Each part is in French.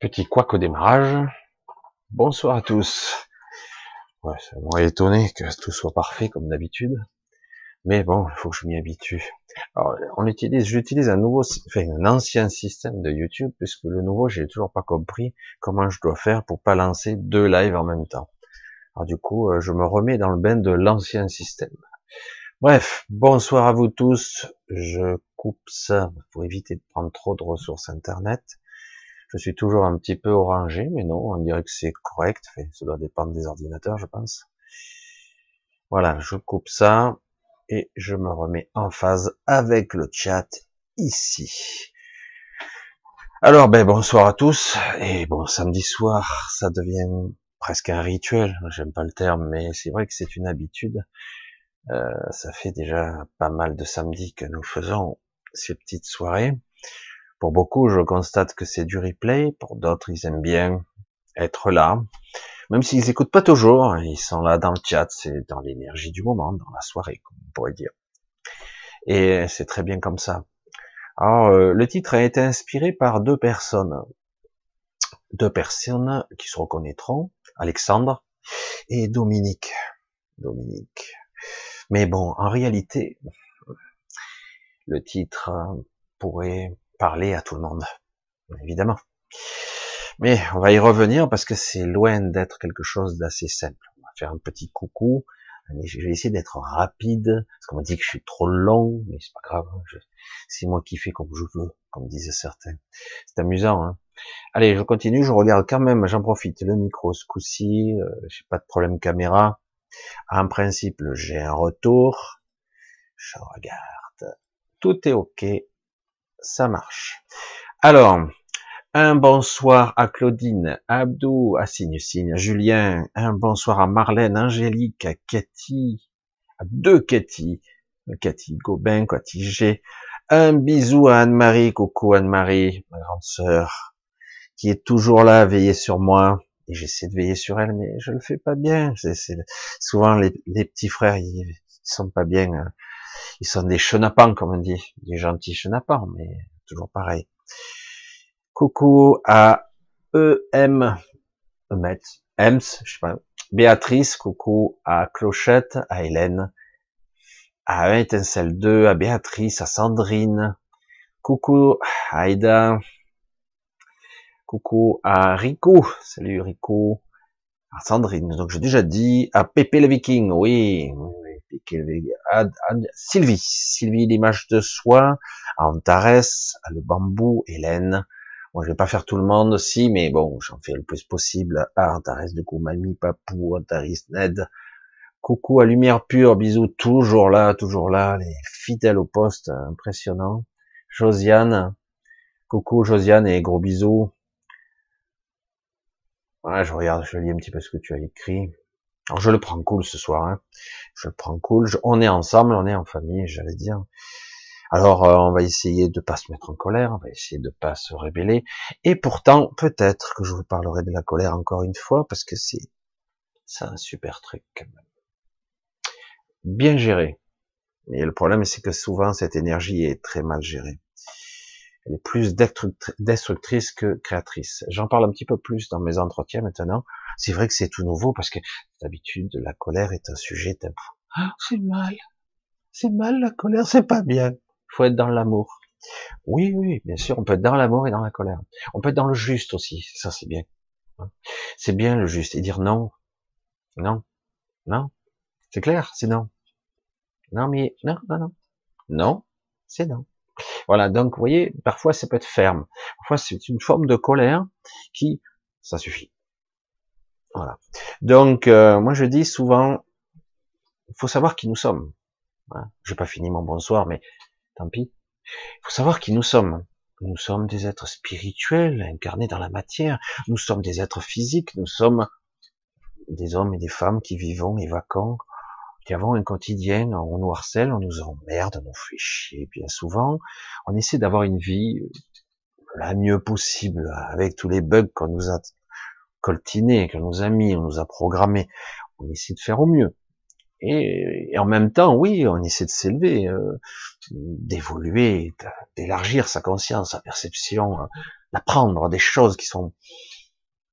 Petit couac au démarrage. Bonsoir à tous. Ouais, ça m'aurait étonné que tout soit parfait comme d'habitude. Mais bon, il faut que je m'y habitue. Alors, on utilise, j'utilise un nouveau, enfin, un ancien système de YouTube, puisque le nouveau, j'ai toujours pas compris comment je dois faire pour pas lancer deux lives en même temps. Alors, du coup, euh, je me remets dans le bain de l'ancien système. Bref, bonsoir à vous tous. Je coupe ça pour éviter de prendre trop de ressources internet. Je suis toujours un petit peu orangé, mais non, on dirait que c'est correct. ça doit dépendre des ordinateurs, je pense. Voilà, je coupe ça et je me remets en phase avec le chat ici. Alors, ben bonsoir à tous et bon samedi soir, ça devient presque un rituel. J'aime pas le terme, mais c'est vrai que c'est une habitude. Euh, ça fait déjà pas mal de samedis que nous faisons ces petites soirées. Pour beaucoup, je constate que c'est du replay. Pour d'autres, ils aiment bien être là. Même s'ils écoutent pas toujours, hein, ils sont là dans le chat, c'est dans l'énergie du moment, dans la soirée, comme on pourrait dire. Et c'est très bien comme ça. Alors, euh, le titre a été inspiré par deux personnes. Deux personnes qui se reconnaîtront, Alexandre et Dominique. Dominique. Mais bon, en réalité, le titre pourrait parler à tout le monde, évidemment. Mais on va y revenir parce que c'est loin d'être quelque chose d'assez simple. On va faire un petit coucou. Je vais essayer d'être rapide, parce qu'on m'a dit que je suis trop long, mais c'est pas grave. Hein. C'est moi qui fais comme je veux, comme disaient certains. C'est amusant. Hein Allez, je continue. Je regarde quand même. J'en profite. Le micro ce coup-ci. Euh, j'ai pas de problème caméra. En principe, j'ai un retour. Je regarde. Tout est ok ça marche. Alors, un bonsoir à Claudine, à Abdou, à Signe Signe, à Julien, un bonsoir à Marlène, Angélique, à Cathy, à deux Cathy, Cathy Gobin, Cathy G, un bisou à Anne-Marie, coucou Anne-Marie, ma grande sœur, qui est toujours là à veiller sur moi, et j'essaie de veiller sur elle, mais je le fais pas bien. souvent les, petits frères, ils, ils sont pas bien. Hein ils sont des chenapans, comme on dit, des gentils chenapans, mais toujours pareil. Coucou à EM, Ems, je sais pas, Béatrice, coucou à Clochette, à Hélène, à Étincelle 2, à Béatrice, à Sandrine, coucou à Aïda, coucou à Rico, salut Rico, à Sandrine, donc j'ai déjà dit, à Pépé le Viking, oui, Sylvie, Sylvie l'image de soi, Antares, le bambou, Hélène. Bon, je vais pas faire tout le monde, si, mais bon, j'en fais le plus possible. à Antares, du coup, Mamie, Papou, Antaris, Ned. Coucou à Lumière Pure, bisous, toujours là, toujours là, les fidèles au poste, impressionnant. Josiane, coucou Josiane et gros bisous. Ouais, je regarde, je lis un petit peu ce que tu as écrit. Alors je le prends cool ce soir, hein. je le prends cool, on est ensemble, on est en famille, j'allais dire. Alors euh, on va essayer de pas se mettre en colère, on va essayer de pas se rébeller, et pourtant peut-être que je vous parlerai de la colère encore une fois, parce que c'est c'est un super truc quand même. Bien géré. Et le problème c'est que souvent cette énergie est très mal gérée. Elle est plus destructrice que créatrice. J'en parle un petit peu plus dans mes entretiens maintenant. C'est vrai que c'est tout nouveau parce que d'habitude la colère est un sujet tabou. Ah, c'est mal, c'est mal la colère, c'est pas bien. Il faut être dans l'amour. Oui, oui, bien sûr, on peut être dans l'amour et dans la colère. On peut être dans le juste aussi, ça c'est bien. C'est bien le juste et dire non, non, non. C'est clair, c'est non. Non, mais non, non, non. Non, c'est non. Voilà, donc vous voyez, parfois ça peut être ferme. Parfois c'est une forme de colère qui, ça suffit. Voilà. Donc euh, moi je dis souvent, il faut savoir qui nous sommes. Voilà. J'ai pas fini mon bonsoir, mais tant pis. Il faut savoir qui nous sommes. Nous sommes des êtres spirituels incarnés dans la matière. Nous sommes des êtres physiques. Nous sommes des hommes et des femmes qui vivons et vaquons qui avons un quotidien, on nous harcèle, on nous emmerde, on nous fait chier bien souvent. On essaie d'avoir une vie la mieux possible, avec tous les bugs qu'on nous a coltinés, qu'on nous a mis, on nous a programmés. On essaie de faire au mieux. Et, en même temps, oui, on essaie de s'élever, euh, d'évoluer, d'élargir sa conscience, sa perception, d'apprendre des choses qui sont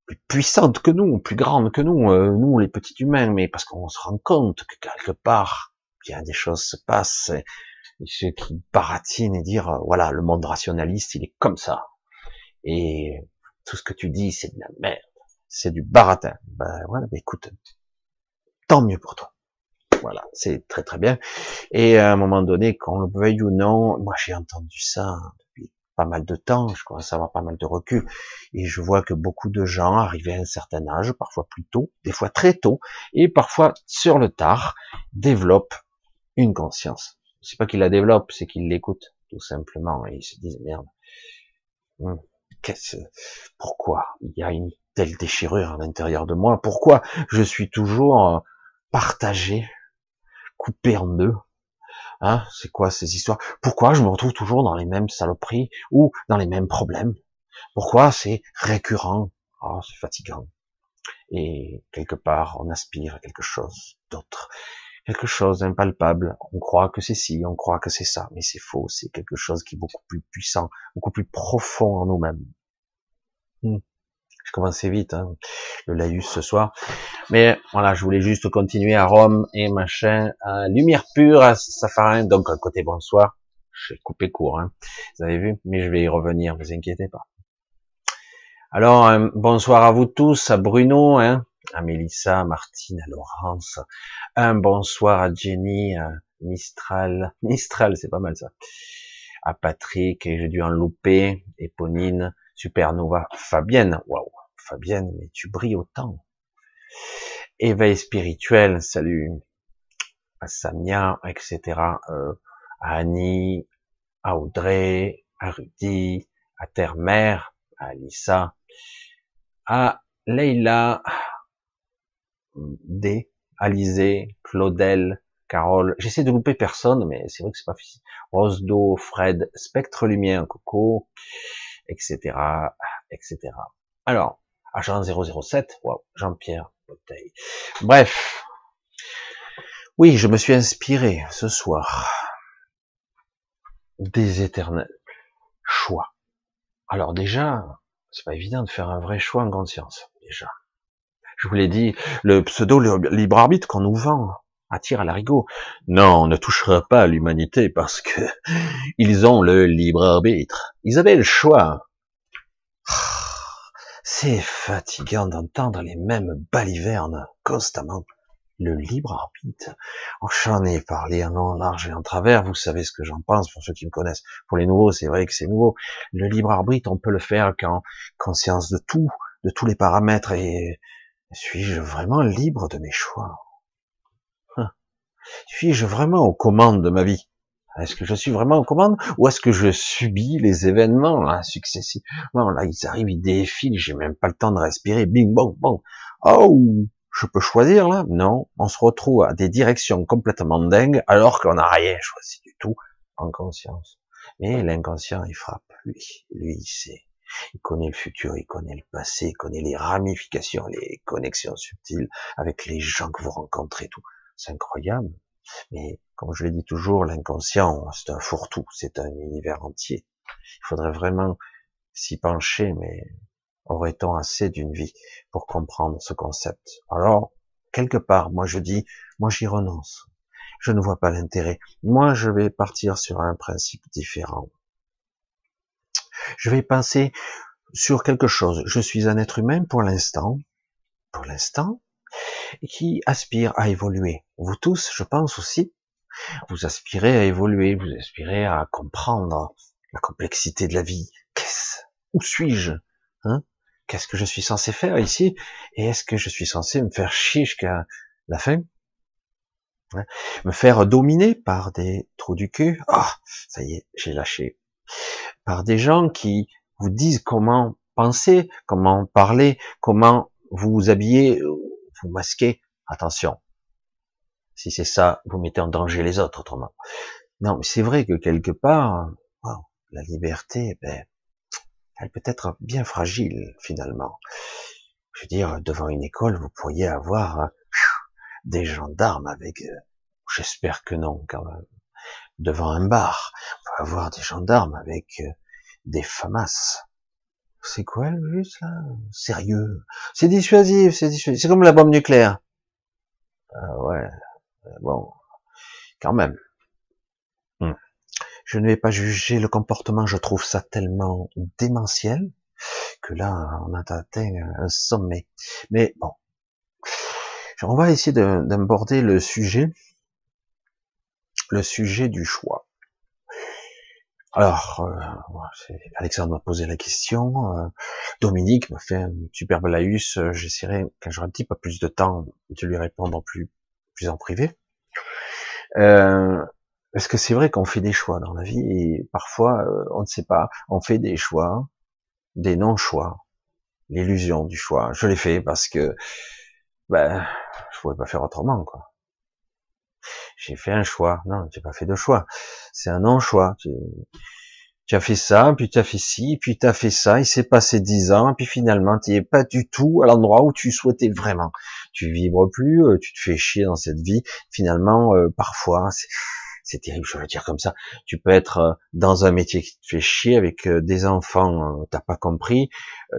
plus puissantes que nous, plus grandes que nous, euh, nous les petits humains, mais parce qu'on se rend compte que quelque part, bien des choses se passent, et, ceux qui baratinent et dire, euh, voilà, le monde rationaliste, il est comme ça, et tout ce que tu dis, c'est de la merde, c'est du baratin. Ben voilà, ben écoute, tant mieux pour toi. Voilà, c'est très très bien. Et à un moment donné, qu'on le veuille ou non, moi j'ai entendu ça pas mal de temps, je commence à avoir pas mal de recul, et je vois que beaucoup de gens arrivés à un certain âge, parfois plus tôt, des fois très tôt, et parfois sur le tard, développent une conscience. C'est pas qu'ils la développent, c'est qu'ils l'écoutent, tout simplement, et ils se disent, merde, hmm, qu'est-ce, pourquoi il y a une telle déchirure à l'intérieur de moi? Pourquoi je suis toujours euh, partagé, coupé en deux? Hein, c'est quoi ces histoires? Pourquoi je me retrouve toujours dans les mêmes saloperies ou dans les mêmes problèmes? Pourquoi c'est récurrent? Oh, c'est fatigant. Et quelque part, on aspire à quelque chose d'autre, quelque chose d'impalpable. On croit que c'est ci, on croit que c'est ça, mais c'est faux. C'est quelque chose qui est beaucoup plus puissant, beaucoup plus profond en nous-mêmes. Hmm je commençais vite, hein, le laïus ce soir. Mais voilà, je voulais juste continuer à Rome et machin. lumière pure à Safarin, donc à côté bonsoir. Je vais couper court, hein, vous avez vu, mais je vais y revenir, vous inquiétez pas. Alors, euh, bonsoir à vous tous, à Bruno, hein, à Mélissa, à Martine, à Laurence. Un bonsoir à Jenny, à Mistral. Mistral, c'est pas mal ça. À Patrick, et j'ai dû en louper, Éponine, Supernova, Fabienne, waouh, Fabienne, mais tu brilles autant. Éveil spirituel, salut à Samia, etc. Euh, à Annie, à Audrey, à Rudy, à Terre-Mère, à Alissa, à Leila, D, Alizé, Claudel, Carole. J'essaie de louper personne, mais c'est vrai que c'est pas facile. Rosdo, Fred, Spectre Lumière, Coco, etc., etc. Alors, agent 007, wow, Jean-Pierre Bouteille. Bref, oui, je me suis inspiré ce soir des éternels choix. Alors déjà, c'est pas évident de faire un vrai choix en conscience, déjà. Je vous l'ai dit, le pseudo libre arbitre qu'on nous vend Non, on ne touchera pas l'humanité parce que ils ont le libre arbitre. Ils avaient le choix. C'est fatigant d'entendre les mêmes balivernes constamment. Le libre arbitre. Oh, j'en ai parlé en long, large et en travers. Vous savez ce que j'en pense pour ceux qui me connaissent. Pour les nouveaux, c'est vrai que c'est nouveau. Le libre arbitre, on peut le faire quand conscience de tout, de tous les paramètres. Et suis-je vraiment libre de mes choix? Suis-je vraiment aux commandes de ma vie? Est-ce que je suis vraiment en commande ou est-ce que je subis les événements là, successivement? Là, ils arrivent, ils défilent, j'ai même pas le temps de respirer. Bing, bong, bong. Oh, je peux choisir là? Non, on se retrouve à des directions complètement dingues alors qu'on n'a rien choisi du tout en conscience. Mais l'inconscient, il frappe. Lui, lui, il sait. Il connaît le futur, il connaît le passé, il connaît les ramifications, les connexions subtiles avec les gens que vous rencontrez, tout. C'est incroyable. Mais comme je l'ai dit toujours, l'inconscient, c'est un fourre-tout, c'est un univers entier. Il faudrait vraiment s'y pencher, mais aurait-on assez d'une vie pour comprendre ce concept? Alors, quelque part, moi je dis, moi j'y renonce. Je ne vois pas l'intérêt. Moi, je vais partir sur un principe différent. Je vais penser sur quelque chose. Je suis un être humain pour l'instant. Pour l'instant, qui aspire à évoluer. Vous tous, je pense aussi, vous aspirez à évoluer, vous aspirez à comprendre la complexité de la vie. Qu'est-ce Où suis-je hein? Qu'est-ce que je suis censé faire ici? Et est-ce que je suis censé me faire chier jusqu'à la fin? Hein? Me faire dominer par des trous du cul? Ah, ça y est, j'ai lâché. Par des gens qui vous disent comment penser, comment parler, comment vous habiller, vous. Attention. Si c'est ça, vous mettez en danger les autres autrement. Non, mais c'est vrai que quelque part, la liberté, ben, elle peut être bien fragile finalement. Je veux dire, devant une école, vous pourriez avoir euh, des gendarmes avec, euh, j'espère que non quand même, devant un bar, vous pouvez avoir des gendarmes avec euh, des famas. C'est quoi le virus là? Sérieux? C'est dissuasif, c'est dissuasif. C'est comme la bombe nucléaire. Ah ouais, bon, quand même. Hmm. Je ne vais pas juger le comportement, je trouve ça tellement démentiel que là, on a atteint un sommet. Mais bon, on va essayer d'aborder le sujet, le sujet du choix. Alors, euh, Alexandre m'a posé la question, euh, Dominique m'a fait un superbe laïus, euh, j'essaierai, quand j'aurai un petit peu plus de temps, de lui répondre plus, plus en privé. Parce que c'est vrai qu'on fait des choix dans la vie et parfois on ne sait pas, on fait des choix, des non-choix, l'illusion du choix. Je l'ai fait parce que ben je pouvais pas faire autrement quoi. J'ai fait un choix. Non, n'as pas fait de choix. C'est un non-choix. Tu, as fait ça, puis tu as fait ci, puis tu as fait ça. Il s'est passé dix ans, puis finalement, tu n'es pas du tout à l'endroit où tu souhaitais vraiment. Tu vibres plus, euh, tu te fais chier dans cette vie. Finalement, euh, parfois, c'est terrible, je veux dire comme ça. Tu peux être euh, dans un métier qui te fait chier avec des enfants, t'as pas compris.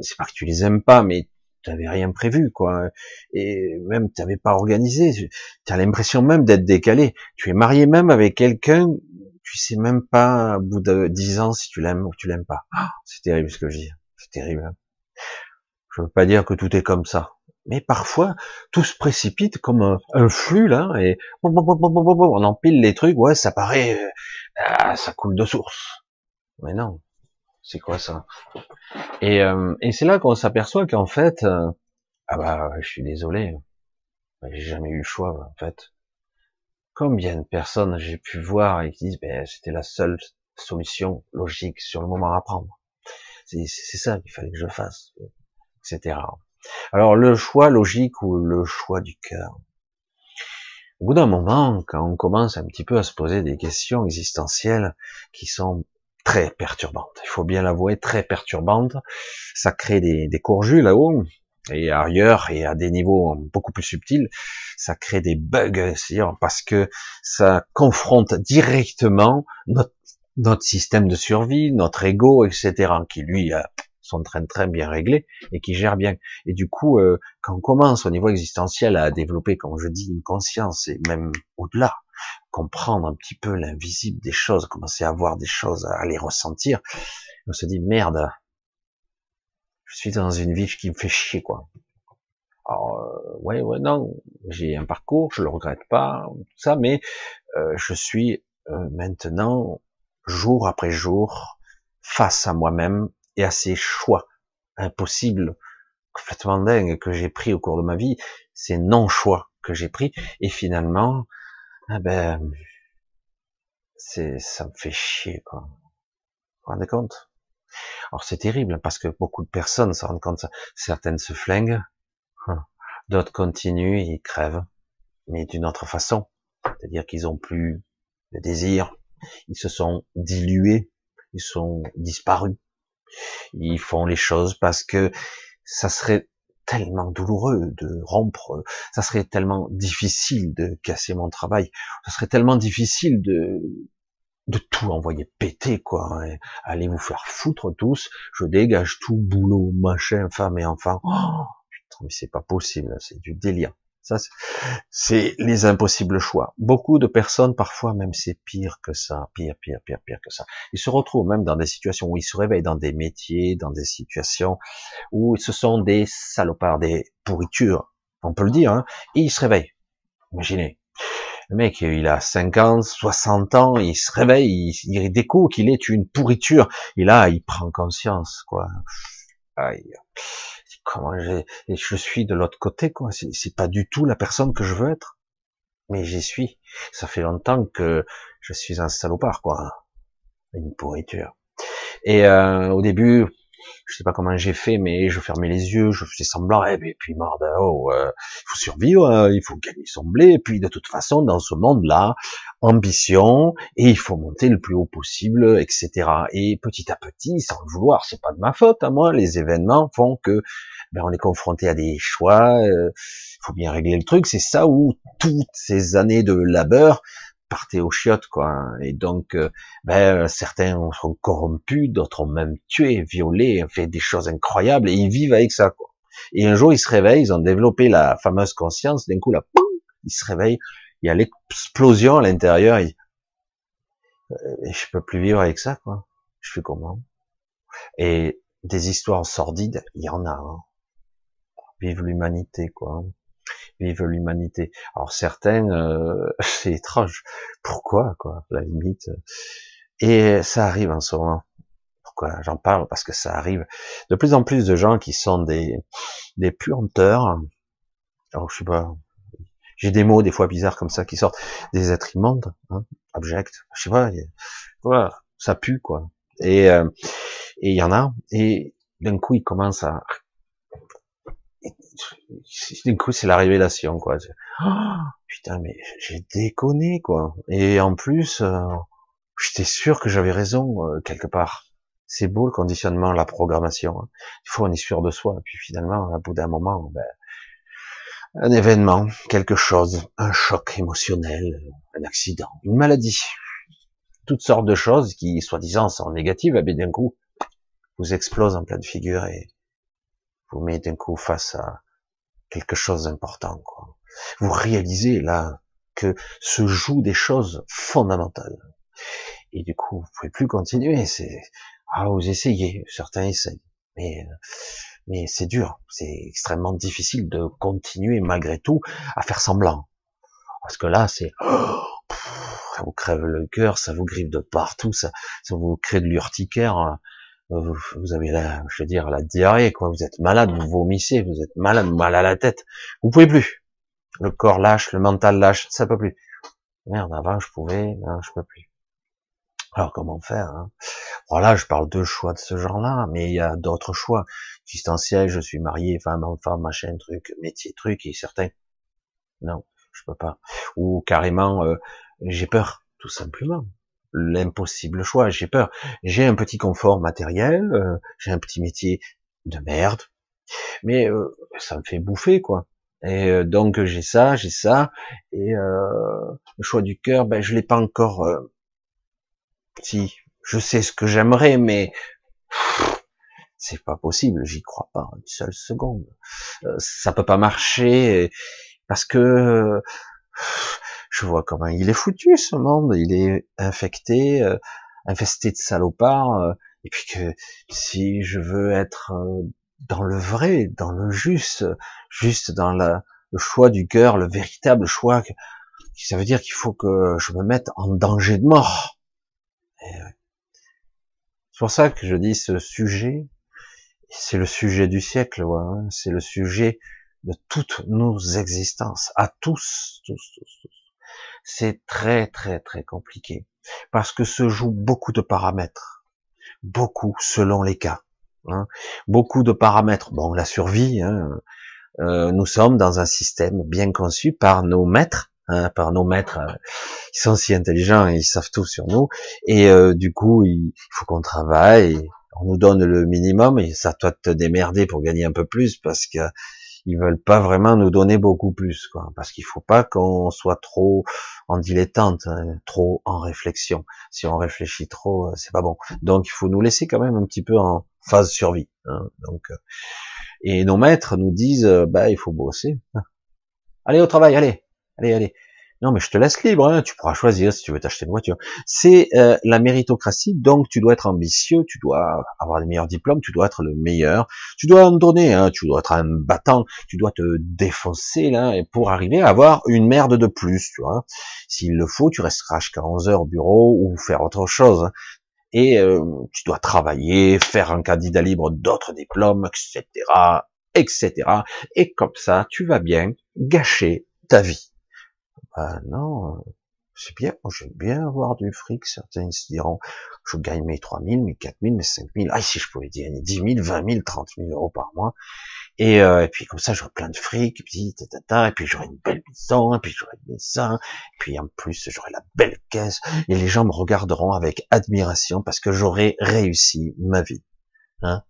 C'est pas que tu les aimes pas, mais t'avais rien prévu, quoi. Et même t'avais pas organisé. Tu as l'impression même d'être décalé. Tu es marié même avec quelqu'un, tu sais même pas, au bout de dix ans, si tu l'aimes ou tu l'aimes pas. Ah, c'est terrible ce que je dis. C'est terrible. Hein. Je veux pas dire que tout est comme ça. Mais parfois, tout se précipite comme un, flux, là, et on empile les trucs, ouais, ça paraît, euh, ça coule de source. Mais non. C'est quoi ça? Et, euh, et c'est là qu'on s'aperçoit qu'en fait, euh, ah bah, je suis désolé, j'ai jamais eu le choix en fait. Combien de personnes j'ai pu voir et qui disent, ben, c'était la seule solution logique sur le moment à prendre. C'est ça qu'il fallait que je fasse, etc. Alors le choix logique ou le choix du cœur? Au bout d'un moment, quand on commence un petit peu à se poser des questions existentielles qui sont très perturbante. Il faut bien l'avouer, très perturbante. Ça crée des, des courjus là-haut et ailleurs et à des niveaux beaucoup plus subtils. Ça crée des bugs, parce que ça confronte directement notre, notre système de survie, notre ego, etc., qui lui a son train très bien réglé et qui gère bien. Et du coup, euh, quand on commence au niveau existentiel à développer, comme je dis, une conscience et même au-delà, comprendre un petit peu l'invisible des choses, commencer à voir des choses, à les ressentir, on se dit merde, je suis dans une vie qui me fait chier quoi. Alors euh, ouais ouais non, j'ai un parcours, je le regrette pas, tout ça, mais euh, je suis euh, maintenant jour après jour face à moi-même et à ces choix impossibles, complètement dingues que j'ai pris au cours de ma vie, ces non-choix que j'ai pris, et finalement ah ben, c'est, ça me fait chier, quoi. Vous vous rendez compte? Alors c'est terrible, parce que beaucoup de personnes se rendent compte, certaines se flinguent, hein. d'autres continuent ils crèvent, mais d'une autre façon. C'est-à-dire qu'ils ont plus de désir, ils se sont dilués, ils sont disparus. Ils font les choses parce que ça serait tellement douloureux de rompre, ça serait tellement difficile de casser mon travail, ça serait tellement difficile de de tout envoyer péter quoi, allez vous faire foutre tous, je dégage tout boulot, machin, femme et enfant. Oh, putain, mais c'est pas possible, c'est du délire. Ça, c'est les impossibles choix. Beaucoup de personnes, parfois même, c'est pire que ça, pire, pire, pire, pire que ça. Ils se retrouvent même dans des situations où ils se réveillent dans des métiers, dans des situations où ce sont des salopards, des pourritures, on peut le dire, hein, et ils se réveillent. Imaginez. Le mec, il a 50, 60 ans, il se réveille, il, découvre qu'il est une pourriture, et là, il prend conscience, quoi. Aïe comment je suis de l'autre côté, quoi. C'est pas du tout la personne que je veux être. Mais j'y suis. Ça fait longtemps que je suis un salopard, quoi. Une pourriture. Et euh, au début, je sais pas comment j'ai fait, mais je fermais les yeux, je faisais semblant, et puis, merde, oh, euh, il faut survivre, hein, il faut gagner son blé, et puis de toute façon, dans ce monde-là, ambition, et il faut monter le plus haut possible, etc. Et petit à petit, sans le vouloir, c'est pas de ma faute à moi, les événements font que ben, on est confronté à des choix, il euh, faut bien régler le truc, c'est ça où toutes ces années de labeur chiottes, quoi. Et donc, euh, ben, certains sont corrompus, d'autres ont même tué, violé, fait des choses incroyables, et ils vivent avec ça, quoi. Et un jour, ils se réveillent, ils ont développé la fameuse conscience, d'un coup, là, ils se réveillent, il y a l'explosion à l'intérieur, et, et je peux plus vivre avec ça, quoi. Je fais comment? Et des histoires sordides, il y en a. Hein. Vive l'humanité, quoi. Vive l'humanité. Alors certains, euh, c'est étrange. Pourquoi, quoi, la limite. Et ça arrive en ce moment. Pourquoi j'en parle? Parce que ça arrive. De plus en plus de gens qui sont des des puanteurs. Alors je sais pas. J'ai des mots des fois bizarres comme ça qui sortent. Des êtres immondes, hein, abjects. Je sais pas. Voilà, ça pue quoi. Et euh, et il y en a. Et d'un coup, ils commencent à du coup, c'est la révélation, quoi. Oh, putain, mais j'ai déconné, quoi. Et en plus, euh, j'étais sûr que j'avais raison, euh, quelque part. C'est beau le conditionnement, la programmation. Hein. Il faut on est sûr de soi. Et puis finalement, à bout d'un moment, ben, un événement, quelque chose, un choc émotionnel, un accident, une maladie, toutes sortes de choses qui, soi-disant, sont négatives, et bien d'un coup, vous explosent en pleine figure et vous met d'un coup face à quelque chose d'important. Vous réalisez là que se jouent des choses fondamentales. Et du coup, vous pouvez plus continuer. Ah, vous essayez, certains essayent, mais mais c'est dur, c'est extrêmement difficile de continuer malgré tout à faire semblant. Parce que là, c'est ça vous crève le cœur, ça vous griffe de partout, ça, ça vous crée de l'urticaire. Vous avez la, je veux dire, la diarrhée, quoi. Vous êtes malade, vous vomissez, vous êtes malade, mal à la tête. Vous pouvez plus. Le corps lâche, le mental lâche, ça peut plus. Merde, avant je pouvais, non, je peux plus. Alors comment faire hein? Voilà, je parle de choix de ce genre-là, mais il y a d'autres choix existentiels. Je suis marié, femme, enfant, machin, truc, métier, truc, et certains, non, je peux pas. Ou carrément, euh, j'ai peur, tout simplement l'impossible choix. J'ai peur. J'ai un petit confort matériel, euh, j'ai un petit métier de merde, mais euh, ça me fait bouffer quoi. Et euh, donc j'ai ça, j'ai ça, et le choix du cœur, ben je l'ai pas encore. si je sais ce que j'aimerais, mais c'est pas possible, j'y crois pas une seule seconde. ça peut pas marcher parce que je vois comment il est foutu ce monde, il est infecté, euh, infesté de salopards, euh, et puis que si je veux être euh, dans le vrai, dans le juste, juste dans la, le choix du cœur, le véritable choix, ça veut dire qu'il faut que je me mette en danger de mort. C'est pour ça que je dis ce sujet, c'est le sujet du siècle, hein. c'est le sujet de toutes nos existences, à tous, tous, tous, tous c'est très très très compliqué parce que se jouent beaucoup de paramètres, beaucoup selon les cas, hein. beaucoup de paramètres. Bon, la survie, hein, euh, nous sommes dans un système bien conçu par nos maîtres, hein, par nos maîtres, euh, ils sont si intelligents, ils savent tout sur nous, et euh, du coup, il faut qu'on travaille. on nous donne le minimum et ça doit te démerder pour gagner un peu plus parce que ils veulent pas vraiment nous donner beaucoup plus, quoi, parce qu'il faut pas qu'on soit trop en dilettante, hein, trop en réflexion. Si on réfléchit trop, euh, c'est pas bon. Donc il faut nous laisser quand même un petit peu en phase survie. Hein, donc euh, et nos maîtres nous disent, euh, bah il faut bosser. Allez au travail, allez, allez, allez. Non, mais je te laisse libre, hein, tu pourras choisir si tu veux t'acheter une voiture. C'est euh, la méritocratie, donc tu dois être ambitieux, tu dois avoir les meilleurs diplômes, tu dois être le meilleur, tu dois en donner, hein, tu dois être un battant, tu dois te défoncer là, pour arriver à avoir une merde de plus, tu vois. S'il le faut, tu resteras jusqu'à 11 heures au bureau ou faire autre chose. Hein. Et euh, tu dois travailler, faire un candidat libre d'autres diplômes, etc., etc. Et comme ça, tu vas bien gâcher ta vie. Ah non, c'est bien, j'aime bien avoir du fric, certains se diront, je gagne mes 3000, mes 4000, mes 5000, ah si je pouvais gagner 10 000, 20 000, 30 000 euros par mois, et, euh, et puis comme ça j'aurais plein de fric, et puis, et puis j'aurais une belle maison, et puis j'aurais une maison, et puis en plus j'aurais la belle caisse, et les gens me regarderont avec admiration parce que j'aurais réussi ma vie. Hein?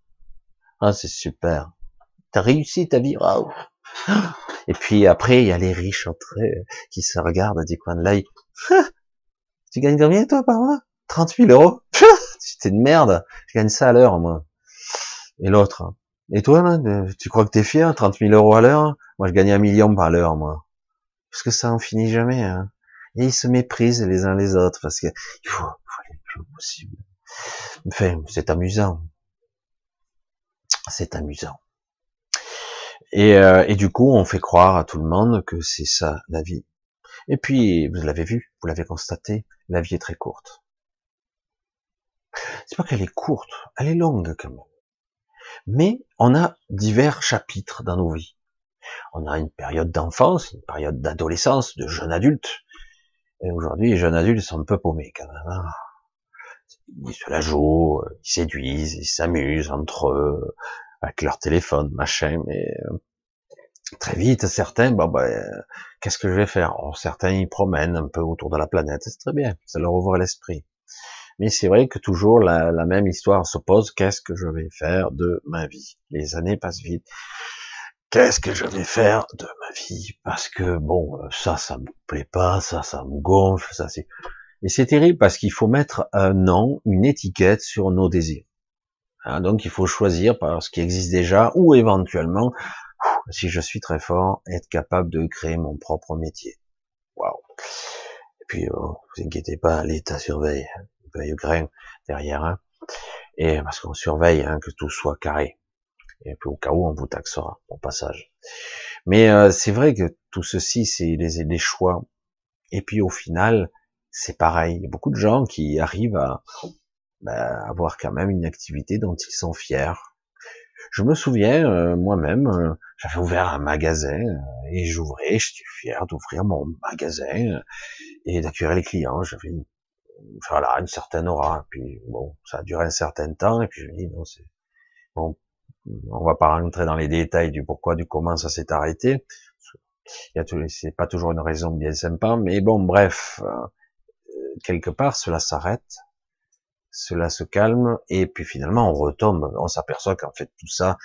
Ah c'est super. T'as réussi ta vie, waouh et puis après, il y a les riches entre eux qui se regardent du coin de l'œil. Tu gagnes combien toi par mois? 30 000 euros C'est une merde. Je gagne ça à l'heure moi. Et l'autre. Et toi, là, tu crois que t'es fier 30 000 euros à l'heure? Moi, je gagne un million par l'heure, moi. Parce que ça en finit jamais. Hein. Et ils se méprisent les uns les autres parce que il faut, faut aller le plus possible. Enfin, c'est amusant. C'est amusant. Et, euh, et, du coup, on fait croire à tout le monde que c'est ça la vie. Et puis, vous l'avez vu, vous l'avez constaté, la vie est très courte. C'est pas qu'elle est courte, elle est longue quand même. Mais on a divers chapitres dans nos vies. On a une période d'enfance, une période d'adolescence, de jeune adulte. Et aujourd'hui, les jeunes adultes sont un peu paumés quand même. Hein. Ils se la jouent, ils séduisent, ils s'amusent entre eux, avec leur téléphone, machin, mais euh, très vite, certains, bah, qu'est-ce que je vais faire? Certains, ils promènent un peu autour de la planète, c'est très bien, ça leur ouvre l'esprit. Mais c'est vrai que toujours la, même histoire se pose, qu'est-ce que je vais faire de ma vie? Les années passent vite. Qu'est-ce que je vais faire de ma vie? Parce que bon, ça, ça me plaît pas, ça, ça me gonfle, ça c'est... Et c'est terrible parce qu'il faut mettre un nom, une étiquette sur nos désirs. Hein, donc il faut choisir par ce qui existe déjà ou éventuellement, si je suis très fort, être capable de créer mon propre métier. Waouh. Et puis, oh, vous inquiétez pas, l'État surveille, il veille grain derrière, hein, et parce qu'on surveille hein, que tout soit carré. Et puis au cas où on vous taxera au passage. Mais euh, c'est vrai que tout ceci, c'est des, des choix. Et puis au final, c'est pareil. Il y a beaucoup de gens qui arrivent à bah, avoir quand même une activité dont ils sont fiers. Je me souviens, euh, moi-même, euh, j'avais ouvert un magasin euh, et j'ouvrais, j'étais fier d'ouvrir mon magasin et d'accueillir les clients. J'avais une, voilà, une certaine aura. Puis bon, ça a duré un certain temps et puis je me dis non, c'est bon, on va pas rentrer dans les détails du pourquoi, du comment ça s'est arrêté. C'est pas toujours une raison bien sympa, mais bon, bref, quelque part, cela s'arrête cela se calme, et puis finalement on retombe, on s'aperçoit qu'en fait tout ça,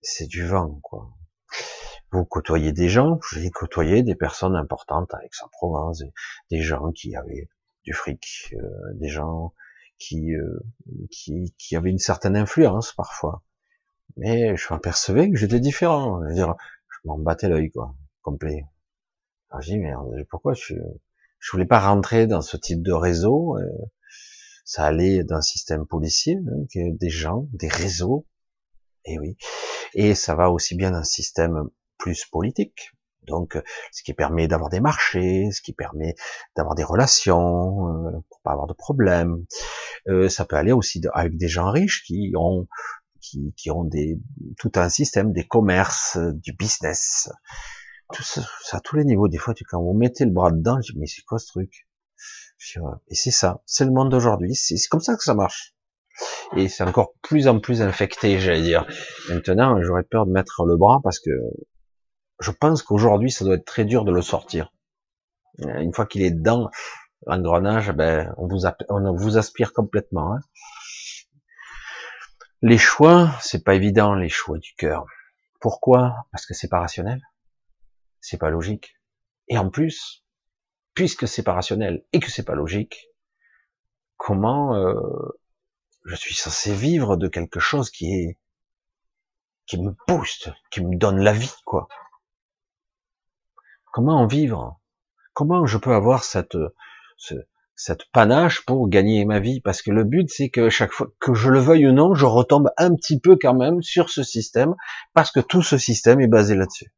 c'est du vent, quoi. Vous côtoyez des gens, j'ai côtoyé des personnes importantes avec sa provence des gens qui avaient du fric, euh, des gens qui, euh, qui, qui avaient une certaine influence parfois. Mais je m'apercevais que j'étais différent. Je veux dire, je m'en battais l'œil, quoi, complet. Alors je dis, merde, pourquoi je, je voulais pas rentrer dans ce type de réseau, euh, ça allait d'un système policier, hein, des gens, des réseaux, et oui, et ça va aussi bien d'un système plus politique, donc ce qui permet d'avoir des marchés, ce qui permet d'avoir des relations, euh, pour pas avoir de problèmes. Euh, ça peut aller aussi avec des gens riches qui ont qui, qui, ont des tout un système, des commerces, du business, tout ça, ça à tous les niveaux. Des fois, tu, quand vous mettez le bras dedans, je dis mais c'est quoi ce truc? Et c'est ça, c'est le monde d'aujourd'hui, c'est comme ça que ça marche. Et c'est encore plus en plus infecté, j'allais dire. Maintenant, j'aurais peur de mettre le bras parce que je pense qu'aujourd'hui, ça doit être très dur de le sortir. Une fois qu'il est dedans, l'engrenage, ben, on vous, on vous aspire complètement. Hein. Les choix, c'est pas évident, les choix du cœur. Pourquoi? Parce que c'est pas rationnel, c'est pas logique. Et en plus, puisque c'est pas rationnel et que c'est pas logique, comment euh, je suis censé vivre de quelque chose qui est qui me booste, qui me donne la vie, quoi. Comment en vivre? Comment je peux avoir cette cette panache pour gagner ma vie? Parce que le but, c'est que chaque fois que je le veuille ou non, je retombe un petit peu quand même sur ce système, parce que tout ce système est basé là-dessus.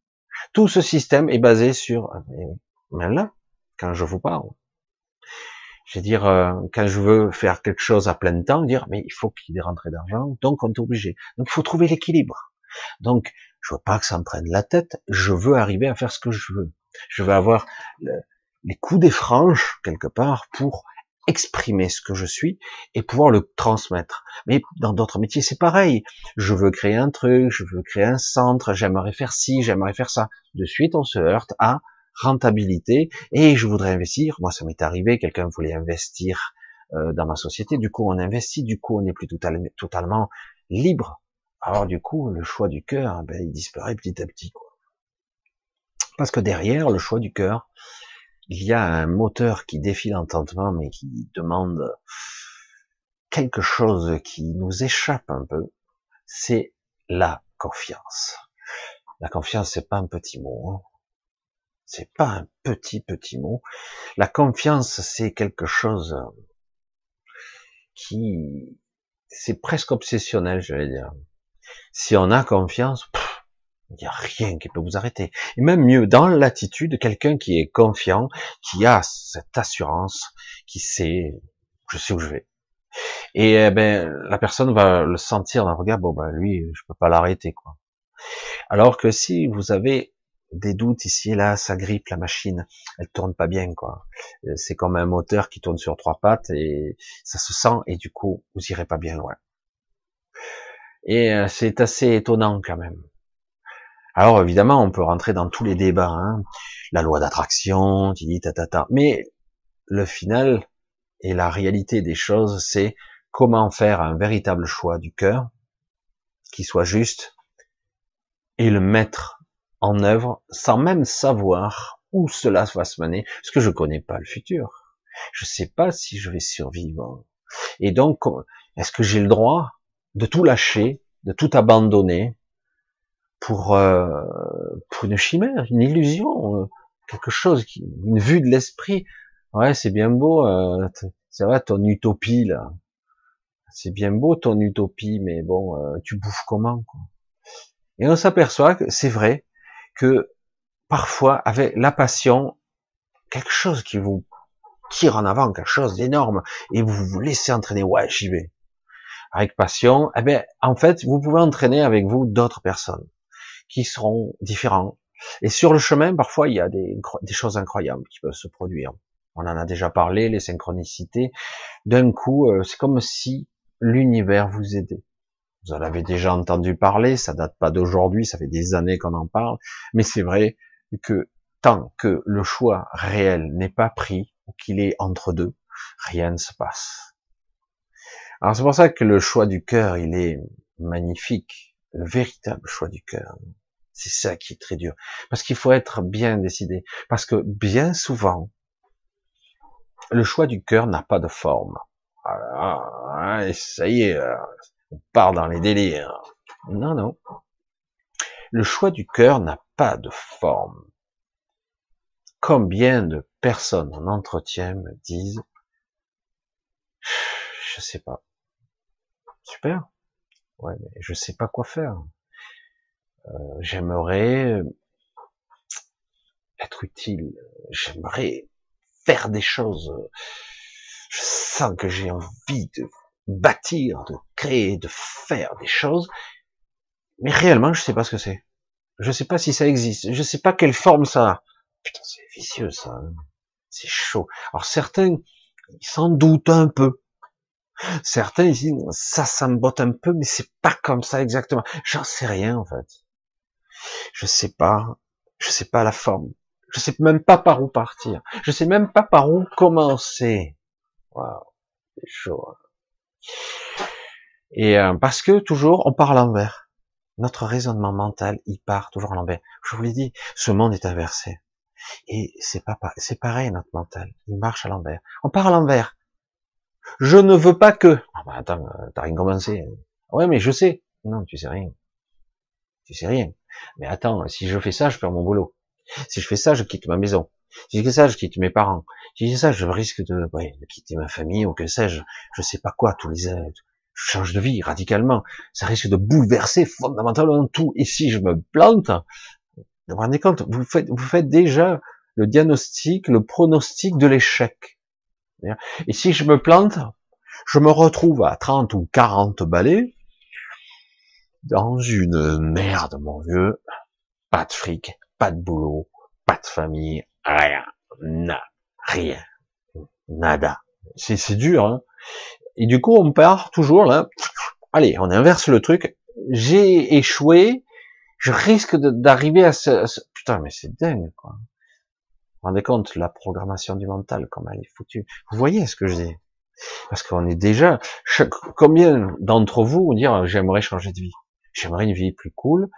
Tout ce système est basé sur. Mais là, quand je vous parle. Je veux dire, euh, quand je veux faire quelque chose à plein temps, dire, mais il faut qu'il y ait des rentrées d'argent, donc on est obligé. Donc il faut trouver l'équilibre. Donc, je veux pas que ça me prenne la tête, je veux arriver à faire ce que je veux. Je veux avoir les coups des franges, quelque part, pour exprimer ce que je suis et pouvoir le transmettre. Mais dans d'autres métiers, c'est pareil. Je veux créer un truc, je veux créer un centre, j'aimerais faire ci, j'aimerais faire ça. De suite, on se heurte à rentabilité et je voudrais investir. Moi, ça m'est arrivé, quelqu'un voulait investir euh, dans ma société. Du coup, on investit. Du coup, on n'est plus totalement libre. Alors, du coup, le choix du cœur, ben, il disparaît petit à petit. Quoi. Parce que derrière le choix du cœur, il y a un moteur qui défie l'entendement, mais qui demande quelque chose qui nous échappe un peu, c'est la confiance. La confiance, c'est pas un petit mot. Hein. C'est pas un petit petit mot. La confiance, c'est quelque chose qui, c'est presque obsessionnel, je vais dire. Si on a confiance, il n'y a rien qui peut vous arrêter. Et même mieux, dans l'attitude, quelqu'un qui est confiant, qui a cette assurance, qui sait, je sais où je vais. Et eh ben, la personne va le sentir dans le regard, bon ben lui, je peux pas l'arrêter quoi. Alors que si vous avez des doutes ici et là, ça grippe la machine, elle tourne pas bien quoi. Euh, c'est comme un moteur qui tourne sur trois pattes et ça se sent et du coup vous irez pas bien loin. Et euh, c'est assez étonnant quand même. Alors évidemment, on peut rentrer dans tous les débats, hein. la loi d'attraction, ta, mais le final et la réalité des choses, c'est comment faire un véritable choix du cœur qui soit juste et le mettre en œuvre sans même savoir où cela va se mener, parce que je connais pas le futur. Je sais pas si je vais survivre. Et donc, est-ce que j'ai le droit de tout lâcher, de tout abandonner pour, euh, pour une chimère, une illusion, quelque chose, qui, une vue de l'esprit? Ouais, c'est bien beau, euh, c'est vrai ton utopie là. C'est bien beau ton utopie, mais bon, euh, tu bouffes comment quoi? Et on s'aperçoit que c'est vrai que parfois, avec la passion, quelque chose qui vous tire en avant, quelque chose d'énorme, et vous vous laissez entraîner, ouais, j'y vais. Avec passion, eh bien, en fait, vous pouvez entraîner avec vous d'autres personnes qui seront différents. Et sur le chemin, parfois, il y a des, choses incroyables qui peuvent se produire. On en a déjà parlé, les synchronicités. D'un coup, euh, c'est comme si l'univers vous aidait. Vous en avez déjà entendu parler, ça date pas d'aujourd'hui, ça fait des années qu'on en parle, mais c'est vrai que tant que le choix réel n'est pas pris, ou qu'il est entre deux, rien ne se passe. Alors c'est pour ça que le choix du cœur, il est magnifique, le véritable choix du cœur. C'est ça qui est très dur. Parce qu'il faut être bien décidé. Parce que bien souvent, le choix du cœur n'a pas de forme. Ah, ça y est, euh, on part dans les délires. Non, non. Le choix du cœur n'a pas de forme. Combien de personnes en entretien me disent, je sais pas. Super. Ouais, mais je sais pas quoi faire. Euh, j'aimerais être utile. J'aimerais faire des choses. Je sens que j'ai envie de bâtir, de créer, de faire des choses. Mais réellement, je sais pas ce que c'est. Je sais pas si ça existe. Je sais pas quelle forme ça a. Putain, c'est vicieux, ça. Hein. C'est chaud. Alors certains, ils s'en doutent un peu. Certains ils disent ça, ça me botte un peu, mais c'est pas comme ça exactement. J'en sais rien en fait. Je sais pas. Je sais pas la forme. Je sais même pas par où partir. Je sais même pas par où commencer. Waouh, c'est chaud. Hein. Et euh, parce que toujours on part à l'envers. Notre raisonnement mental, il part toujours à l'envers. Je vous l'ai dit, ce monde est inversé. Et c'est pas c'est pareil notre mental, il marche à l'envers. On part à l'envers. Je ne veux pas que. Ah bah attends, euh, t'as rien commencé. Ouais, mais je sais. Non, tu sais rien. Tu sais rien. Mais attends, si je fais ça, je perds mon boulot. Si je fais ça, je quitte ma maison. Si je fais ça, je quitte mes parents. Si je fais ça, je risque de, ouais, de quitter ma famille ou que sais-je. Je sais pas quoi, tous les, je change de vie radicalement. Ça risque de bouleverser fondamentalement tout. Et si je me plante, vous vous rendez compte, vous faites, vous faites déjà le diagnostic, le pronostic de l'échec. Et si je me plante, je me retrouve à 30 ou 40 balais dans une merde, mon vieux. Pas de fric, pas de boulot, pas de famille, rien, na, rien, nada. C'est dur, hein. Et du coup, on part toujours là. Allez, on inverse le truc. J'ai échoué. Je risque d'arriver à ce, putain, mais c'est dingue, quoi. Vous vous rendez compte la programmation du mental, comment elle est foutue. Vous voyez ce que je dis? Parce qu'on est déjà. Combien d'entre vous dire j'aimerais changer de vie J'aimerais une vie plus cool,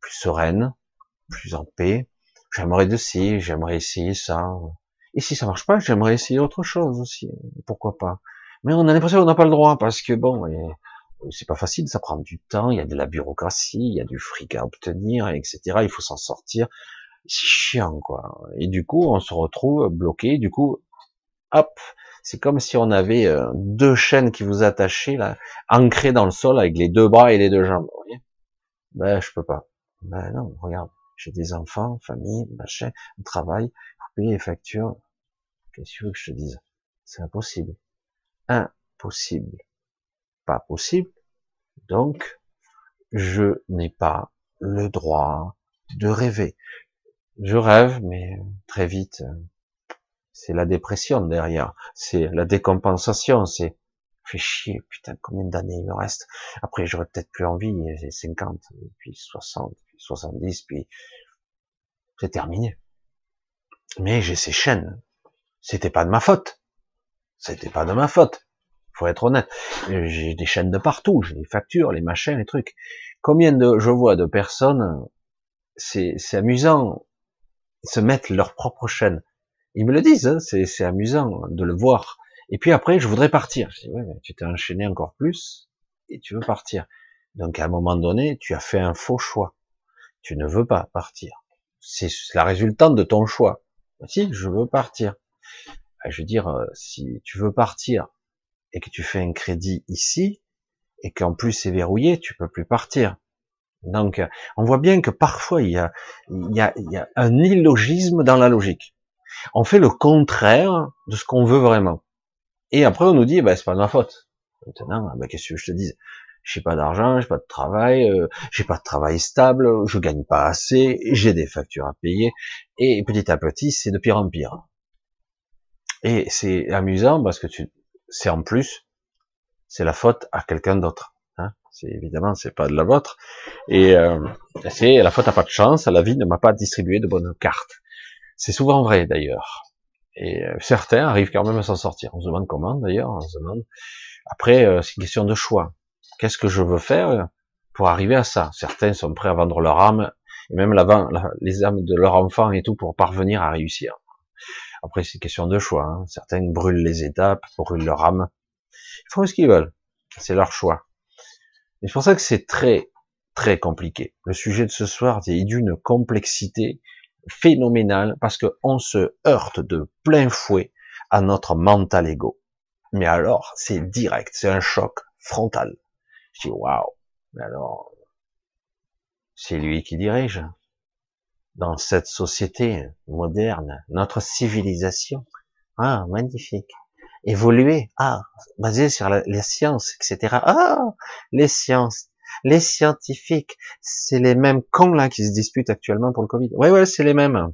plus sereine, plus en paix. J'aimerais de ci, j'aimerais essayer ça. Et si ça marche pas, j'aimerais essayer autre chose aussi. Pourquoi pas? Mais on a l'impression qu'on n'a pas le droit parce que bon, c'est pas facile, ça prend du temps, il y a de la bureaucratie, il y a du fric à obtenir, etc. Il faut s'en sortir. C'est chiant, quoi. Et du coup, on se retrouve bloqué. Du coup, hop, c'est comme si on avait euh, deux chaînes qui vous attachaient là, ancrées dans le sol avec les deux bras et les deux jambes. Vous voyez ben, je peux pas. Ben non, regarde, j'ai des enfants, famille, machin, travail, payer les factures. Qu'est-ce que je te dise? C'est impossible. Impossible. Pas possible. Donc, je n'ai pas le droit de rêver. Je rêve, mais très vite, c'est la dépression derrière, c'est la décompensation, c'est fait chier, putain, combien d'années il me reste? Après, j'aurais peut-être plus envie, j'ai 50, puis 60, puis 70, puis c'est terminé. Mais j'ai ces chaînes. C'était pas de ma faute. C'était pas de ma faute. Faut être honnête. J'ai des chaînes de partout, j'ai des factures, les machins, les trucs. Combien de, je vois de personnes, c'est, c'est amusant, se mettre leur propre chaîne. Ils me le disent, hein, c'est amusant de le voir. Et puis après, je voudrais partir. Je dis, ouais, mais tu t'es enchaîné encore plus et tu veux partir. Donc à un moment donné, tu as fait un faux choix. Tu ne veux pas partir. C'est la résultante de ton choix. Si, je veux partir. Ah, je veux dire, euh, si tu veux partir et que tu fais un crédit ici et qu'en plus c'est verrouillé, tu peux plus partir. Donc, on voit bien que parfois il y a, il y a, il y a un illogisme dans la logique. On fait le contraire de ce qu'on veut vraiment. Et après, on nous dit, bah, c'est pas de ma faute. Maintenant, bah, qu'est-ce que je te dis J'ai pas d'argent, j'ai pas de travail, euh, j'ai pas de travail stable, je gagne pas assez, j'ai des factures à payer, et petit à petit, c'est de pire en pire. Et c'est amusant parce que tu, c'est en plus, c'est la faute à quelqu'un d'autre. Hein c'est évidemment, c'est pas de la vôtre, et euh, c'est la faute à pas de chance. La vie ne m'a pas distribué de bonnes cartes. C'est souvent vrai d'ailleurs. Et euh, certains arrivent quand même à s'en sortir. On se demande comment d'ailleurs. On se demande. Après, euh, c'est une question de choix. Qu'est-ce que je veux faire pour arriver à ça? Certains sont prêts à vendre leur âme et même la, les âmes de leur enfant et tout pour parvenir à réussir. Après, c'est question de choix. Hein. Certains brûlent les étapes, brûlent leur âme. Ils font ce qu'ils veulent. C'est leur choix. C'est pour ça que c'est très, très compliqué. Le sujet de ce soir est d'une complexité phénoménal parce qu'on se heurte de plein fouet à notre mental ego. Mais alors, c'est direct, c'est un choc frontal. Je dis, waouh, mais alors, c'est lui qui dirige dans cette société moderne, notre civilisation. Ah, magnifique. Évoluer, ah, basé sur les sciences, etc. Ah, les sciences, les scientifiques, c'est les mêmes cons là qui se disputent actuellement pour le Covid. Ouais, ouais, c'est les mêmes.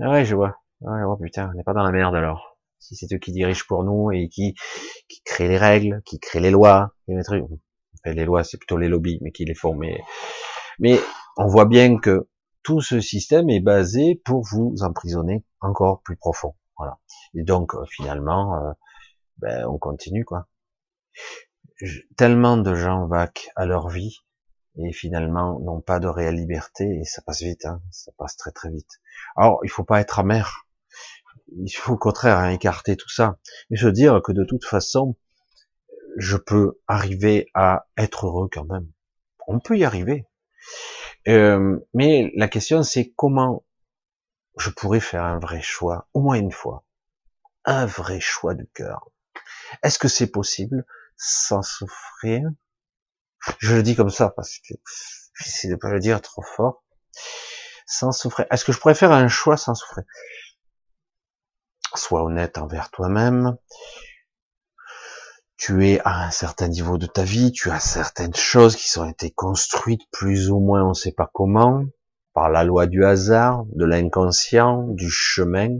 Ah ouais, je vois. Ouais, oh putain, on n'est pas dans la merde alors. Si c'est eux qui dirigent pour nous et qui, qui créent les règles, qui créent les lois, les trucs. Les lois, c'est plutôt les lobbies, mais qui les font. Mais, mais on voit bien que tout ce système est basé pour vous emprisonner encore plus profond. Voilà. Et donc, euh, finalement, euh, ben, on continue, quoi tellement de gens vaquent à leur vie et finalement n'ont pas de réelle liberté et ça passe vite, hein, ça passe très très vite. Alors il faut pas être amer, il faut au contraire hein, écarter tout ça, et se dire que de toute façon je peux arriver à être heureux quand même. On peut y arriver, euh, mais la question c'est comment je pourrais faire un vrai choix, au moins une fois, un vrai choix du cœur. Est-ce que c'est possible sans souffrir? Je le dis comme ça parce que j'essaie de pas le dire trop fort. Sans souffrir. Est-ce que je pourrais faire un choix sans souffrir? Sois honnête envers toi-même. Tu es à un certain niveau de ta vie, tu as certaines choses qui ont été construites plus ou moins, on ne sait pas comment, par la loi du hasard, de l'inconscient, du chemin.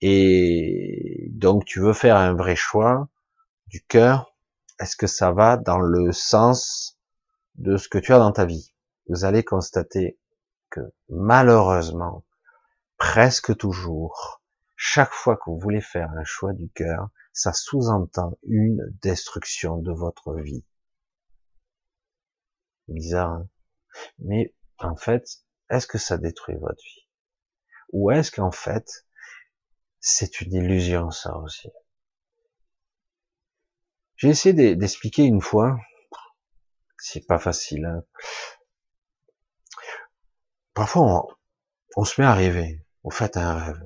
Et donc tu veux faire un vrai choix, du cœur, est-ce que ça va dans le sens de ce que tu as dans ta vie? Vous allez constater que malheureusement, presque toujours, chaque fois que vous voulez faire un choix du cœur, ça sous-entend une destruction de votre vie. Bizarre, hein mais en fait, est-ce que ça détruit votre vie? Ou est-ce qu'en fait, C'est une illusion, ça aussi? J'ai essayé d'expliquer une fois. C'est pas facile. Hein. Parfois, on, se met à rêver. Vous faites un rêve.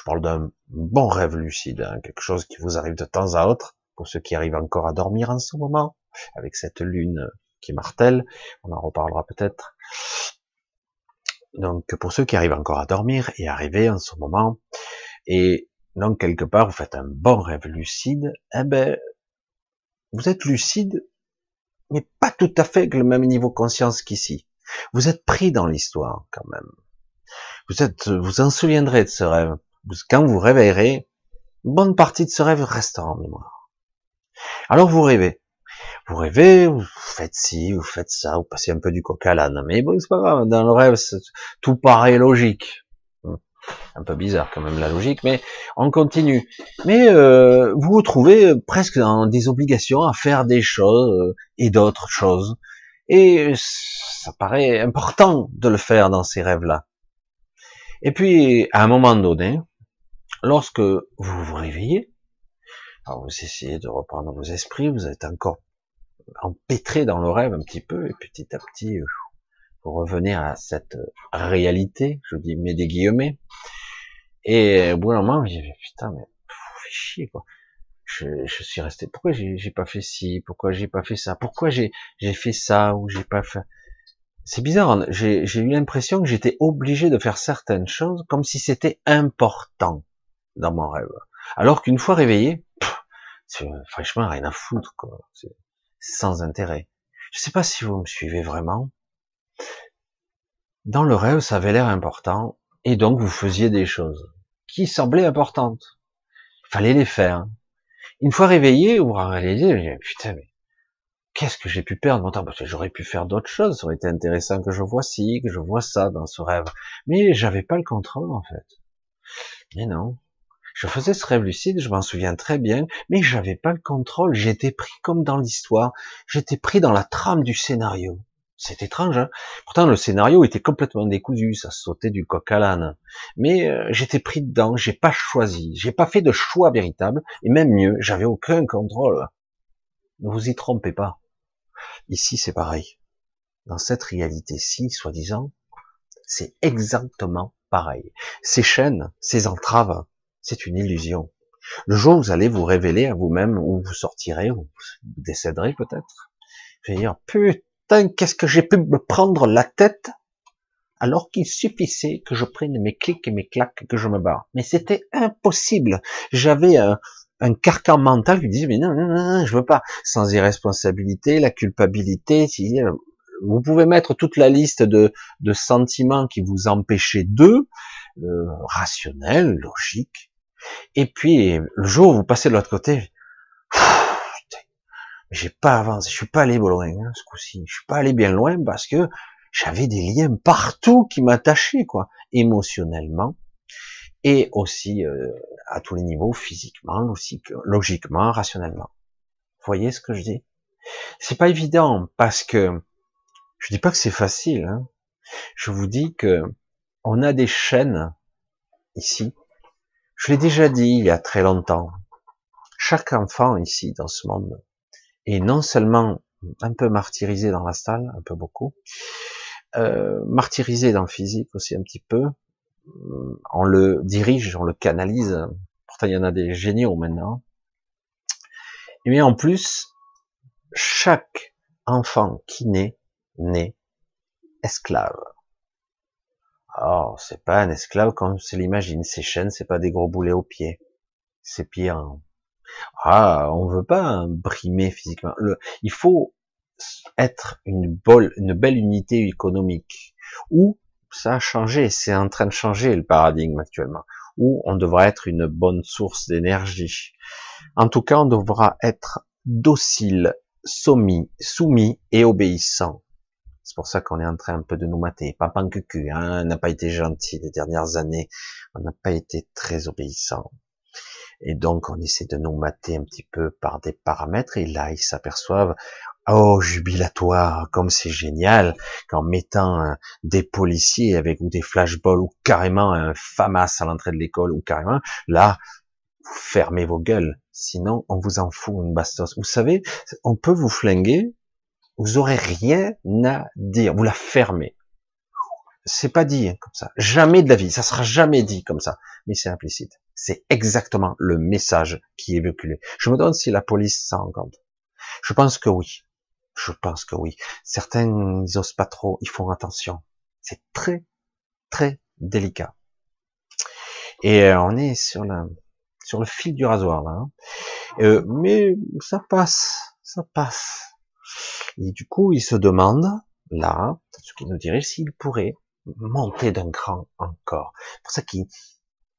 Je parle d'un bon rêve lucide, hein, quelque chose qui vous arrive de temps à autre, pour ceux qui arrivent encore à dormir en ce moment, avec cette lune qui martèle. On en reparlera peut-être. Donc, pour ceux qui arrivent encore à dormir et à rêver en ce moment, et donc quelque part vous faites un bon rêve lucide, eh ben, vous êtes lucide, mais pas tout à fait avec le même niveau de conscience qu'ici. Vous êtes pris dans l'histoire quand même. Vous êtes, vous en souviendrez de ce rêve. Quand vous réveillerez, une bonne partie de ce rêve restera en mémoire. Alors vous rêvez. Vous rêvez, vous faites ci, vous faites ça, vous passez un peu du coq à l'âne. Mais bon, c'est pas grave, dans le rêve, tout paraît logique. Un peu bizarre quand même la logique, mais on continue. Mais euh, vous vous trouvez presque dans des obligations à faire des choses euh, et d'autres choses. Et ça paraît important de le faire dans ces rêves-là. Et puis, à un moment donné, lorsque vous vous réveillez, vous essayez de reprendre vos esprits, vous êtes encore empêtré dans le rêve un petit peu, et petit à petit, vous revenez à cette réalité, je dis mais des et au bout d'un moment, j'ai dit, putain, mais fait chier, quoi. Je, je suis resté, pourquoi j'ai pas fait ci, pourquoi j'ai pas fait ça, pourquoi j'ai fait ça ou j'ai pas fait? C'est bizarre, hein. j'ai eu l'impression que j'étais obligé de faire certaines choses comme si c'était important dans mon rêve. Alors qu'une fois réveillé, c'est franchement rien à foutre, quoi. C'est sans intérêt. Je sais pas si vous me suivez vraiment. Dans le rêve, ça avait l'air important, et donc vous faisiez des choses qui semblaient importantes. Fallait les faire. Une fois réveillé, vous réalisez, putain, mais qu'est-ce que j'ai pu perdre mon temps? Parce que j'aurais pu faire d'autres choses. Ça aurait été intéressant que je vois ci, que je vois ça dans ce rêve. Mais j'avais pas le contrôle en fait. Mais non. Je faisais ce rêve lucide, je m'en souviens très bien, mais j'avais pas le contrôle. J'étais pris comme dans l'histoire. J'étais pris dans la trame du scénario. C'est étrange. Hein Pourtant, le scénario était complètement décousu, ça sautait du coq à l'âne. Mais euh, j'étais pris dedans, j'ai pas choisi, j'ai pas fait de choix véritable, et même mieux, j'avais aucun contrôle. Ne vous y trompez pas. Ici, c'est pareil. Dans cette réalité-ci, soi-disant, c'est exactement pareil. Ces chaînes, ces entraves, c'est une illusion. Le jour où vous allez vous révéler à vous-même, où vous sortirez, ou vous décéderez peut-être, je vais dire, putain, qu'est-ce que j'ai pu me prendre la tête alors qu'il suffisait que je prenne mes clics et mes claques que je me barre. Mais c'était impossible. J'avais un, carcan mental qui disait mais non, non, non, je veux pas. Sans irresponsabilité, la culpabilité. Vous pouvez mettre toute la liste de, sentiments qui vous empêchaient d'eux, euh, rationnels, logiques. Et puis le jour où vous passez de l'autre côté, j'ai pas avancé, je suis pas allé loin hein, ce coup-ci, je suis pas allé bien loin parce que j'avais des liens partout qui m'attachaient quoi, émotionnellement et aussi euh, à tous les niveaux, physiquement, aussi logiquement, rationnellement. Vous voyez ce que je dis? C'est pas évident parce que je dis pas que c'est facile. Hein. Je vous dis que on a des chaînes ici. Je l'ai déjà dit il y a très longtemps. Chaque enfant ici dans ce monde et non seulement un peu martyrisé dans la salle, un peu beaucoup, euh, martyrisé dans le physique aussi un petit peu. On le dirige, on le canalise. Pourtant, il y en a des géniaux maintenant. Et en plus, chaque enfant qui naît, naît esclave. Alors, c'est pas un esclave comme se l'imagine. Ces chaînes, c'est pas des gros boulets aux pieds. C'est pire. Ah, on veut pas brimer physiquement. il faut être une, une belle unité économique. Ou ça a changé, c'est en train de changer le paradigme actuellement. Où on devra être une bonne source d'énergie. En tout cas, on devra être docile, soumis, soumis et obéissant. C'est pour ça qu'on est en train un peu de nous mater. Pas que cul, hein, on n'a pas été gentil les dernières années. On n'a pas été très obéissant. Et donc, on essaie de nous mater un petit peu par des paramètres, et là, ils s'aperçoivent, Oh, jubilatoire, comme c'est génial, qu'en mettant euh, des policiers avec ou des flashballs ou carrément un FAMAS à l'entrée de l'école ou carrément, là, vous fermez vos gueules. Sinon, on vous en fout une bastos. Vous savez, on peut vous flinguer, vous aurez rien à dire. Vous la fermez. C'est pas dit comme ça. Jamais de la vie. Ça sera jamais dit comme ça. Mais c'est implicite. C'est exactement le message qui est véhiculé. Je me demande si la police s'en compte. Je pense que oui. Je pense que oui. Certains, ils osent pas trop, ils font attention. C'est très, très délicat. Et euh, on est sur la, sur le fil du rasoir là. Hein. Euh, mais ça passe, ça passe. Et du coup, il se demande là, ce qui nous dirait s'il pourrait monter d'un cran encore. C'est pour ça qu'ils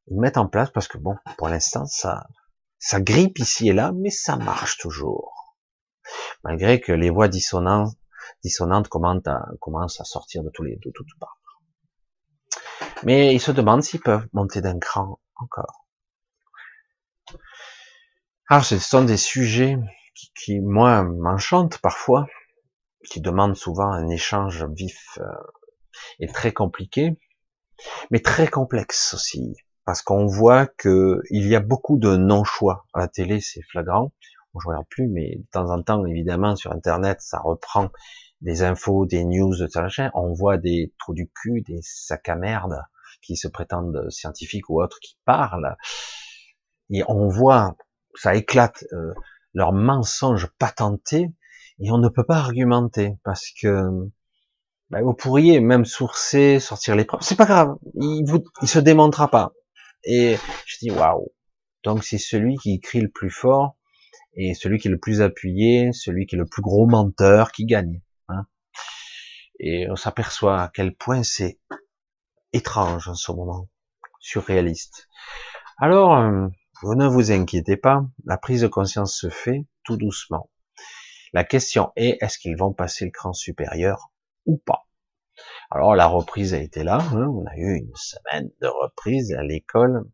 mettent en place, parce que bon, pour l'instant, ça, ça grippe ici et là, mais ça marche toujours malgré que les voix dissonantes, dissonantes commencent à, commencent à sortir de tous les, de toutes parts. Mais ils se demandent s'ils peuvent monter d'un cran encore. Alors, ce sont des sujets qui, qui moi, m'enchantent parfois, qui demandent souvent un échange vif euh, et très compliqué, mais très complexe aussi, parce qu'on voit que il y a beaucoup de non-choix à la télé, c'est flagrant. Je regarde plus, mais de temps en temps, évidemment, sur Internet, ça reprend des infos, des news, de on voit des trous du cul, des sacs à merde qui se prétendent scientifiques ou autres qui parlent, et on voit, ça éclate, euh, leurs mensonges patentés, et on ne peut pas argumenter, parce que ben, vous pourriez même sourcer, sortir les preuves, c'est pas grave, il, vous, il se démontrera pas. Et je dis waouh. Donc c'est celui qui crie le plus fort et celui qui est le plus appuyé, celui qui est le plus gros menteur, qui gagne. Hein. Et on s'aperçoit à quel point c'est étrange en ce moment, surréaliste. Alors, euh, ne vous inquiétez pas, la prise de conscience se fait tout doucement. La question est, est-ce qu'ils vont passer le cran supérieur ou pas? Alors la reprise a été là, hein. on a eu une semaine de reprise à l'école,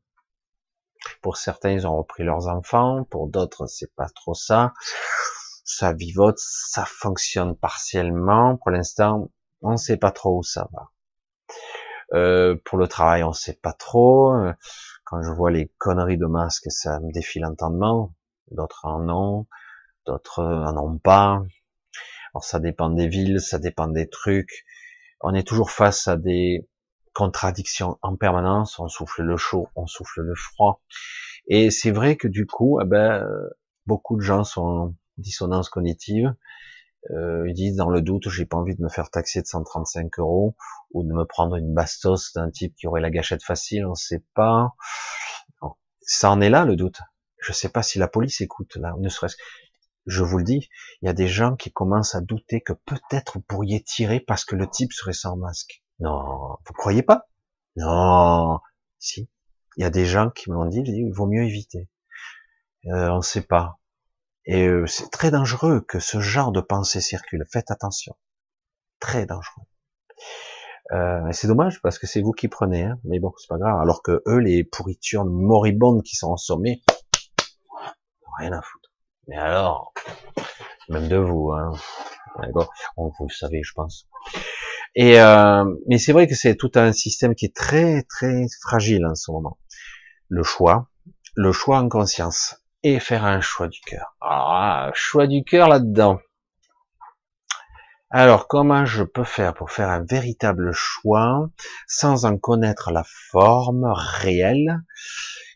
pour certains, ils ont repris leurs enfants, pour d'autres, c'est pas trop ça. Ça vivote, ça fonctionne partiellement. Pour l'instant, on ne sait pas trop où ça va. Euh, pour le travail, on ne sait pas trop. Quand je vois les conneries de masques, ça me défie l'entendement. D'autres en ont, d'autres en ont pas. Alors ça dépend des villes, ça dépend des trucs. On est toujours face à des contradiction en permanence, on souffle le chaud, on souffle le froid. Et c'est vrai que du coup, eh ben, beaucoup de gens sont en dissonance cognitive. Euh, ils disent dans le doute, j'ai pas envie de me faire taxer de 135 euros ou de me prendre une bastos d'un type qui aurait la gâchette facile, on sait pas. Ça en est là le doute. Je sais pas si la police écoute là, ne serait-ce. Je vous le dis, il y a des gens qui commencent à douter que peut-être vous pourriez tirer parce que le type serait sans masque. Non, vous croyez pas? Non, si. Il y a des gens qui me l'ont dit, il vaut mieux éviter. Euh, on ne sait pas. Et euh, c'est très dangereux que ce genre de pensée circule. Faites attention. Très dangereux. Euh, c'est dommage parce que c'est vous qui prenez, hein. mais bon, c'est pas grave. Alors que eux, les pourritures moribondes qui sont en sommet, rien à foutre. Mais alors, même de vous, hein. vous le savez, je pense. Et euh, mais c'est vrai que c'est tout un système qui est très très fragile en ce moment. Le choix, le choix en conscience et faire un choix du cœur. Ah, choix du cœur là-dedans. Alors, comment je peux faire pour faire un véritable choix sans en connaître la forme réelle?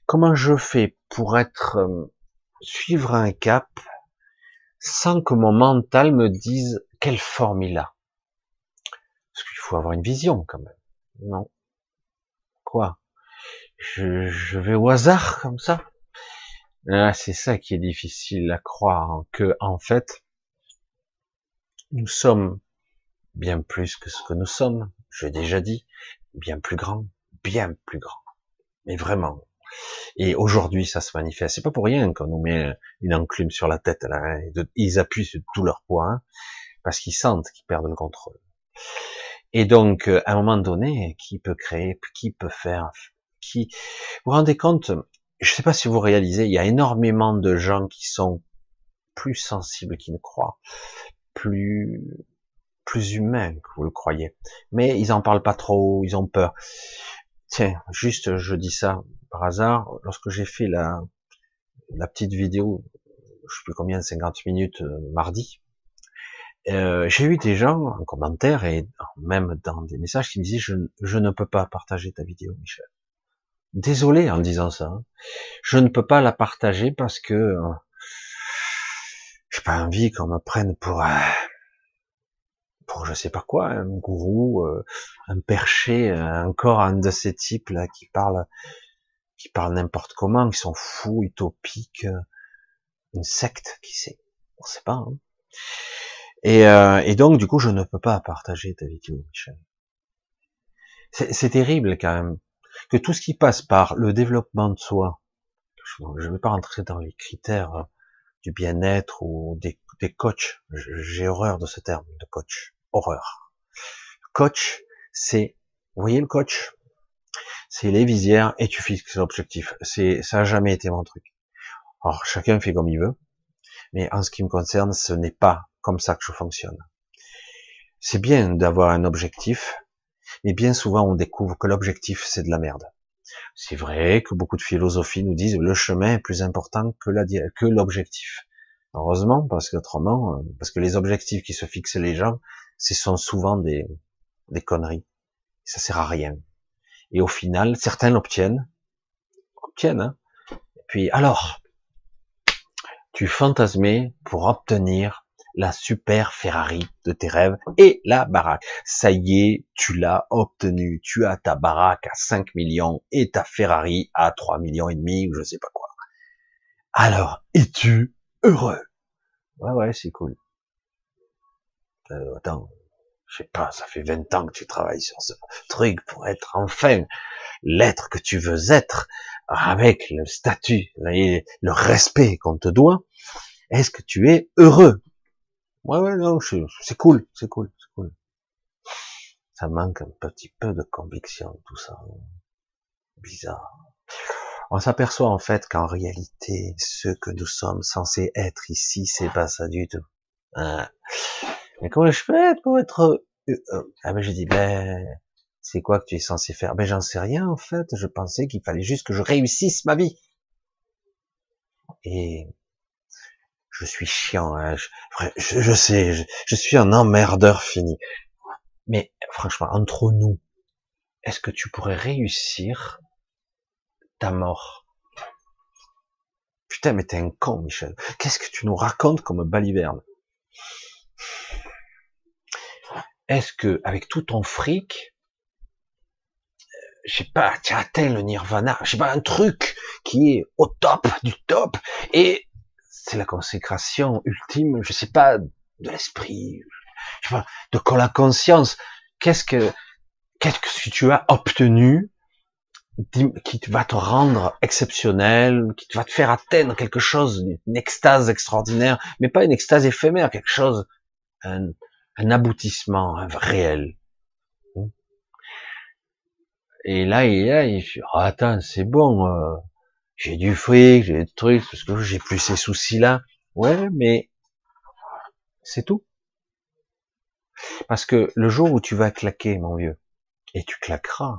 Comment je fais pour être euh, suivre un cap sans que mon mental me dise quelle forme il a? Parce qu'il faut avoir une vision quand même. Non? Quoi? Je, je, vais au hasard comme ça? Ah, C'est ça qui est difficile à croire, que en fait, nous sommes bien plus que ce que nous sommes. J'ai déjà dit, bien plus grand, bien plus grand. Mais vraiment. Et aujourd'hui, ça se manifeste. C'est pas pour rien qu'on nous met une enclume sur la tête. Là, ils appuient sur tout leur poids, hein, parce qu'ils sentent qu'ils perdent le contrôle. Et donc, euh, à un moment donné, qui peut créer, qui peut faire, qui, vous vous rendez compte, je ne sais pas si vous réalisez, il y a énormément de gens qui sont plus sensibles qu'ils ne croient. plus plus humain que vous le croyez. Mais ils en parlent pas trop, ils ont peur. Tiens, juste je dis ça par hasard, lorsque j'ai fait la, petite vidéo, je sais plus combien, 50 minutes euh, mardi, euh, j'ai eu des gens en commentaire et même dans des messages qui me disaient je ne peux pas partager ta vidéo, Michel. Désolé en disant ça. Je ne peux pas la partager parce que euh, j'ai pas envie qu'on me prenne pour pour je sais pas quoi, un gourou, euh, un perché, encore un de ces types là qui parle qui parlent n'importe comment, qui sont fous, utopiques, une secte, qui sait, on sait pas. Hein. Et, euh, et, donc du coup, je ne peux pas partager ta vidéo, Michel. C'est terrible quand même que tout ce qui passe par le développement de soi, je ne vais pas rentrer dans les critères du bien-être ou des, des coachs. J'ai horreur de ce terme de coach horreur. Coach, c'est, vous voyez le coach? C'est les visières et tu fixes l'objectif. C'est, ça a jamais été mon truc. Alors chacun fait comme il veut, mais en ce qui me concerne, ce n'est pas comme ça que je fonctionne. C'est bien d'avoir un objectif, mais bien souvent on découvre que l'objectif c'est de la merde. C'est vrai que beaucoup de philosophies nous disent le chemin est plus important que que l'objectif. Heureusement, parce qu'autrement, euh, parce que les objectifs qui se fixent les gens, ce sont souvent des, des conneries. Ça sert à rien. Et au final, certains l'obtiennent, obtiennent. Hein. Et puis, alors, tu fantasmais pour obtenir la super Ferrari de tes rêves et la baraque. Ça y est, tu l'as obtenu. Tu as ta baraque à 5 millions et ta Ferrari à 3 millions et demi ou je sais pas quoi. Alors, es-tu heureux? Ouais, ouais, c'est cool. Euh, attends, je sais pas, ça fait 20 ans que tu travailles sur ce truc pour être enfin l'être que tu veux être, avec le statut le respect qu'on te doit. Est-ce que tu es heureux? Ouais, ouais, non, c'est cool, c'est cool, c'est cool. Ça manque un petit peu de conviction, tout ça. Bizarre. On s'aperçoit en fait qu'en réalité, ce que nous sommes censés être ici, c'est pas ça du tout. Hein mais comment je fais pour être euh, euh, Ah ben j'ai dit ben c'est quoi que tu es censé faire? Ben j'en sais rien en fait. Je pensais qu'il fallait juste que je réussisse ma vie. Et je suis chiant. Hein. Je, je, sais, je, suis un emmerdeur fini. Mais franchement, entre nous, est-ce que tu pourrais réussir ta mort? Putain, mais t'es un con, Michel. Qu'est-ce que tu nous racontes comme baliverne? Est-ce que avec tout ton fric, euh, je sais pas, tu as atteint le nirvana, je sais pas, un truc qui est au top du top, et c'est la consécration ultime, je sais pas, de l'esprit, je sais pas, de la conscience. Qu'est-ce que, qu'est-ce que tu as obtenu qui va te rendre exceptionnel, qui va te faire atteindre quelque chose, une extase extraordinaire, mais pas une extase éphémère, quelque chose, un, un aboutissement réel. Et là, il est il oh, attends, c'est bon, euh, j'ai du fric, j'ai des trucs, parce que j'ai plus ces soucis-là. Ouais, mais c'est tout. Parce que le jour où tu vas claquer, mon vieux, et tu claqueras,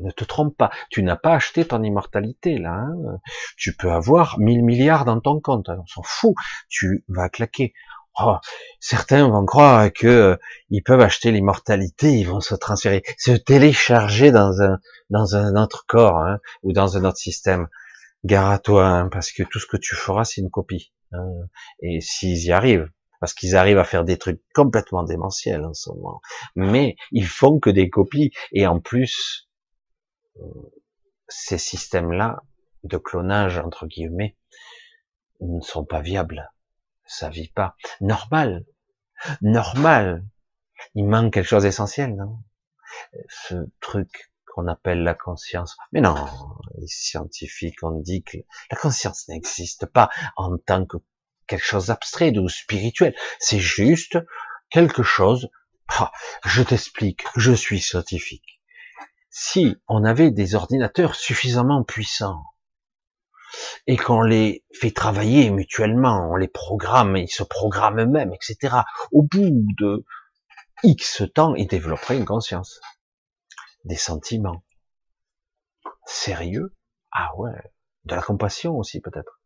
ne te trompe pas, tu n'as pas acheté ton immortalité là. Hein. Tu peux avoir 1000 milliards dans ton compte, on s'en fout. Tu vas claquer. Oh, certains vont croire que euh, ils peuvent acheter l'immortalité, ils vont se transférer, se télécharger dans un dans un autre corps hein, ou dans un autre système. Gare à toi, hein, parce que tout ce que tu feras, c'est une copie. Hein. Et s'ils y arrivent, parce qu'ils arrivent à faire des trucs complètement démentiels en ce moment, mais ils font que des copies et en plus, euh, ces systèmes-là de clonage entre guillemets ne sont pas viables ça vit pas. Normal. Normal. Il manque quelque chose d'essentiel, non? Ce truc qu'on appelle la conscience. Mais non, les scientifiques ont dit que la conscience n'existe pas en tant que quelque chose d'abstrait ou spirituel. C'est juste quelque chose. Ah, je t'explique, je suis scientifique. Si on avait des ordinateurs suffisamment puissants et qu'on les fait travailler mutuellement, on les programme, ils se programment eux-mêmes, etc. Au bout de X temps, ils développeraient une conscience, des sentiments. Sérieux? Ah ouais, de la compassion aussi peut-être.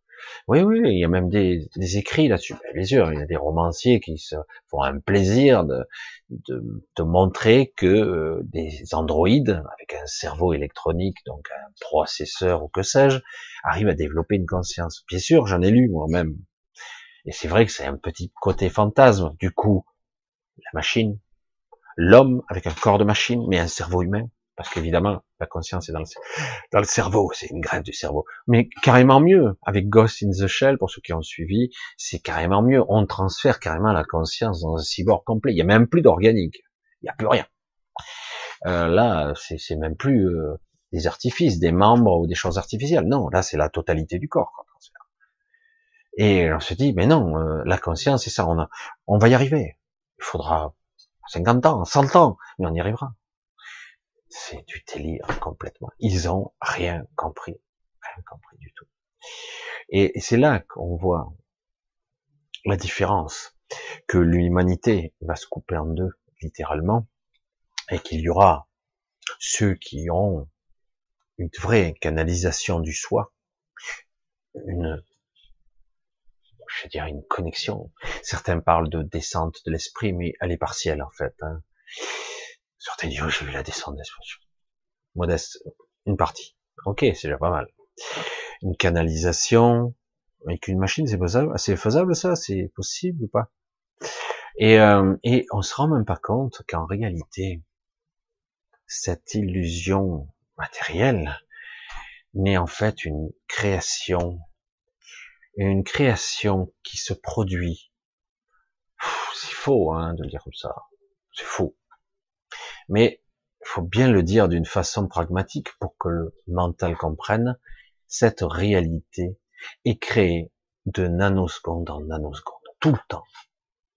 Oui, oui, il y a même des, écrits là-dessus. Bien sûr, il y a des romanciers qui se font un plaisir de, de, montrer que euh, des androïdes avec un cerveau électronique, donc un processeur ou que sais-je, arrivent à développer une conscience. Bien sûr, j'en ai lu moi-même. Et c'est vrai que c'est un petit côté fantasme. Du coup, la machine, l'homme avec un corps de machine, mais un cerveau humain, parce qu'évidemment, la conscience est dans le, dans le cerveau, c'est une grève du cerveau. Mais carrément mieux, avec Ghost in the Shell, pour ceux qui ont suivi, c'est carrément mieux. On transfère carrément la conscience dans un cyborg complet. Il n'y a même plus d'organique. Il n'y a plus rien. Euh, là, c'est même plus euh, des artifices, des membres ou des choses artificielles. Non, là, c'est la totalité du corps qu'on transfère. Et on se dit, mais non, euh, la conscience, c'est ça, on, a, on va y arriver. Il faudra 50 ans, 100 ans, mais on y arrivera. C'est du délire complètement. Ils ont rien compris, rien compris du tout. Et c'est là qu'on voit la différence, que l'humanité va se couper en deux, littéralement, et qu'il y aura ceux qui ont une vraie canalisation du soi, une, je dire, une connexion. Certains parlent de descente de l'esprit, mais elle est partielle en fait. Hein. Certains disent, j'ai vu la descente d'expression. Modeste, une partie. Ok, c'est déjà pas mal. Une canalisation avec une machine, c'est faisable, c'est faisable ça, c'est possible ou pas? Et, euh, et on se rend même pas compte qu'en réalité, cette illusion matérielle n'est en fait une création, une création qui se produit. C'est faux hein, de le dire comme ça, c'est faux. Mais il faut bien le dire d'une façon pragmatique pour que le mental comprenne, cette réalité est créée de nanoseconde en nanoseconde, tout le temps,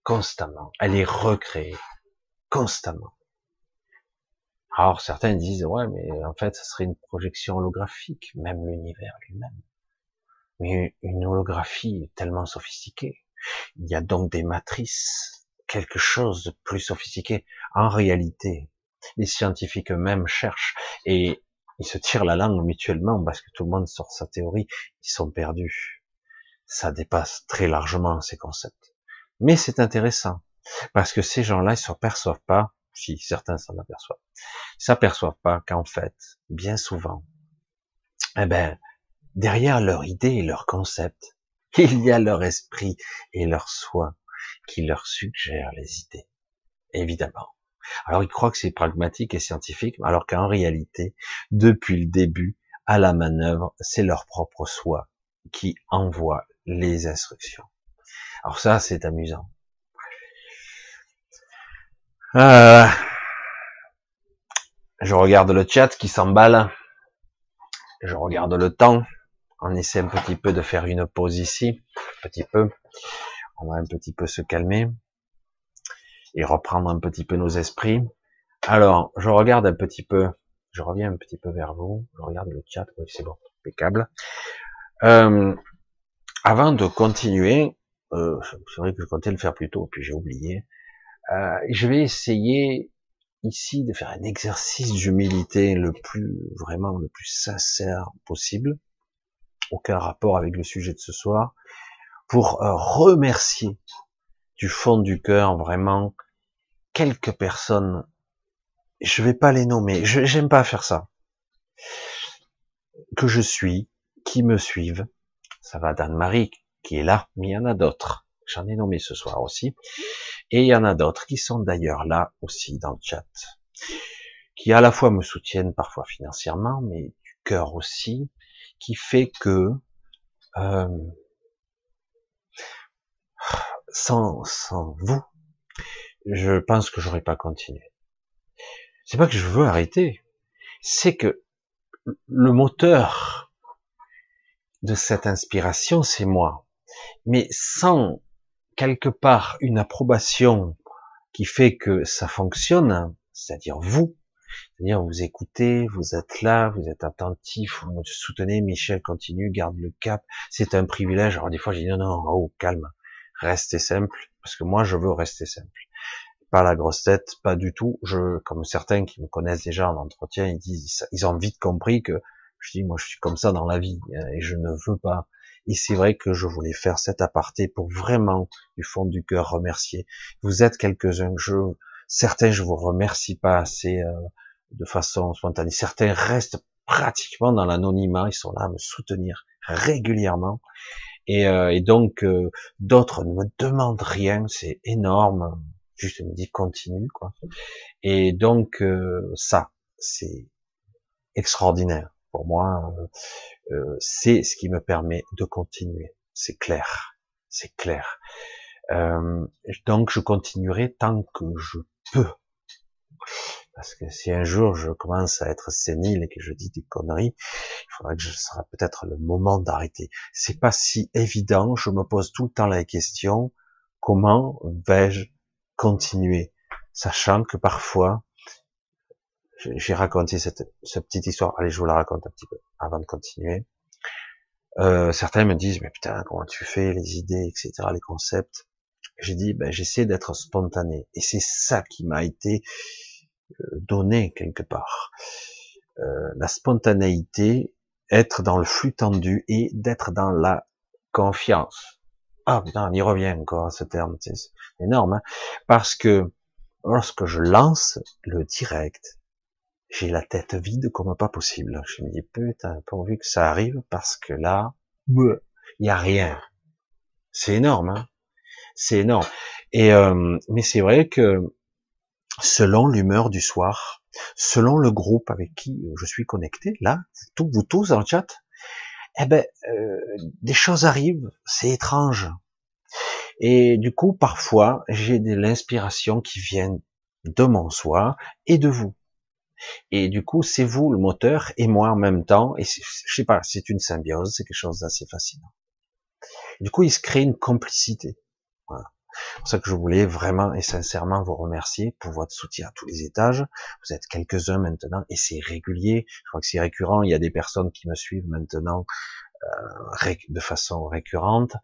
constamment. Elle est recréée, constamment. Alors certains disent, ouais, mais en fait, ça serait une projection holographique, même l'univers lui-même. Mais une holographie est tellement sophistiquée. Il y a donc des matrices, quelque chose de plus sophistiqué. En réalité, les scientifiques eux-mêmes cherchent et ils se tirent la langue mutuellement parce que tout le monde sort sa théorie, ils sont perdus. Ça dépasse très largement ces concepts. Mais c'est intéressant parce que ces gens-là, ils s'aperçoivent pas, si certains s'en aperçoivent, s'aperçoivent pas qu'en fait, bien souvent, eh ben, derrière leur idée et leur concept, il y a leur esprit et leur soi qui leur suggèrent les idées. Évidemment. Alors ils croient que c'est pragmatique et scientifique, alors qu'en réalité, depuis le début, à la manœuvre, c'est leur propre soi qui envoie les instructions. Alors ça, c'est amusant. Euh, je regarde le chat qui s'emballe. Je regarde le temps. On essaie un petit peu de faire une pause ici. Un petit peu. On va un petit peu se calmer et reprendre un petit peu nos esprits. Alors, je regarde un petit peu, je reviens un petit peu vers vous, je regarde le chat, oui c'est bon, impeccable. Euh, avant de continuer, euh, c'est vrai que je comptais le faire plus tôt, puis j'ai oublié, euh, je vais essayer ici de faire un exercice d'humilité le plus, vraiment le plus sincère possible, aucun rapport avec le sujet de ce soir, pour euh, remercier du fond du cœur vraiment quelques personnes, je vais pas les nommer, je j'aime pas faire ça, que je suis, qui me suivent. Ça va d'Anne-Marie qui est là, mais il y en a d'autres. J'en ai nommé ce soir aussi. Et il y en a d'autres qui sont d'ailleurs là aussi dans le chat, qui à la fois me soutiennent parfois financièrement, mais du cœur aussi, qui fait que euh, sans, sans vous, je pense que j'aurais pas continué. C'est pas que je veux arrêter, c'est que le moteur de cette inspiration, c'est moi. Mais sans quelque part une approbation qui fait que ça fonctionne, c'est-à-dire vous, C'est-à-dire, vous écoutez, vous êtes là, vous êtes attentif, vous me soutenez, Michel continue, garde le cap. C'est un privilège. Alors, des fois, j'ai dit, non, non, oh, calme. Restez simple. Parce que moi, je veux rester simple. Pas la grosse tête, pas du tout. Je, comme certains qui me connaissent déjà en entretien, ils disent, ils ont vite compris que je dis, moi, je suis comme ça dans la vie hein, et je ne veux pas. Et c'est vrai que je voulais faire cet aparté pour vraiment, du fond du cœur, remercier. Vous êtes quelques-uns. Je, certains, je vous remercie pas assez euh, de façon spontanée. Certains restent pratiquement dans l'anonymat. Ils sont là à me soutenir régulièrement. Et, euh, et donc euh, d'autres ne me demandent rien, c'est énorme. Juste me dit continue quoi. Et donc euh, ça, c'est extraordinaire pour moi. c'est ce qui me permet de continuer. C'est clair, c'est clair. donc je continuerai tant que je peux. Parce que si un jour je commence à être sénile et que je dis des conneries, il faudra que ce sera peut-être le moment d'arrêter. C'est pas si évident. Je me pose tout le temps la question comment vais-je continuer, sachant que parfois j'ai raconté cette, cette, petite histoire. Allez, je vous la raconte un petit peu avant de continuer. Euh, certains me disent mais putain comment tu fais les idées etc les concepts? J'ai dit ben j'essaie d'être spontané et c'est ça qui m'a été euh, donner quelque part. Euh, la spontanéité, être dans le flux tendu et d'être dans la confiance. Ah putain, on y revient encore à ce terme, c'est énorme, hein parce que lorsque je lance le direct, j'ai la tête vide comme pas possible. Je me dis putain, pourvu que ça arrive, parce que là, il y a rien. C'est énorme, hein c'est énorme. Et euh, mais c'est vrai que selon l'humeur du soir, selon le groupe avec qui je suis connecté, là, tous vous tous dans le chat, eh ben, euh, des choses arrivent, c'est étrange. Et du coup, parfois, j'ai de l'inspiration qui vient de mon soi et de vous. Et du coup, c'est vous le moteur et moi en même temps. Et je sais pas, c'est une symbiose, c'est quelque chose d'assez fascinant. Du coup, il se crée une complicité. C'est pour ça que je voulais vraiment et sincèrement vous remercier pour votre soutien à tous les étages. Vous êtes quelques-uns maintenant et c'est régulier. Je crois que c'est récurrent. Il y a des personnes qui me suivent maintenant euh, de façon récurrente.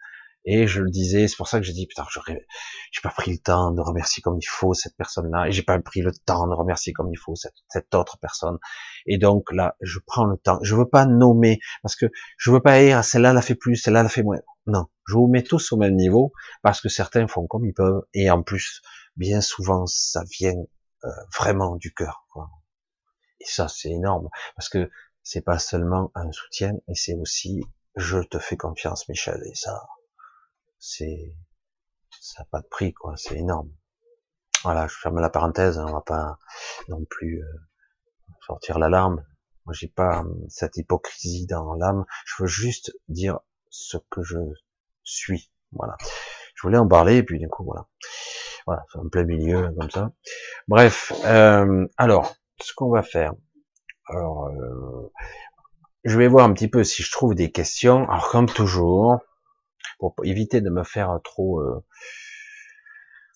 Et je le disais, c'est pour ça que j'ai dit, putain, j'ai pas pris le temps de remercier comme il faut cette personne-là, et j'ai pas pris le temps de remercier comme il faut cette, cette, autre personne. Et donc là, je prends le temps. Je veux pas nommer, parce que je veux pas dire, celle-là l'a fait plus, celle-là l'a fait moins. Non. Je vous mets tous au même niveau, parce que certains font comme ils peuvent, et en plus, bien souvent, ça vient euh, vraiment du cœur. Et ça, c'est énorme, parce que c'est pas seulement un soutien, mais c'est aussi, je te fais confiance, Michel, et ça, c'est ça n'a pas de prix quoi, c'est énorme. Voilà, je ferme la parenthèse, hein, on va pas non plus euh, sortir l'alarme. Moi j'ai pas euh, cette hypocrisie dans l'âme, je veux juste dire ce que je suis. Voilà. Je voulais en parler et puis du coup voilà. Voilà, c'est en plein milieu comme ça. Bref, euh, alors ce qu'on va faire. Alors euh, je vais voir un petit peu si je trouve des questions. Alors comme toujours, pour éviter de me faire trop euh,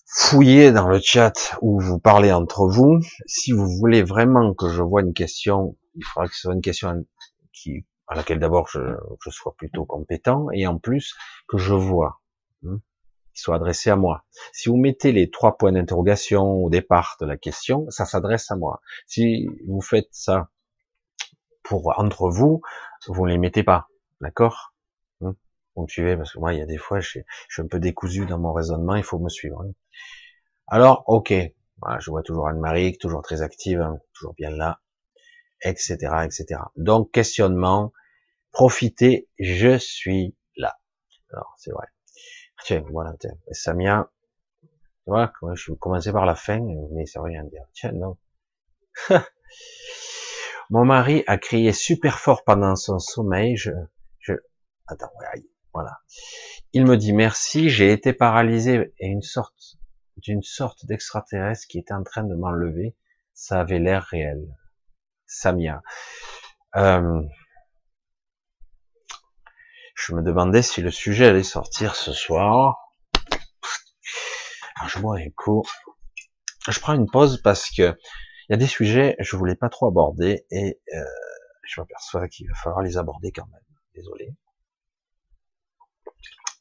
fouiller dans le chat où vous parlez entre vous. Si vous voulez vraiment que je vois une question, il faudra que ce soit une question qui, à laquelle d'abord je, je, sois plutôt compétent et en plus que je vois, hein, soit adressé à moi. Si vous mettez les trois points d'interrogation au départ de la question, ça s'adresse à moi. Si vous faites ça pour entre vous, vous ne les mettez pas, d'accord? Vous me suivez parce que moi, il y a des fois, je suis, un peu décousu dans mon raisonnement, il faut me suivre. Hein. Alors, ok, voilà, je vois toujours Anne-Marie, toujours très active, hein, toujours bien là, etc., etc. Donc, questionnement, profitez, je suis là. Alors, c'est vrai. Tiens, voilà, tiens, Samia, tu vois, je vais commencer par la fin, mais ça veut rien dire. Tiens, non. Mon mari a crié super fort pendant son sommeil, je, je, attends, voilà. Il me dit merci, j'ai été paralysé et une sorte d'une sorte d'extraterrestre qui était en train de m'enlever. Ça avait l'air réel. Samia. Euh, je me demandais si le sujet allait sortir ce soir. Alors, je bois un coup. Je prends une pause parce que Il y a des sujets, je voulais pas trop aborder et euh, je m'aperçois qu'il va falloir les aborder quand même. Désolé.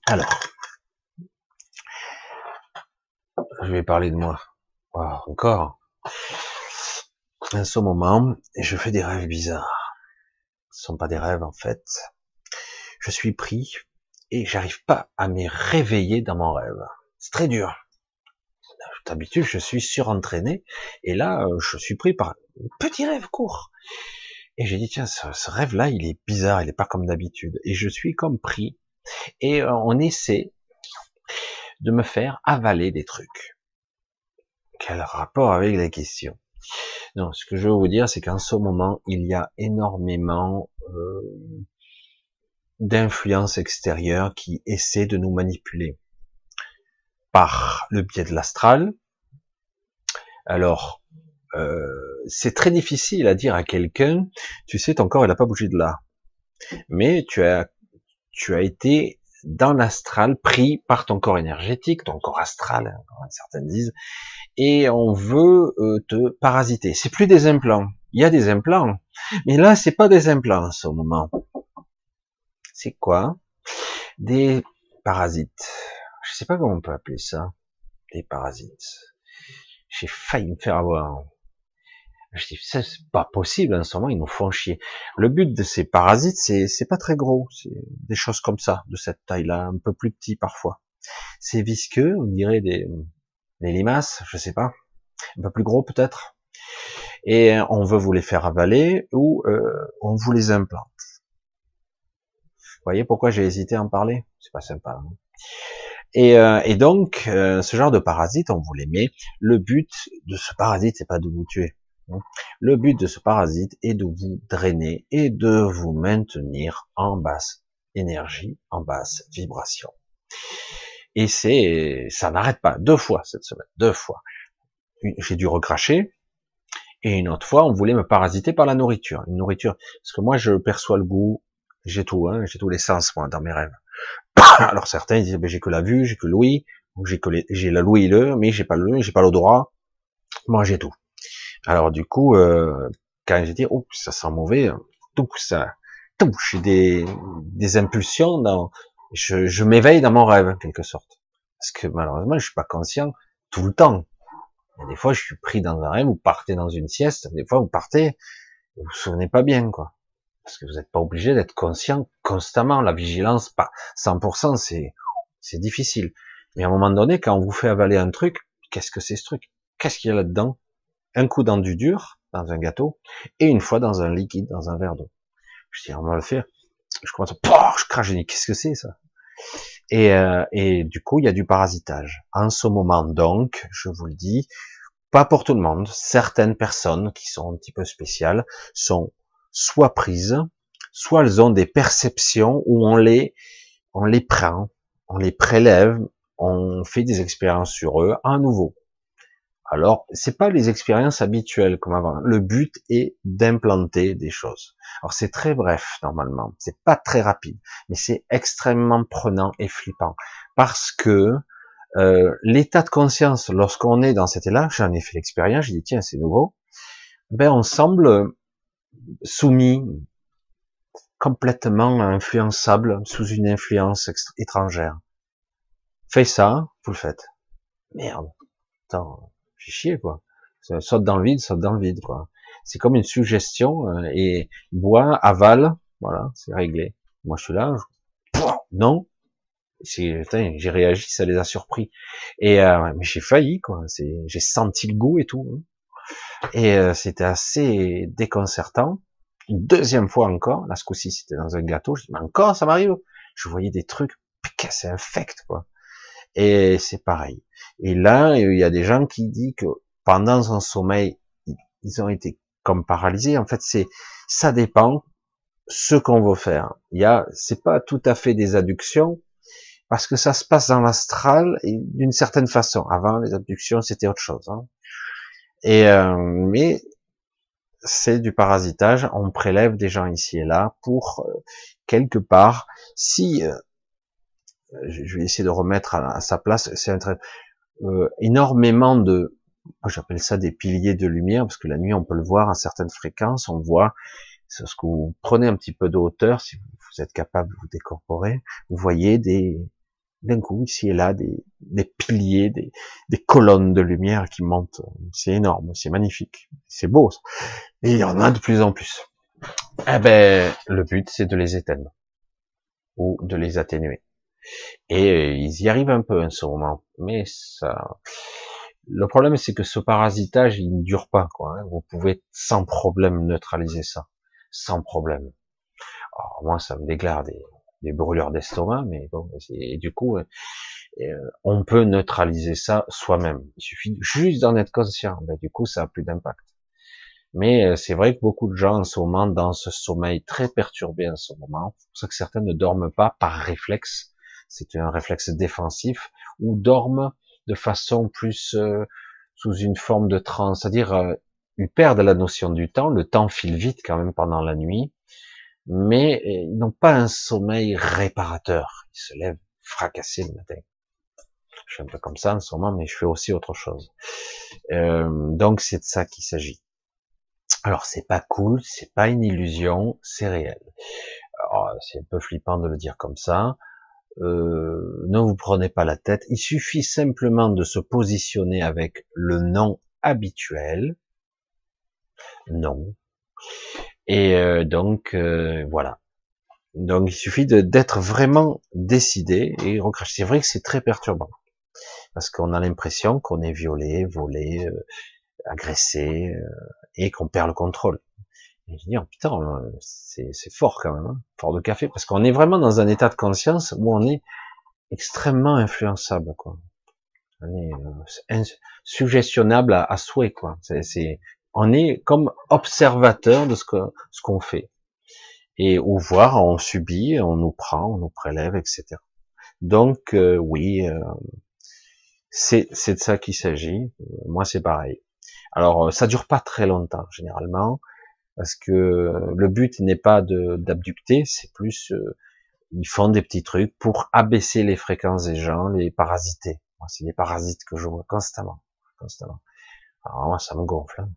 Alors, je vais parler de moi. encore. En ce moment, je fais des rêves bizarres. Ce sont pas des rêves en fait. Je suis pris et j'arrive pas à me réveiller dans mon rêve. C'est très dur. D'habitude, je suis surentraîné et là, je suis pris par un petit rêve court. Et j'ai dit tiens, ce, rêve-là, il est bizarre, il est pas comme d'habitude. Et je suis comme pris. Et euh, on essaie de me faire avaler des trucs. Quel rapport avec les questions Non, ce que je veux vous dire, c'est qu'en ce moment, il y a énormément euh, d'influences extérieures qui essaient de nous manipuler par le biais de l'astral. Alors, euh, c'est très difficile à dire à quelqu'un, tu sais, ton corps, il n'a pas bougé de là. Mais tu as, tu as été dans l'astral, pris par ton corps énergétique, ton corps astral, hein, certains disent, et on veut euh, te parasiter. C'est plus des implants. Il y a des implants, mais là, c'est pas des implants en ce moment. C'est quoi? Des parasites. Je sais pas comment on peut appeler ça. Des parasites. J'ai failli me faire avoir. Je dis, c'est pas possible, en ce moment, ils nous font chier. Le but de ces parasites, c'est, c'est pas très gros. C'est des choses comme ça, de cette taille-là, un peu plus petit parfois. C'est visqueux, on dirait des, des limaces, je sais pas. Un peu plus gros peut-être. Et on veut vous les faire avaler ou euh, on vous les implante. Vous voyez pourquoi j'ai hésité à en parler? C'est pas sympa. Hein et, euh, et, donc, euh, ce genre de parasite, on vous les met. Le but de ce parasite, c'est pas de vous tuer. Le but de ce parasite est de vous drainer et de vous maintenir en basse énergie, en basse vibration. Et c'est, ça n'arrête pas. Deux fois cette semaine, deux fois. J'ai dû recracher. Et une autre fois, on voulait me parasiter par la nourriture. Une nourriture, parce que moi, je perçois le goût, j'ai tout, hein, j'ai tous les sens, moi, dans mes rêves. Alors certains disent, ben, j'ai que la vue, j'ai que l'ouïe, j'ai que j'ai la l'ouïe le, mais j'ai pas le, j'ai pas l'odorat. Moi, j'ai tout. Alors du coup, euh, quand j'ai dit, oh, ça sent mauvais, tout ça, tout, j'ai des, des impulsions dans, je, je m'éveille dans mon rêve, en quelque sorte. Parce que malheureusement, je suis pas conscient tout le temps. Des fois, je suis pris dans un rêve, vous partez dans une sieste, des fois, vous partez, vous vous souvenez pas bien, quoi. Parce que vous n'êtes pas obligé d'être conscient constamment. La vigilance, pas 100%, c'est, c'est difficile. Mais à un moment donné, quand on vous fait avaler un truc, qu'est-ce que c'est ce truc? Qu'est-ce qu'il y a là-dedans? Un coup dans du dur, dans un gâteau, et une fois dans un liquide, dans un verre d'eau. Je dis, on va le faire. Je commence à, je crache, je dis, qu'est-ce que c'est ça? Et, euh, et du coup, il y a du parasitage. En ce moment, donc, je vous le dis, pas pour tout le monde. Certaines personnes qui sont un petit peu spéciales sont soit prises, soit elles ont des perceptions où on les, on les prend, on les prélève, on fait des expériences sur eux à nouveau. Alors, c'est pas les expériences habituelles comme avant. Le but est d'implanter des choses. Alors c'est très bref normalement, c'est pas très rapide, mais c'est extrêmement prenant et flippant parce que euh, l'état de conscience lorsqu'on est dans cet état, j'en ai fait l'expérience, j'ai dit tiens c'est nouveau, ben on semble soumis, complètement influençable sous une influence étrangère. Fais ça, vous le faites. Merde. Chier, quoi. Saute dans le vide, saute dans le vide, quoi. C'est comme une suggestion, euh, et bois, avale, voilà, c'est réglé. Moi, je suis là, non. J'ai réagi, ça les a surpris. Et euh, mais j'ai failli, quoi. J'ai senti le goût et tout. Hein. Et euh, c'était assez déconcertant. Une deuxième fois encore, là ce coup-ci c'était dans un gâteau, je dis mais encore ça m'arrive. Je voyais des trucs, c'est infect quoi. Et c'est pareil. Et là, il y a des gens qui disent que pendant son sommeil, ils ont été comme paralysés. En fait, c'est ça dépend ce qu'on veut faire. Il y a, c'est pas tout à fait des adductions parce que ça se passe dans l'astral d'une certaine façon. Avant, les abductions c'était autre chose. Hein. Et euh, mais c'est du parasitage. On prélève des gens ici et là pour euh, quelque part. Si euh, je vais essayer de remettre à, sa place. C'est un très, euh, énormément de j'appelle ça des piliers de lumière, parce que la nuit on peut le voir à certaines fréquences, on voit, ce que vous prenez un petit peu de hauteur, si vous êtes capable de vous décorporer, vous voyez des, d'un coup, ici et là, des, des piliers, des, des, colonnes de lumière qui montent. C'est énorme, c'est magnifique, c'est beau. Et il y en a de plus en plus. Eh ben, le but, c'est de les éteindre ou de les atténuer. Et euh, ils y arrivent un peu en ce moment, mais ça. Le problème, c'est que ce parasitage, il ne dure pas. Quoi, hein. Vous pouvez sans problème neutraliser ça, sans problème. Alors, moi, ça me déglaire des, des brûlures d'estomac, mais bon, et du coup, euh, euh, on peut neutraliser ça soi-même. Il suffit juste d'en être conscient. Ben, du coup, ça a plus d'impact. Mais c'est vrai que beaucoup de gens en ce moment, dans ce sommeil très perturbé en ce moment, c'est pour ça que certains ne dorment pas par réflexe, c'est un réflexe défensif, ou dorment de façon plus euh, sous une forme de transe, c'est-à-dire euh, ils perdent la notion du temps, le temps file vite quand même pendant la nuit, mais ils n'ont pas un sommeil réparateur, ils se lèvent fracassés le matin. Je suis un peu comme ça en ce moment, mais je fais aussi autre chose. donc c'est de ça qu'il s'agit. Alors c'est pas cool, c'est pas une illusion, c'est réel. C'est un peu flippant de le dire comme ça. Euh, ne vous prenez pas la tête. Il suffit simplement de se positionner avec le nom habituel. Non. Et euh, donc euh, voilà. Donc il suffit d'être vraiment décidé et C'est vrai que c'est très perturbant parce qu'on a l'impression qu'on est violé, volé, agressé, et qu'on perd le contrôle. Et je dis, oh, putain, euh, c'est fort quand même, hein, fort de café, parce qu'on est vraiment dans un état de conscience où on est extrêmement influençable, quoi. On est euh, suggestionnable à, souhait, quoi. On est comme observateur de ce ce qu'on fait. Et au voir, on subit, on nous prend, on nous prélève, etc. Donc euh, oui, c'est c'est de ça qu'il s'agit. Moi, c'est pareil. Alors, euh, ça dure pas très longtemps généralement, parce que le but n'est pas d'abducter, c'est plus euh, ils font des petits trucs pour abaisser les fréquences des gens, les parasiter. C'est des parasites que je vois constamment, constamment. Alors moi, ça me gonfle. Hein.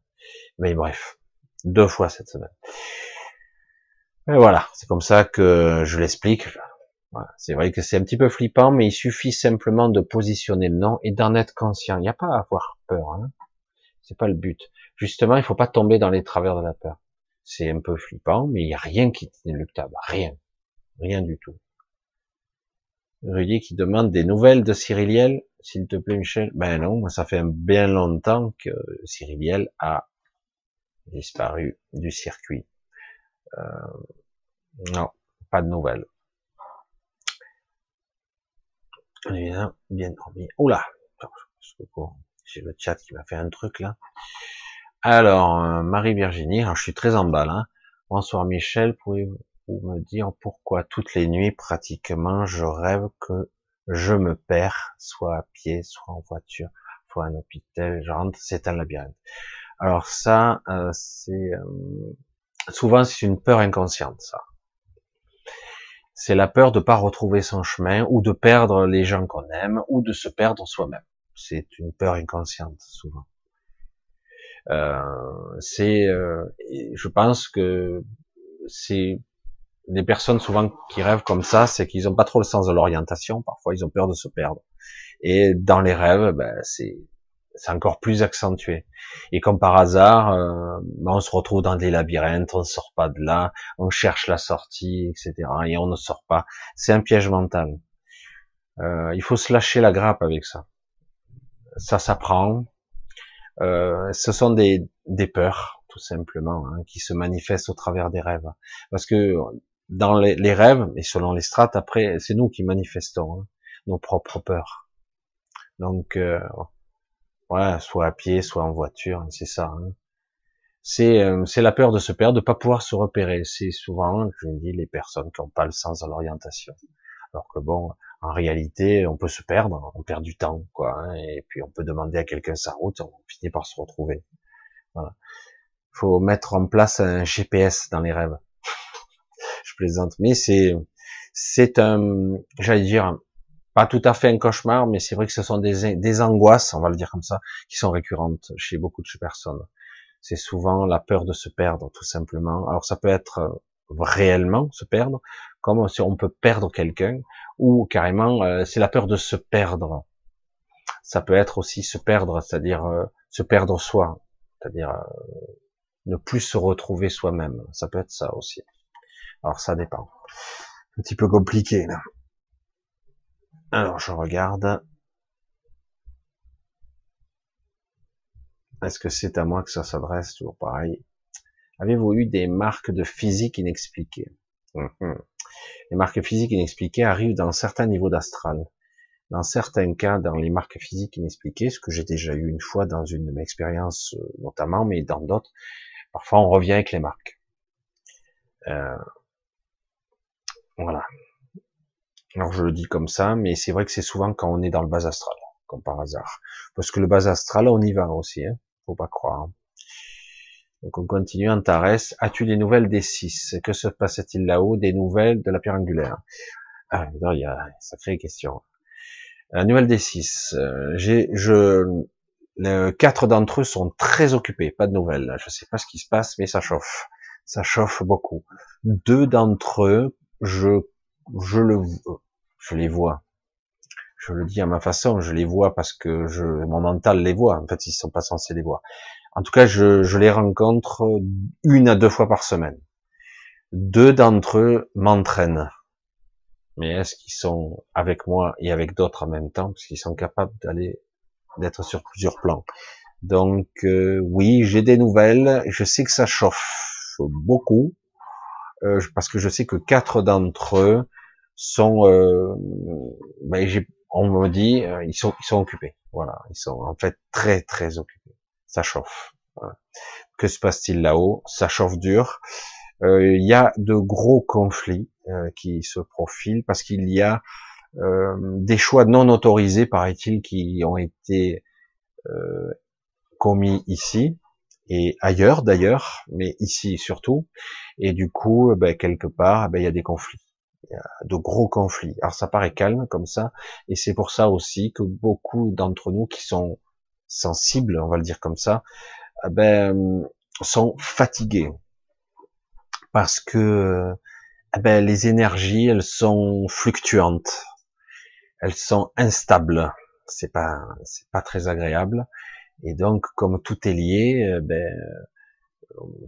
Mais bref, deux fois cette semaine. Et voilà, c'est comme ça que je l'explique. C'est vrai que c'est un petit peu flippant, mais il suffit simplement de positionner le nom et d'en être conscient. Il n'y a pas à avoir peur. Hein. C'est pas le but. Justement, il faut pas tomber dans les travers de la peur. C'est un peu flippant, mais il n'y a rien qui est inéluctable. Rien. Rien du tout. Rudy qui demande des nouvelles de Cyriliel, s'il te plaît Michel. Ben non, ça fait bien longtemps que Cyriliel a disparu du circuit. Euh, non, pas de nouvelles. Bien, bien dormi. Oula, j'ai le chat qui m'a fait un truc là. Alors, euh, Marie-Virginie, je suis très en. Hein. Bonsoir Michel, pouvez-vous me dire pourquoi toutes les nuits pratiquement je rêve que je me perds, soit à pied, soit en voiture, soit un hôpital, je rentre, c'est un labyrinthe. Alors ça, euh, c'est euh, souvent c'est une peur inconsciente, ça. C'est la peur de pas retrouver son chemin ou de perdre les gens qu'on aime ou de se perdre soi-même c'est une peur inconsciente souvent. Euh, c'est, euh, je pense que c'est des personnes souvent qui rêvent comme ça, c'est qu'ils n'ont pas trop le sens de l'orientation. Parfois, ils ont peur de se perdre. Et dans les rêves, ben, c'est c'est encore plus accentué. Et comme par hasard, euh, ben, on se retrouve dans des labyrinthes, on ne sort pas de là, on cherche la sortie, etc. Et on ne sort pas. C'est un piège mental. Euh, il faut se lâcher la grappe avec ça ça s'apprend. Euh, ce sont des, des peurs, tout simplement, hein, qui se manifestent au travers des rêves. Parce que dans les, les rêves, et selon les strates, après, c'est nous qui manifestons hein, nos propres peurs. Donc, euh, soit à pied, soit en voiture, c'est ça. Hein. C'est euh, la peur de se perdre, de pas pouvoir se repérer. C'est souvent, je dis, les personnes qui n'ont pas le sens de l'orientation. Alors que bon, en réalité, on peut se perdre, on perd du temps, quoi, hein, et puis on peut demander à quelqu'un sa route, on finit par se retrouver. Voilà. Faut mettre en place un GPS dans les rêves. Je plaisante, mais c'est c'est un, j'allais dire, pas tout à fait un cauchemar, mais c'est vrai que ce sont des, des angoisses, on va le dire comme ça, qui sont récurrentes chez beaucoup de personnes. C'est souvent la peur de se perdre, tout simplement. Alors ça peut être euh, réellement se perdre, comme si on peut perdre quelqu'un, ou carrément euh, c'est la peur de se perdre. Ça peut être aussi se perdre, c'est-à-dire euh, se perdre soi, c'est-à-dire ne plus se retrouver soi-même. Ça peut être ça aussi. Alors ça dépend. Un petit peu compliqué là. Alors, je regarde. Est-ce que c'est à moi que ça s'adresse? Toujours pareil. Avez-vous eu des marques de physique inexpliquées? Les marques physiques inexpliquées arrivent dans certains niveaux d'astral. Dans certains cas, dans les marques physiques inexpliquées, ce que j'ai déjà eu une fois dans une de mes expériences euh, notamment, mais dans d'autres, parfois on revient avec les marques. Euh, voilà. Alors je le dis comme ça, mais c'est vrai que c'est souvent quand on est dans le bas astral, comme par hasard. Parce que le bas astral, on y va aussi, hein faut pas croire. Donc on continue, Antares, as-tu des nouvelles des six? Que se passe-t-il là-haut? Des nouvelles de la pierre angulaire? Ah, il y a sacrée question. La nouvelle des six, euh, j'ai, je, quatre d'entre eux sont très occupés, pas de nouvelles. Je sais pas ce qui se passe, mais ça chauffe, ça chauffe beaucoup. Deux d'entre eux, je, je le, je les vois. Je le dis à ma façon, je les vois parce que je, mon mental les voit. En fait, ils sont pas censés les voir. En tout cas, je, les rencontre une à deux fois par semaine. Deux d'entre eux m'entraînent. Mais est-ce qu'ils sont avec moi et avec d'autres en même temps, parce qu'ils sont capables d'aller, d'être sur plusieurs plans. Donc euh, oui, j'ai des nouvelles. Je sais que ça chauffe beaucoup euh, parce que je sais que quatre d'entre eux sont, euh, ben, on me dit, euh, ils sont, ils sont occupés. Voilà, ils sont en fait très très occupés. Ça chauffe. Que se passe-t-il là-haut? Ça chauffe dur. Euh, il y a de gros conflits euh, qui se profilent parce qu'il y a des choix non autorisés, paraît-il, qui ont été commis ici et ailleurs d'ailleurs, mais ici surtout. Et du coup, ben, quelque part, ben, il y a des conflits il y a de gros conflits. Alors ça paraît calme comme ça, et c'est pour ça aussi que beaucoup d'entre nous qui sont sensibles, on va le dire comme ça, eh ben, sont fatigués parce que eh ben, les énergies elles sont fluctuantes, elles sont instables. C'est pas c'est pas très agréable. Et donc comme tout est lié, eh ben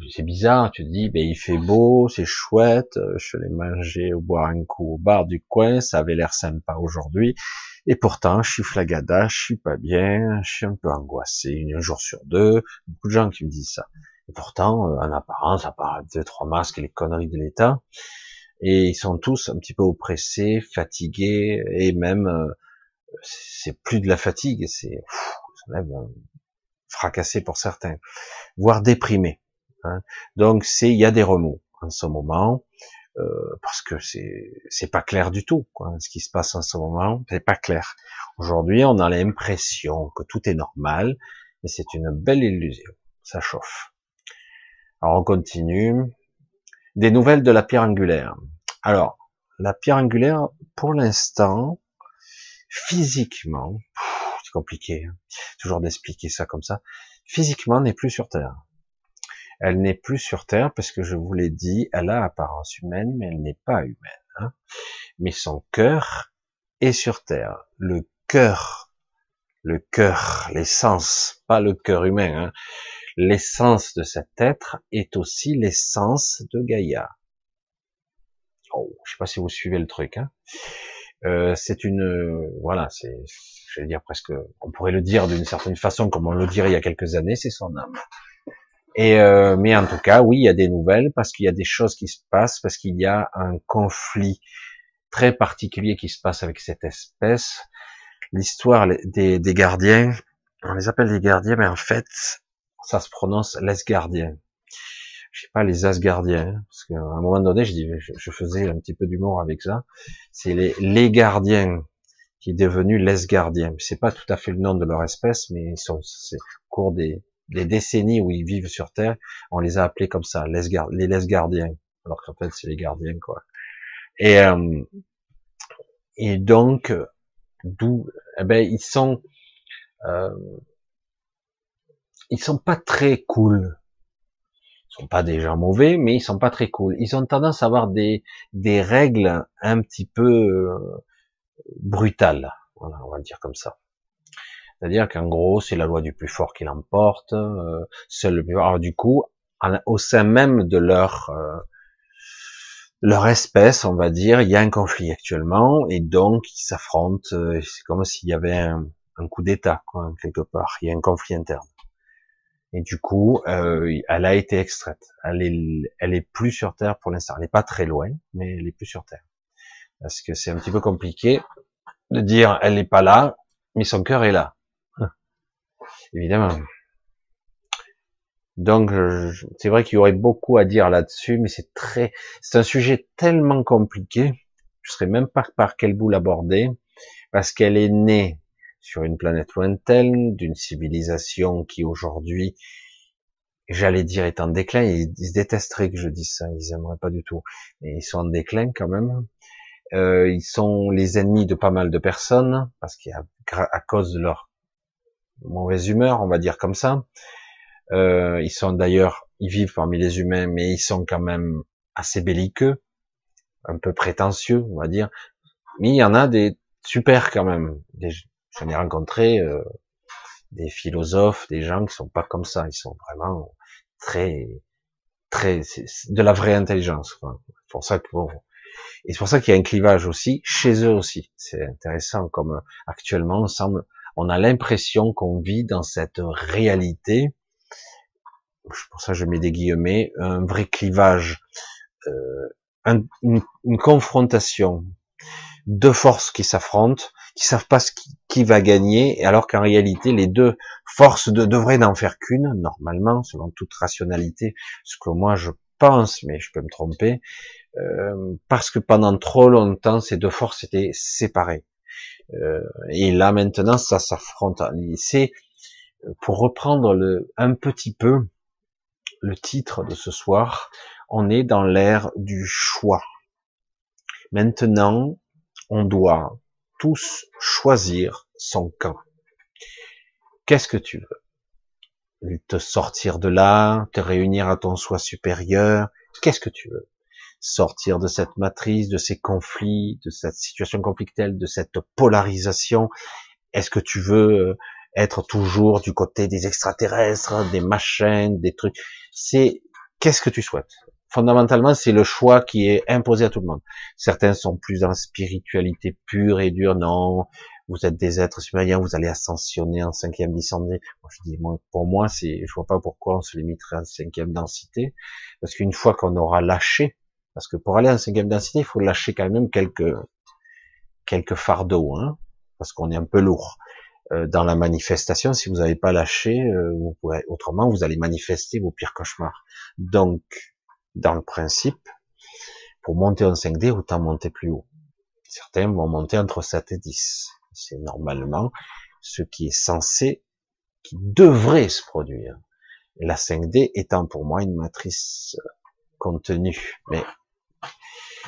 c'est bizarre, tu te dis, ben, il fait beau, c'est chouette, euh, je l'ai mangé au boire un coup au bar du coin, ça avait l'air sympa aujourd'hui, et pourtant, je suis flagada, je suis pas bien, je suis un peu angoissé, un jour sur deux, beaucoup de gens qui me disent ça. Et pourtant, euh, en apparence, à part deux, trois masques et les conneries de l'État, et ils sont tous un petit peu oppressés, fatigués, et même, euh, c'est plus de la fatigue, c'est, même fracassé pour certains, voire déprimé. Hein. Donc c'est, il y a des remous en ce moment euh, parce que c'est c'est pas clair du tout. Quoi, ce qui se passe en ce moment, c'est pas clair. Aujourd'hui, on a l'impression que tout est normal, mais c'est une belle illusion. Ça chauffe. Alors on continue. Des nouvelles de la pierre angulaire. Alors la pierre angulaire, pour l'instant, physiquement, c'est compliqué, hein, toujours d'expliquer ça comme ça. Physiquement, n'est plus sur Terre. Elle n'est plus sur Terre parce que je vous l'ai dit, elle a apparence humaine, mais elle n'est pas humaine. Hein. Mais son cœur est sur Terre. Le cœur, le cœur, l'essence, pas le cœur humain. Hein. L'essence de cet être est aussi l'essence de Gaïa. Oh, je sais pas si vous suivez le truc. Hein. Euh, c'est une, voilà, c'est, je vais dire presque, on pourrait le dire d'une certaine façon comme on le dirait il y a quelques années, c'est son âme. Et euh, mais en tout cas, oui, il y a des nouvelles parce qu'il y a des choses qui se passent, parce qu'il y a un conflit très particulier qui se passe avec cette espèce. L'histoire des, gardiens, on les appelle des gardiens, mais en fait, ça se prononce les gardiens. Je sais pas les asgardiens, hein, parce qu'à un moment donné, je, dis, je, faisais un petit peu d'humour avec ça. C'est les, les gardiens qui est devenu les gardiens. C'est pas tout à fait le nom de leur espèce, mais ils sont, c'est au cours des, les décennies où ils vivent sur Terre, on les a appelés comme ça, les, les les gardiens. Alors qu'en fait, c'est les gardiens, quoi. Et, euh, et donc, D'où, eh ben, ils sont, euh, ils sont pas très cool. Ils sont pas des gens mauvais, mais ils sont pas très cool. Ils ont tendance à avoir des, des règles un petit peu euh, brutales. Voilà, on va le dire comme ça. C'est-à-dire qu'en gros, c'est la loi du plus fort qui l'emporte. Euh, le plus fort. Alors du coup, au sein même de leur euh, leur espèce, on va dire, il y a un conflit actuellement, et donc ils s'affrontent. Euh, c'est comme s'il y avait un, coup d'État, quoi, quelque part. Il y a un conflit interne. Et du coup, euh, elle a été extraite. Elle est, elle est plus sur Terre pour l'instant. Elle n'est pas très loin, mais elle est plus sur Terre. Parce que c'est un petit peu compliqué de dire elle n'est pas là, mais son cœur est là. Évidemment. Donc, c'est vrai qu'il y aurait beaucoup à dire là-dessus, mais c'est très, c'est un sujet tellement compliqué. Je ne sais même pas par quel bout l'aborder, parce qu'elle est née sur une planète lointaine, d'une civilisation qui aujourd'hui, j'allais dire, est en déclin. Ils, détesteraient que je dise ça, ils aimeraient pas du tout. Mais ils sont en déclin quand même. Euh, ils sont les ennemis de pas mal de personnes, parce a, à cause de leur mauvaise humeur, on va dire comme ça. Euh, ils sont d'ailleurs, ils vivent parmi les humains, mais ils sont quand même assez belliqueux, un peu prétentieux, on va dire. Mais il y en a des super quand même. J'en ai rencontré euh, des philosophes, des gens qui sont pas comme ça. Ils sont vraiment très, très, de la vraie intelligence. Pour ça que bon, et c'est pour ça qu'il y a un clivage aussi chez eux aussi. C'est intéressant comme actuellement, on semble, on a l'impression qu'on vit dans cette réalité pour ça je mets des guillemets, un vrai clivage, euh, une, confrontation, deux forces qui s'affrontent, qui savent pas ce qui, va gagner, alors qu'en réalité les deux forces de, devraient n'en faire qu'une, normalement, selon toute rationalité, ce que moi je pense, mais je peux me tromper, euh, parce que pendant trop longtemps ces deux forces étaient séparées. Euh, et là maintenant ça s'affronte. C'est pour reprendre le un petit peu le titre de ce soir, on est dans l'ère du choix. Maintenant, on doit tous choisir son camp. Qu'est-ce que tu veux? Te sortir de là, te réunir à ton soi supérieur, qu'est-ce que tu veux? Sortir de cette matrice, de ces conflits, de cette situation conflictuelle, de cette polarisation Est-ce que tu veux être toujours du côté des extraterrestres, des machins, des trucs? C'est qu'est-ce que tu souhaites? Fondamentalement, c'est le choix qui est imposé à tout le monde. Certains sont plus en spiritualité pure et dure. Non, vous êtes des êtres supérieurs, vous allez ascensionner en cinquième densité. Moi, je dis, pour moi, c'est, je vois pas pourquoi on se limiterait en cinquième densité, parce qu'une fois qu'on aura lâché, parce que pour aller en cinquième densité, il faut lâcher quand même quelques quelques fardeaux, hein, parce qu'on est un peu lourd. Euh, dans la manifestation, si vous n'avez pas lâché, euh, autrement vous allez manifester vos pires cauchemars. Donc, dans le principe, pour monter en 5D, autant monter plus haut. Certains vont monter entre 7 et 10. C'est normalement ce qui est censé, qui devrait se produire. la 5D étant pour moi une matrice contenue. Mais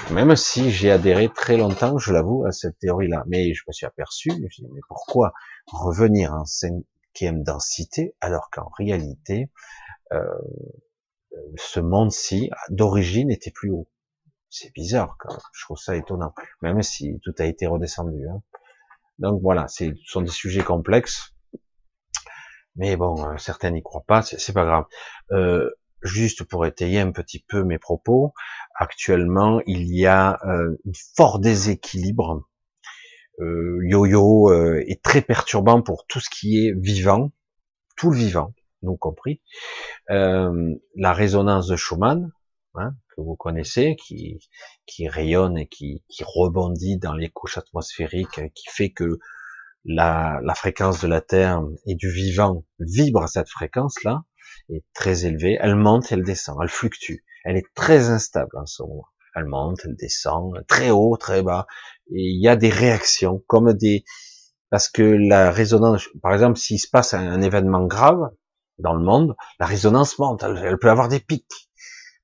même si j'ai adhéré très longtemps, je l'avoue, à cette théorie-là. Mais je me suis aperçu, je me suis dit, mais pourquoi revenir en cinquième densité alors qu'en réalité, euh, ce monde-ci, d'origine, était plus haut? C'est bizarre, quand je trouve ça étonnant, même si tout a été redescendu. Hein. Donc voilà, ce sont des sujets complexes, mais bon, euh, certains n'y croient pas, c'est pas grave. Euh, juste pour étayer un petit peu mes propos, actuellement il y a euh, un fort déséquilibre. Euh, Yo-yo euh, est très perturbant pour tout ce qui est vivant, tout le vivant, nous compris. la résonance de Schumann, hein, que vous connaissez, qui, rayonne et qui, rebondit dans les couches atmosphériques, qui fait que la, la fréquence de la Terre et du vivant vibre à cette fréquence-là, est très élevée. Elle monte, elle descend, elle fluctue. Elle est très instable en ce moment. Elle monte, elle descend, très haut, très bas. Et il y a des réactions, comme des, parce que la résonance, par exemple, s'il se passe un événement grave dans le monde, la résonance monte, elle, peut avoir des pics.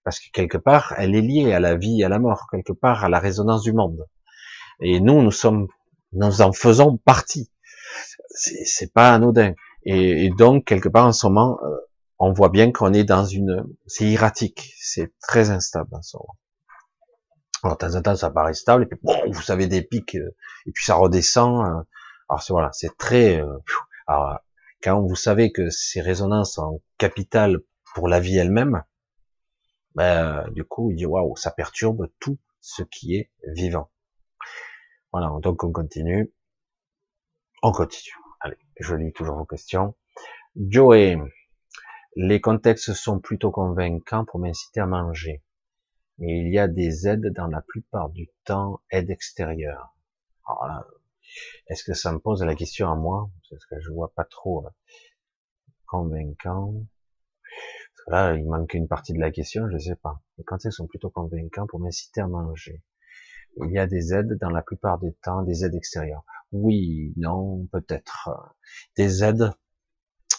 Parce que quelque part, elle est liée à la vie à la mort, quelque part à la résonance du monde. Et nous, nous sommes Nous en faisons partie. C'est pas anodin. Et, donc quelque part en ce moment, euh, on voit bien qu'on est dans une, c'est erratique, c'est très instable en moment. Alors, de temps en temps, ça paraît stable, et puis bon, vous savez des pics, euh, et puis ça redescend. Euh. alors voilà, c'est très. alors, quand vous savez que ces résonances sont capitales pour la vie elle-même, ben, du coup, il dit waouh, ça perturbe tout ce qui est vivant. Voilà, donc on continue. On continue. Allez, je lis toujours vos questions. Joey, les contextes sont plutôt convaincants pour m'inciter à manger. Mais il y a des aides dans la plupart du temps, aides extérieures. Alors là, est-ce que ça me pose la question à moi? Parce que je vois pas trop euh, convaincant. là, il manque une partie de la question, je sais pas. Les contextes sont plutôt convaincants pour m'inciter à manger. Il y a des aides dans la plupart du temps, des aides extérieures. Oui, non, peut-être. Des aides.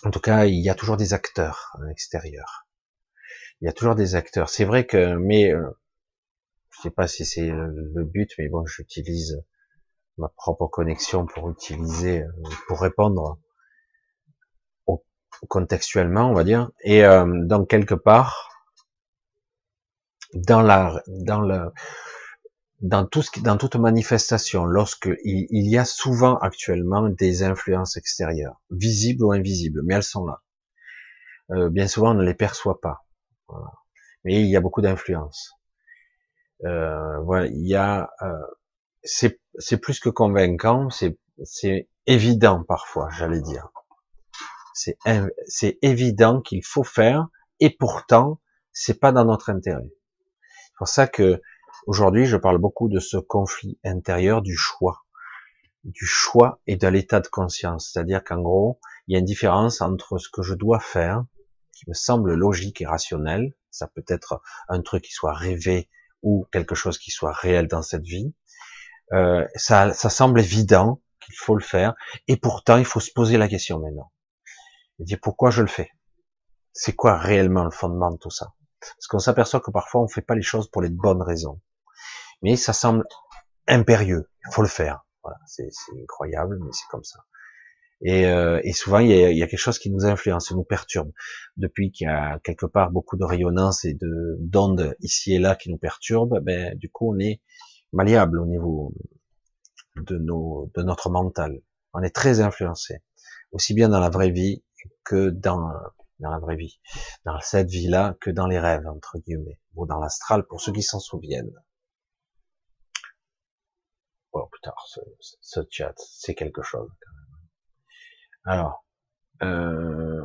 En tout cas, il y a toujours des acteurs extérieurs. Il y a toujours des acteurs. C'est vrai que, mais euh, je sais pas si c'est le but, mais bon, j'utilise ma propre connexion pour utiliser, euh, pour répondre au, contextuellement, on va dire. Et euh, donc quelque part, dans la, dans le, dans tout ce qui, dans toute manifestation, lorsque il, y a souvent actuellement des influences extérieures, visibles ou invisibles, mais elles sont là. Euh, bien souvent, on ne les perçoit pas. Mais il y a beaucoup d'influences. Euh, voilà, il y a euh, c'est plus que convaincant, c'est évident parfois, j'allais dire. C'est évident qu'il faut faire, et pourtant, c'est pas dans notre intérêt. C'est pour ça que aujourd'hui, je parle beaucoup de ce conflit intérieur du choix, du choix et de l'état de conscience. C'est-à-dire qu'en gros, il y a une différence entre ce que je dois faire, qui me semble logique et rationnel, ça peut être un truc qui soit rêvé ou quelque chose qui soit réel dans cette vie, euh, ça, ça semble évident qu'il faut le faire, et pourtant il faut se poser la question maintenant. Et dire pourquoi je le fais? C'est quoi réellement le fondement de tout ça? Parce qu'on s'aperçoit que parfois on fait pas les choses pour les bonnes raisons, mais ça semble impérieux. Il faut le faire. Voilà, c'est incroyable, mais c'est comme ça. Et, euh, et, souvent, il y, a, y, a, quelque chose qui nous influence, nous perturbe. Depuis qu'il y a quelque part beaucoup de rayonnance et de d'ondes ici et là qui nous perturbent, ben du coup, on est malléable au niveau de, nos, de notre mental. On est très influencé, aussi bien dans la vraie vie que dans, dans la vraie vie, dans cette vie-là que dans les rêves, entre guillemets, ou dans l'astral, pour ceux qui s'en souviennent. Ce, chat, c'est quelque chose. Quand même. Alors, euh,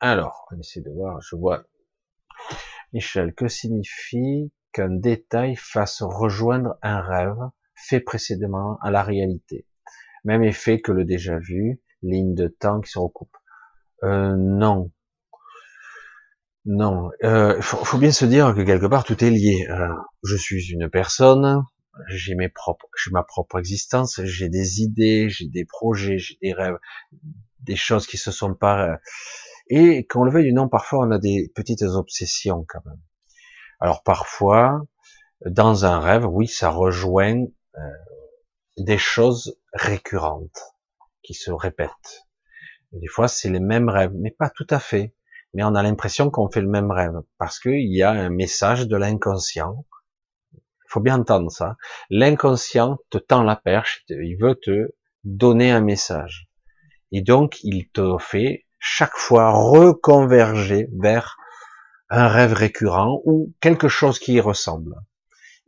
alors, on essaie de voir, je vois, Michel, que signifie qu'un détail fasse rejoindre un rêve fait précédemment à la réalité? Même effet que le déjà vu, ligne de temps qui se recoupe. Euh, non. Non. Il euh, faut, bien se dire que quelque part tout est lié. Je suis une personne, j'ai mes propres, j'ai ma propre existence, j'ai des idées, j'ai des projets, j'ai des rêves, des choses qui se sont pas. Et qu'on le veuille ou non, parfois on a des petites obsessions quand même. Alors parfois, dans un rêve, oui, ça rejoint euh, des choses récurrentes qui se répètent. Des fois, c'est les mêmes rêves, mais pas tout à fait. Mais on a l'impression qu'on fait le même rêve parce qu'il y a un message de l'inconscient. Faut bien entendre ça. L'inconscient te tend la perche, il veut te donner un message. Et donc, il te fait chaque fois reconverger vers un rêve récurrent ou quelque chose qui y ressemble.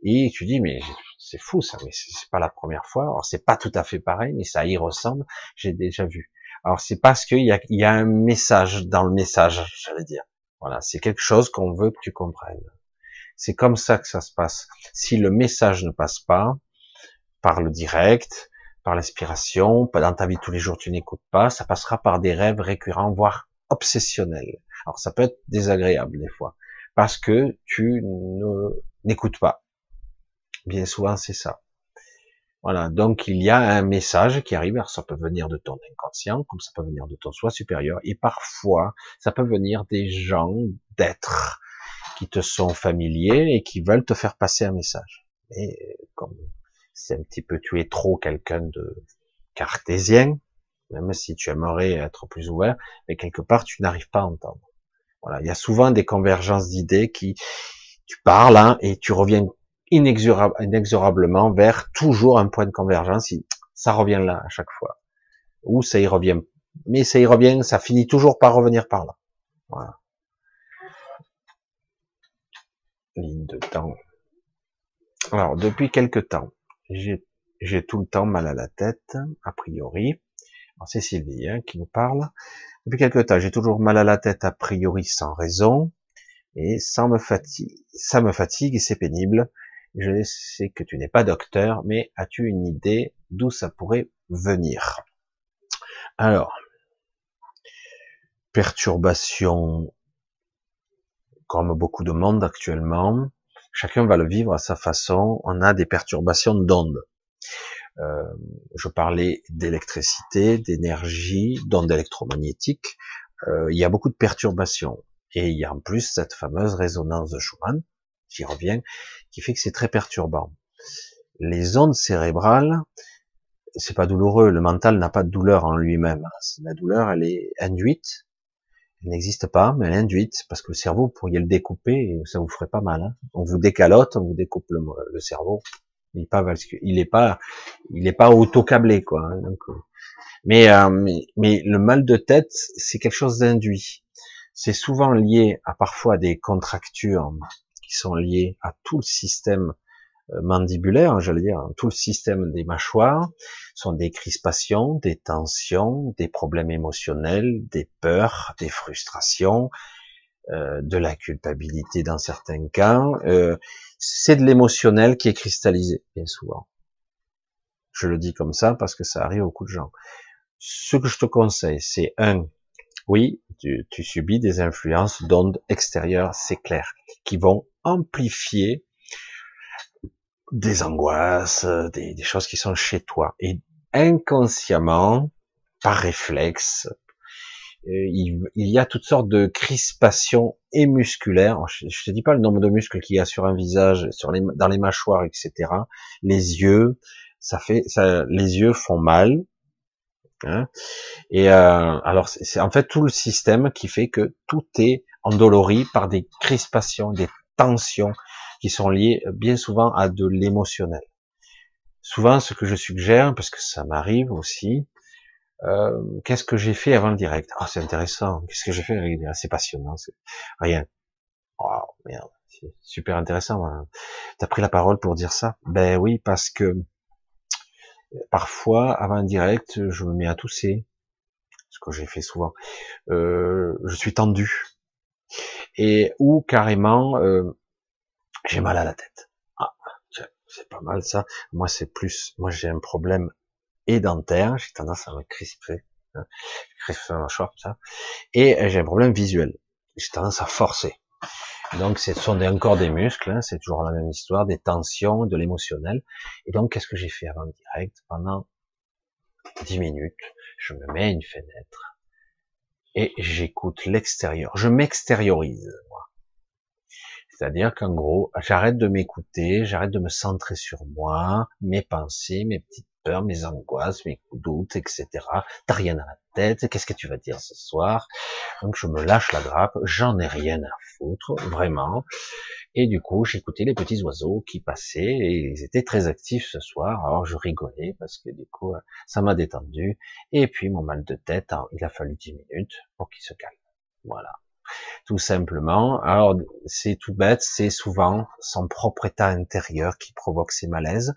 Et tu dis, mais c'est fou ça, mais c'est pas la première fois. Alors c'est pas tout à fait pareil, mais ça y ressemble. J'ai déjà vu. Alors c'est parce qu'il y a, y a un message dans le message, j'allais dire. Voilà, c'est quelque chose qu'on veut que tu comprennes. C'est comme ça que ça se passe. Si le message ne passe pas, par le direct, par l'inspiration, dans ta vie tous les jours tu n'écoutes pas, ça passera par des rêves récurrents, voire obsessionnels. Alors ça peut être désagréable des fois, parce que tu n'écoutes pas. Bien souvent c'est ça. Voilà, donc il y a un message qui arrive, alors ça peut venir de ton inconscient, comme ça peut venir de ton soi supérieur, et parfois ça peut venir des gens, d'êtres qui te sont familiers et qui veulent te faire passer un message. Et comme c'est un petit peu, tu es trop quelqu'un de cartésien, même si tu aimerais être plus ouvert, mais quelque part, tu n'arrives pas à entendre. Voilà. Il y a souvent des convergences d'idées qui, tu parles, hein, et tu reviens inexorablement vers toujours un point de convergence. Ça revient là à chaque fois. Ou ça y revient. Mais ça y revient, ça finit toujours par revenir par là. Voilà. Ligne de temps. Alors, depuis quelque temps, j'ai tout le temps mal à la tête, a priori. C'est Sylvie hein, qui nous parle. Depuis quelque temps, j'ai toujours mal à la tête, a priori sans raison, et ça me fatigue, ça me fatigue et c'est pénible. Je sais que tu n'es pas docteur, mais as-tu une idée d'où ça pourrait venir? Alors, perturbation, comme beaucoup de monde actuellement, chacun va le vivre à sa façon. On a des perturbations d'ondes. Euh, je parlais d'électricité, d'énergie, d'ondes électromagnétiques. Euh, il y a beaucoup de perturbations. Et il y a en plus cette fameuse résonance de Schumann, qui revient, qui fait que c'est très perturbant. Les ondes cérébrales, c'est pas douloureux. Le mental n'a pas de douleur en lui-même. La douleur, elle est induite. Elle n'existe pas, mais elle est induite parce que le cerveau, vous pourriez le découper et ça vous ferait pas mal. Hein. On vous décalote, on vous découpe le, cerveau. Il n'est pas, il est pas, il est pas auto-câblé quoi. Hein, euh. mais, euh, mais, mais le mal de tête, c'est quelque chose d'induit. C'est souvent lié à parfois des contractures qui sont liées à tout le système mandibulaire, hein, j'allais dire, tout le système des mâchoires, sont des crispations, des tensions, des problèmes émotionnels, des peurs, des frustrations, euh, de la culpabilité dans certains cas. Euh, c'est de l'émotionnel qui est cristallisé, bien souvent. Je le dis comme ça parce que ça arrive à beaucoup de gens. Ce que je te conseille, c'est un, oui, tu, tu subis des influences d'ondes extérieures, c'est clair, qui vont amplifier des angoisses, des, des, choses qui sont chez toi. Et inconsciemment, par réflexe, euh, il, y a toutes sortes de crispations et musculaires. Je, ne te dis pas le nombre de muscles qu'il y a sur un visage, sur les, dans les mâchoires, etc. Les yeux, ça fait, ça, les yeux font mal. Hein et euh, alors c'est en fait tout le système qui fait que tout est endolori par des crispations, des tensions qui sont liées bien souvent à de l'émotionnel. Souvent, ce que je suggère, parce que ça m'arrive aussi, euh, qu'est-ce que j'ai fait avant le direct? Ah, c'est intéressant. Qu'est-ce que j'ai fait C'est passionnant. Rien. Oh, merde. C'est super intéressant. Hein. T'as pris la parole pour dire ça? Ben oui, parce que parfois, avant un direct, je me mets à tousser. Ce que j'ai fait souvent. Euh, je suis tendu. Et ou carrément, euh, j'ai mal à la tête. Ah, c'est pas mal ça. Moi, c'est plus. Moi, j'ai un problème et dentaire, j'ai tendance à me crisper, hein, crisper ma mâchoire, ça, et euh, j'ai un problème visuel, j'ai tendance à forcer. Donc, ce sont encore des muscles, hein, c'est toujours la même histoire, des tensions, de l'émotionnel. Et donc, qu'est-ce que j'ai fait avant le direct? Pendant 10 minutes, je me mets à une fenêtre et j'écoute l'extérieur. Je m'extériorise, moi. C'est-à-dire qu'en gros, j'arrête de m'écouter, j'arrête de me centrer sur moi, mes pensées, mes petites peurs, mes angoisses, mes doutes, etc. T'as rien à la tête, qu'est-ce que tu vas dire ce soir? Donc je me lâche la grappe, j'en ai rien à foutre, vraiment. Et du coup, j'écoutais les petits oiseaux qui passaient et ils étaient très actifs ce soir. Alors je rigolais parce que du coup, ça m'a détendu. Et puis mon mal de tête, hein, il a fallu 10 minutes pour qu'il se calme. Voilà. Tout simplement. Alors c'est tout bête, c'est souvent son propre état intérieur qui provoque ces malaises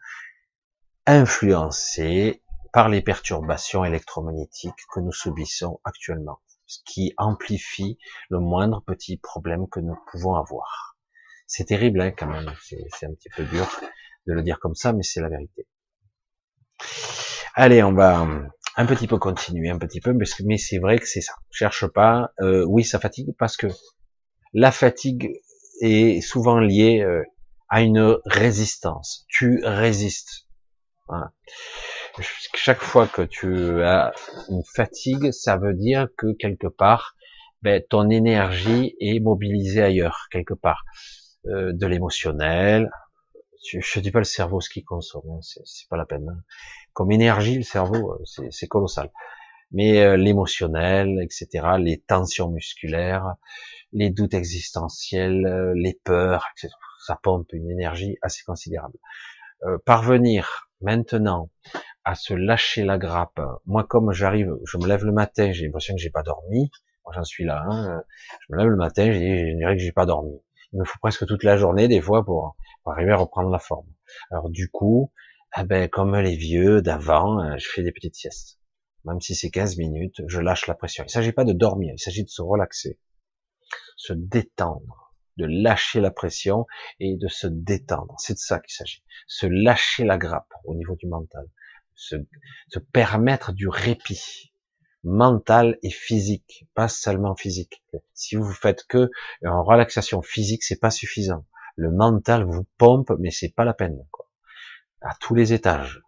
influencé par les perturbations électromagnétiques que nous subissons actuellement, ce qui amplifie le moindre petit problème que nous pouvons avoir. C'est terrible hein, quand même, c'est un petit peu dur de le dire comme ça, mais c'est la vérité. Allez, on va un petit peu continuer, un petit peu, mais c'est vrai que c'est ça. Cherche pas. Euh, oui, ça fatigue parce que la fatigue est souvent liée euh, à une résistance. Tu résistes. Chaque fois que tu as une fatigue, ça veut dire que quelque part, ben, ton énergie est mobilisée ailleurs, quelque part. Euh, de l'émotionnel, je, je dis pas le cerveau ce qu'il consomme, hein, c'est pas la peine. Hein. Comme énergie, le cerveau, euh, c'est colossal. Mais euh, l'émotionnel, etc., les tensions musculaires, les doutes existentiels, euh, les peurs, etc., ça pompe une énergie assez considérable. parvenir maintenant à se lâcher la grappe. Moi, comme j'arrive, je me lève le matin, j'ai l'impression que j'ai pas dormi. Moi, j'en suis là. Hein. Je me lève le matin, j'ai dirais que j'ai pas dormi. Il me faut presque toute la journée, des fois, pour arriver à reprendre la forme. Alors du coup, eh ben, comme les vieux d'avant, euh, je fais des petites siestes. Même si c'est 15 minutes, je lâche la pression. Il ne s'agit pas de dormir, il s'agit de se relaxer, se détendre, de lâcher la pression et de se détendre. C'est de ça qu'il s'agit. Se lâcher la grappe au niveau du mental. Se, se permettre du répit mental et physique, pas seulement physique. Si vous faites que en relaxation physique, c'est pas suffisant le mental vous pompe, mais c'est pas la peine, quoi. À tous les étages.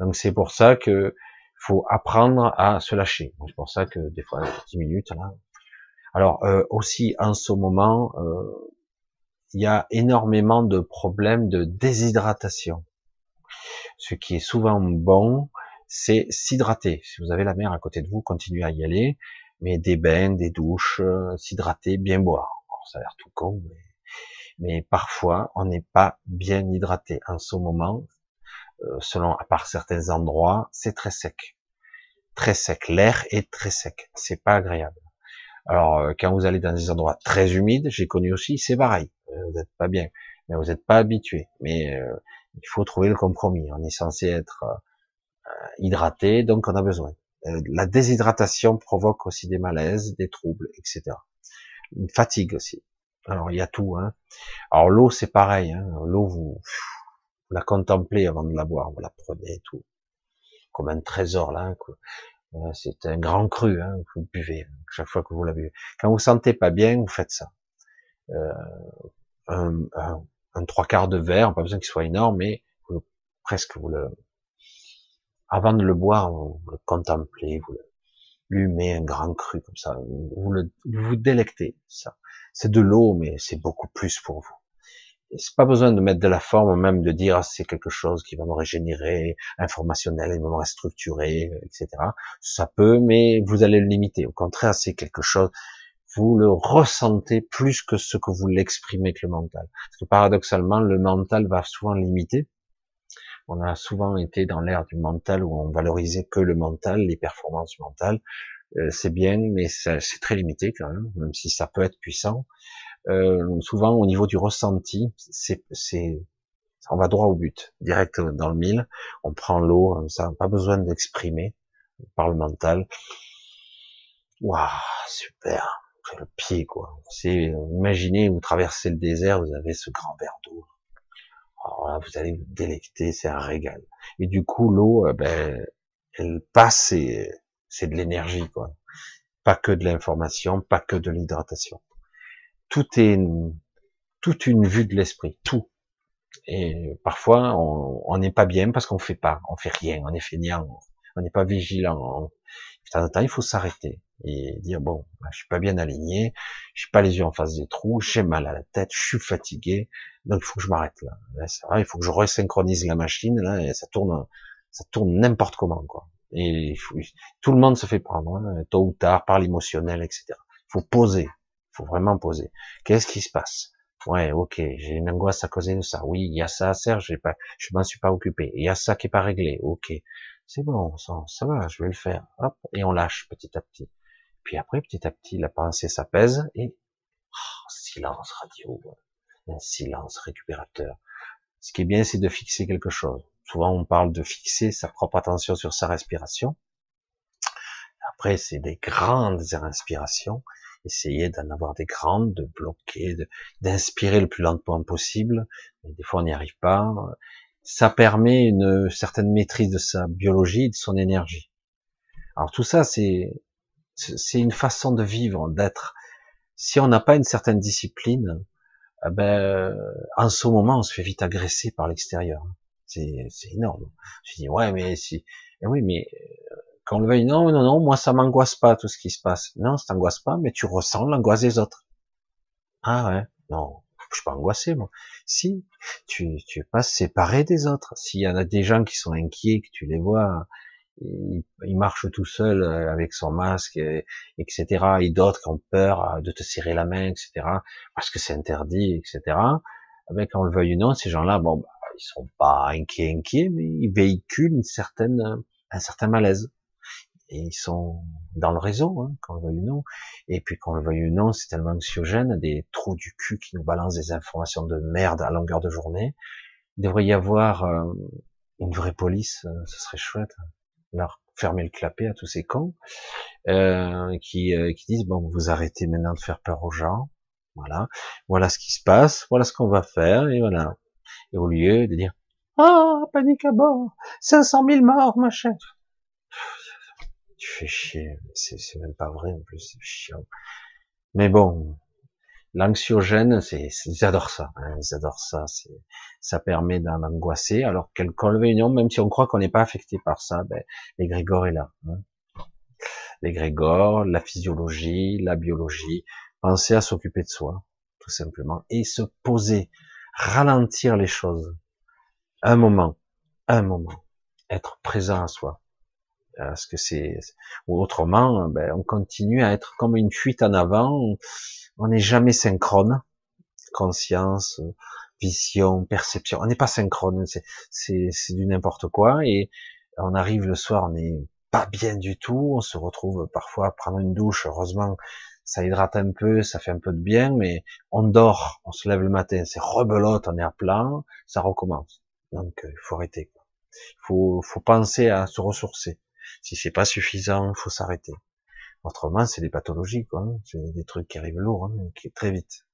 Donc c'est pour ça que faut apprendre à se lâcher. C'est pour ça que des fois 10 minutes là. Alors euh, aussi en ce moment, euh, il y a énormément de problèmes de déshydratation. Ce qui est souvent bon, c'est s'hydrater. Si vous avez la mer à côté de vous, continuez à y aller, mais des bains, des douches, euh, s'hydrater, bien boire. ça a l'air tout con, mais mais parfois on n'est pas bien hydraté. En ce moment, euh, selon à part certains endroits, c'est très sec, très sec. L'air est très sec, c'est pas agréable. Alors euh, quand vous allez dans des endroits très humides, j'ai connu aussi, c'est pareil. Euh, vous n'êtes pas bien, mais vous n'êtes pas habitué. Mais il faut trouver le compromis. On est censé être hydraté, donc on a besoin. la déshydratation provoque aussi des malaises, des troubles, etc. Une fatigue aussi. Alors il y a tout. Hein. Alors l'eau c'est pareil. Hein. L'eau vous, la contemplez avant de la boire, vous la prenez tout comme un trésor là. C'est un grand cru hein, vous buvez chaque fois que vous la buvez. Quand vous sentez pas bien, vous faites ça. Euh, un, trois quarts de verre, pas besoin qu'il soit énorme, mais presque vous le, avant de le boire, vous, le contemplez, vous le, lui un grand cru comme ça, vous le, vous délectez ça c'est de l'eau, mais c'est beaucoup plus pour vous. C'est pas besoin de mettre de la forme, même de dire ah, c'est quelque chose qui va me régénérer, informationnel, me restructurer, etc. Ça peut, mais vous allez le limiter. Au contraire, c'est quelque chose, vous le ressentez plus que ce que vous l'exprimez avec le mental. Parce que paradoxalement, le mental va souvent limiter. On a souvent été dans l'ère du mental où on valorisait que le mental, les performances mentales. Euh, c'est bien, mais c'est très limité quand même, même si ça peut être puissant. Euh, souvent au niveau du ressenti, c'est, on va droit au but, direct dans le mille. On prend l'eau, ça, pas besoin d'exprimer par le mental. Waouh, super, le pied quoi. C'est, imaginez, vous traversez le désert, vous avez ce grand verre d'eau. Alors là, vous allez vous délecter, c'est un régal. Et du coup, l'eau, euh, ben, elle passe et c'est de l'énergie, quoi. Pas que de l'information, pas que de l'hydratation. Tout est toute une vue de l'esprit, tout. Et parfois, on n'est pas bien parce qu'on fait pas, on fait rien, on est feignant, on n'est pas vigilant. De temps en temps, il faut s'arrêter et dire bon, je suis pas bien aligné, je suis pas les yeux en face des trous, j'ai mal à la tête, je suis fatigué, donc il faut que je m'arrête là il faut que je resynchronise la machine là et ça tourne, ça tourne n'importe comment quoi. Et tout le monde se fait prendre, hein, tôt ou tard, par l'émotionnel, etc. Il faut poser, il faut vraiment poser. Qu'est-ce qui se passe? Ouais, ok, j'ai une angoisse à cause de ça. Oui, il y a ça à faire, pas, je m'en suis pas occupé. Il y a ça qui est pas réglé. Ok, c'est bon, ça, ça va, je vais le faire. Hop, et on lâche petit à petit. Puis après, petit à petit, la pensée s'apaise et oh, silence radio, un silence récupérateur. Ce qui est bien, c'est de fixer quelque chose. Souvent, on parle de fixer sa propre attention sur sa respiration. Après, c'est des grandes inspirations. Essayer d'en avoir des grandes, de bloquer, d'inspirer le plus lentement possible. Des fois, on n'y arrive pas. Ça permet une certaine maîtrise de sa biologie, de son énergie. Alors tout ça, c'est c'est une façon de vivre, d'être. Si on n'a pas une certaine discipline, eh ben, en ce moment, on se fait vite agresser par l'extérieur. C'est énorme. Je dis ouais, mais si, eh oui, mais euh, quand on le veuille, non, non, non, moi ça m'angoisse pas tout ce qui se passe. Non, ça t'angoisse pas, mais tu ressens l'angoisse des autres. Ah ouais, non, Je suis pas angoissé, moi. Si, tu, tu es pas séparé des autres. S'il y en a des gens qui sont inquiets, que tu les vois, il, marche tout seul euh, avec son masque, etc. Et d'autres qui ont peur euh, de te serrer la main, etc. Parce que c'est interdit, etc. Avec quand on le veuille ou non, ces gens-là, bon, bah, ils sont pas inquiets, inquiets, mais ils véhiculent une certaine, un certain malaise. Et ils sont dans le réseau, hein, qu'on le veuille ou non. Et puis qu'on le veuille ou non, c'est tellement anxiogène, des trous du cul qui nous balancent des informations de merde à longueur de journée. Il devrait y avoir euh, une vraie police, ce serait chouette leur fermer le clapet à tous ces cons euh, qui, euh, qui disent bon vous arrêtez maintenant de faire peur aux gens voilà voilà ce qui se passe voilà ce qu'on va faire et voilà et au lieu de dire ah panique à bord 500 000 morts ma chef tu fais chier c'est même pas vrai en plus c'est chiant mais bon L'anxiogène, c'est, ils adorent ça, hein, ils adorent ça, ça permet d'en angoisser, alors quelle réunion, même si on croit qu'on n'est pas affecté par ça, ben, l'égrégore est là. Hein. L'égrégore, la physiologie, la biologie, penser à s'occuper de soi, tout simplement, et se poser, ralentir les choses, un moment, un moment, être présent à soi. Parce que c'est, autrement, ben, on continue à être comme une fuite en avant, on n'est jamais synchrone. Conscience, vision, perception. On n'est pas synchrone. C'est, du n'importe quoi. Et on arrive le soir, on n'est pas bien du tout. On se retrouve parfois à prendre une douche. Heureusement, ça hydrate un peu, ça fait un peu de bien, mais on dort, on se lève le matin, c'est rebelote, on est à plat, ça recommence. Donc, euh, il faut arrêter. Il faut, faut penser à se ressourcer. Si c'est pas suffisant, il faut s'arrêter. Autrement, c'est des pathologies, quoi. Hein. C'est des trucs qui arrivent lourds, hein, qui très vite.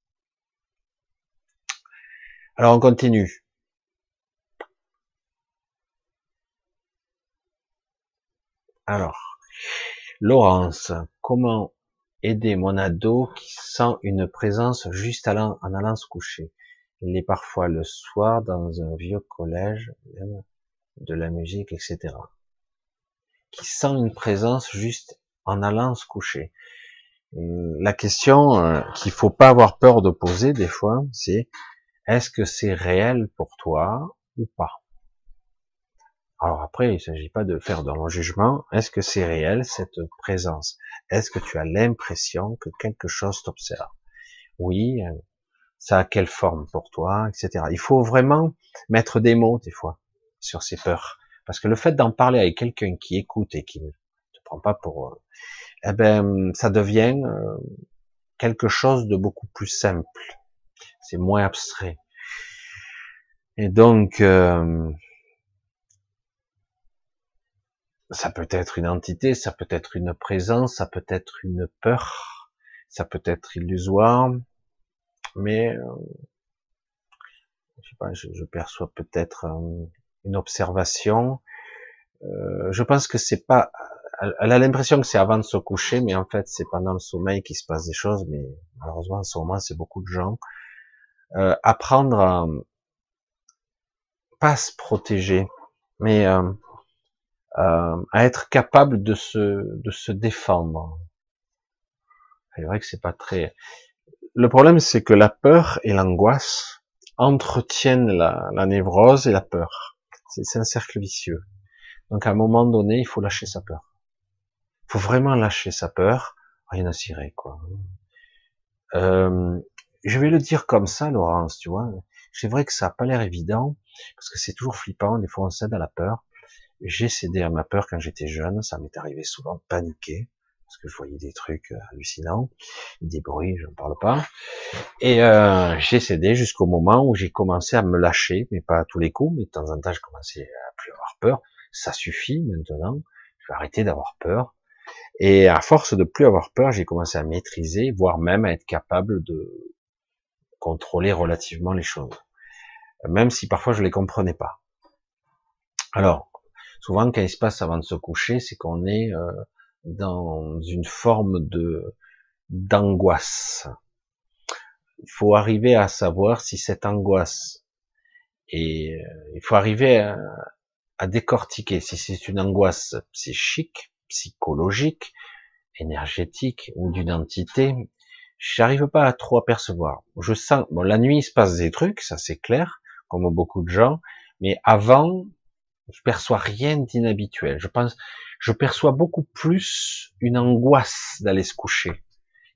Alors on continue. Alors, Laurence, comment aider mon ado qui sent une présence juste en allant se coucher Il est parfois le soir dans un vieux collège, de la musique, etc. Qui sent une présence juste en allant se coucher. Euh, la question euh, qu'il faut pas avoir peur de poser des fois, c'est est-ce que c'est réel pour toi ou pas? Alors après, il s'agit pas de faire dans le jugement. Est-ce que c'est réel cette présence? Est-ce que tu as l'impression que quelque chose t'observe? Oui. Euh, ça a quelle forme pour toi, etc. Il faut vraiment mettre des mots des fois sur ces peurs, parce que le fait d'en parler avec quelqu'un qui écoute et qui prends pas pour, euh, eh ben, ça devient euh, quelque chose de beaucoup plus simple. C'est moins abstrait. Et donc, euh, ça peut être une entité, ça peut être une présence, ça peut être une peur, ça peut être illusoire, mais je, sais pas, je, perçois peut-être une observation. je pense que c'est pas elle, a l'impression que c'est avant de se coucher, mais en fait, c'est pendant le sommeil qu'il se passe des choses. Mais malheureusement, en ce moment, c'est beaucoup de gens. Euh, apprendre à pas se protéger, mais euh, à être capable de se de se défendre. C'est vrai que c'est pas très. Le problème, c'est que la peur et l'angoisse entretiennent la, la névrose et la peur. C'est un cercle vicieux. Donc à un moment donné, il faut lâcher sa peur faut vraiment lâcher sa peur, rien à cirer, quoi. Euh, je vais le dire comme ça, Laurence, tu vois. C'est vrai que ça n'a pas l'air évident, parce que c'est toujours flippant, des fois on cède à la peur. J'ai cédé à ma peur quand j'étais jeune, ça m'est arrivé souvent de paniquer, parce que je voyais des trucs euh, hallucinants, des bruits, je ne parle pas. Et euh, j'ai cédé jusqu'au moment où j'ai commencé à me lâcher, mais pas à tous les coups, mais de temps en temps j'ai commencé à plus avoir peur. Ça suffit maintenant, je vais arrêter d'avoir peur, et à force de plus avoir peur, j'ai commencé à maîtriser, voire même à être capable de contrôler relativement les choses. Même si parfois je les comprenais pas. Alors, souvent quand il se passe avant de se coucher, c'est qu'on est euh, dans une forme de d'angoisse. Il faut arriver à savoir si cette angoisse et euh, il faut arriver à, à décortiquer si c'est une angoisse psychique psychologique, énergétique ou d'une entité, j'arrive pas à trop apercevoir. Je sens, bon, la nuit il se passe des trucs, ça c'est clair, comme beaucoup de gens, mais avant, je perçois rien d'inhabituel. Je pense, je perçois beaucoup plus une angoisse d'aller se coucher,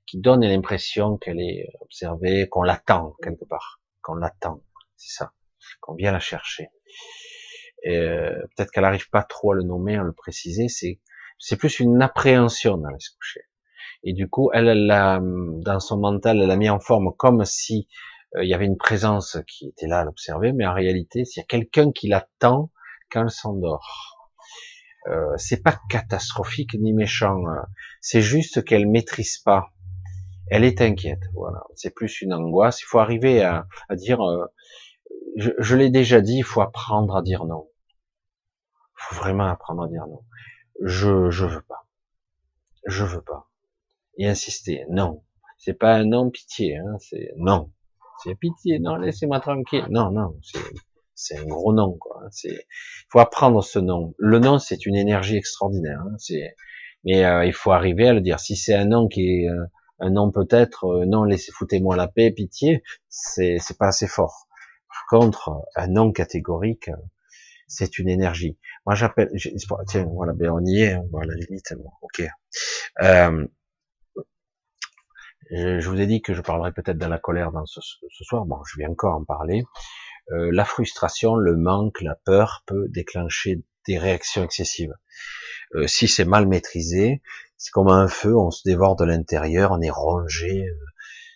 qui donne l'impression qu'elle est observée, qu'on l'attend quelque part, qu'on l'attend, c'est ça, qu'on vient la chercher. Euh, peut-être qu'elle n'arrive pas trop à le nommer, à le préciser, c'est c'est plus une appréhension d'aller se coucher. Et du coup, elle, elle dans son mental, elle a mis en forme comme si euh, il y avait une présence qui était là à l'observer, mais en réalité, s'il y a quelqu'un qui l'attend quand elle s'endort. Euh, c'est pas catastrophique ni méchant, hein. c'est juste qu'elle maîtrise pas. Elle est inquiète, voilà. C'est plus une angoisse. Il faut arriver à, à dire, euh, je, je l'ai déjà dit, il faut apprendre à dire non. Il faut vraiment apprendre à dire non. Je, je veux pas. Je veux pas. Et insister. Non. C'est pas un non pitié, hein. C'est non. C'est pitié. Non, laissez-moi tranquille. Non, non. C'est, c'est un gros nom, quoi. C'est, faut apprendre ce nom. Le nom, c'est une énergie extraordinaire. Hein. C'est, mais euh, il faut arriver à le dire. Si c'est un nom qui est euh, un nom peut-être, euh, non, laissez foutez-moi la paix, pitié, c'est, c'est pas assez fort. Par contre, un nom catégorique, c'est une énergie. Moi, j'appelle, tiens, voilà, ben on y est, hein, voilà, limite, bon, ok. Je, vous ai dit que je parlerai peut-être de la colère ce, ce, soir. Bon, je vais encore en parler. Euh, la frustration, le manque, la peur peut déclencher des réactions excessives. Euh, si c'est mal maîtrisé, c'est comme un feu, on se dévore de l'intérieur, on est rongé, euh,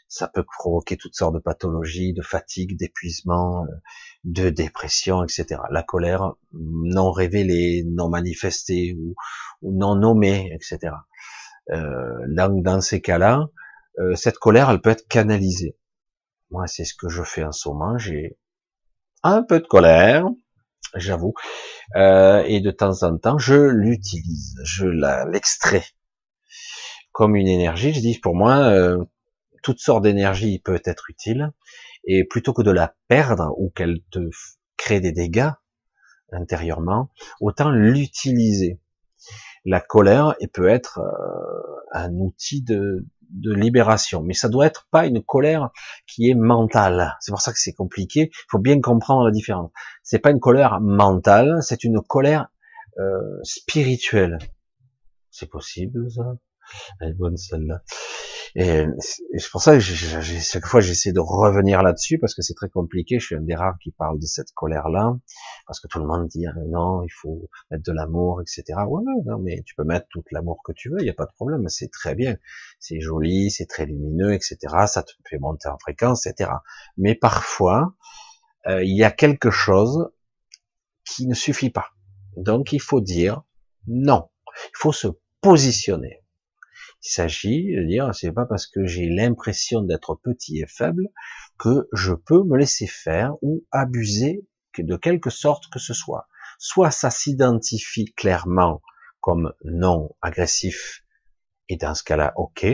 ça peut provoquer toutes sortes de pathologies, de fatigue, d'épuisement, euh, de dépression, etc. La colère non révélée, non manifestée ou, non nommée, etc. Euh, dans, ces cas-là, cette colère, elle peut être canalisée. Moi, c'est ce que je fais en ce moment. Un peu de colère, j'avoue, euh, et de temps en temps, je l'utilise, je l'extrais comme une énergie. Je dis, pour moi, euh, toutes sortes d'énergie peut être utile, et plutôt que de la perdre ou qu'elle te crée des dégâts intérieurement, autant l'utiliser. La colère elle peut être euh, un outil de, de libération, mais ça doit être pas une colère qui est mentale. C'est pour ça que c'est compliqué. Il faut bien comprendre la différence. C'est pas une colère mentale, c'est une colère euh, spirituelle. C'est possible ça? Elle est bonne celle-là. Et, c'est pour ça que chaque fois j'essaie de revenir là-dessus parce que c'est très compliqué. Je suis un des rares qui parle de cette colère-là parce que tout le monde dit ah, non, il faut mettre de l'amour, etc. Ouais, non, mais tu peux mettre tout l'amour que tu veux, il n'y a pas de problème, c'est très bien, c'est joli, c'est très lumineux, etc. Ça te fait monter en fréquence, etc. Mais parfois euh, il y a quelque chose qui ne suffit pas. Donc il faut dire non. Il faut se positionner. Il s'agit de dire, c'est pas parce que j'ai l'impression d'être petit et faible que je peux me laisser faire ou abuser de quelque sorte que ce soit. Soit ça s'identifie clairement comme non agressif, et dans ce cas-là, ok.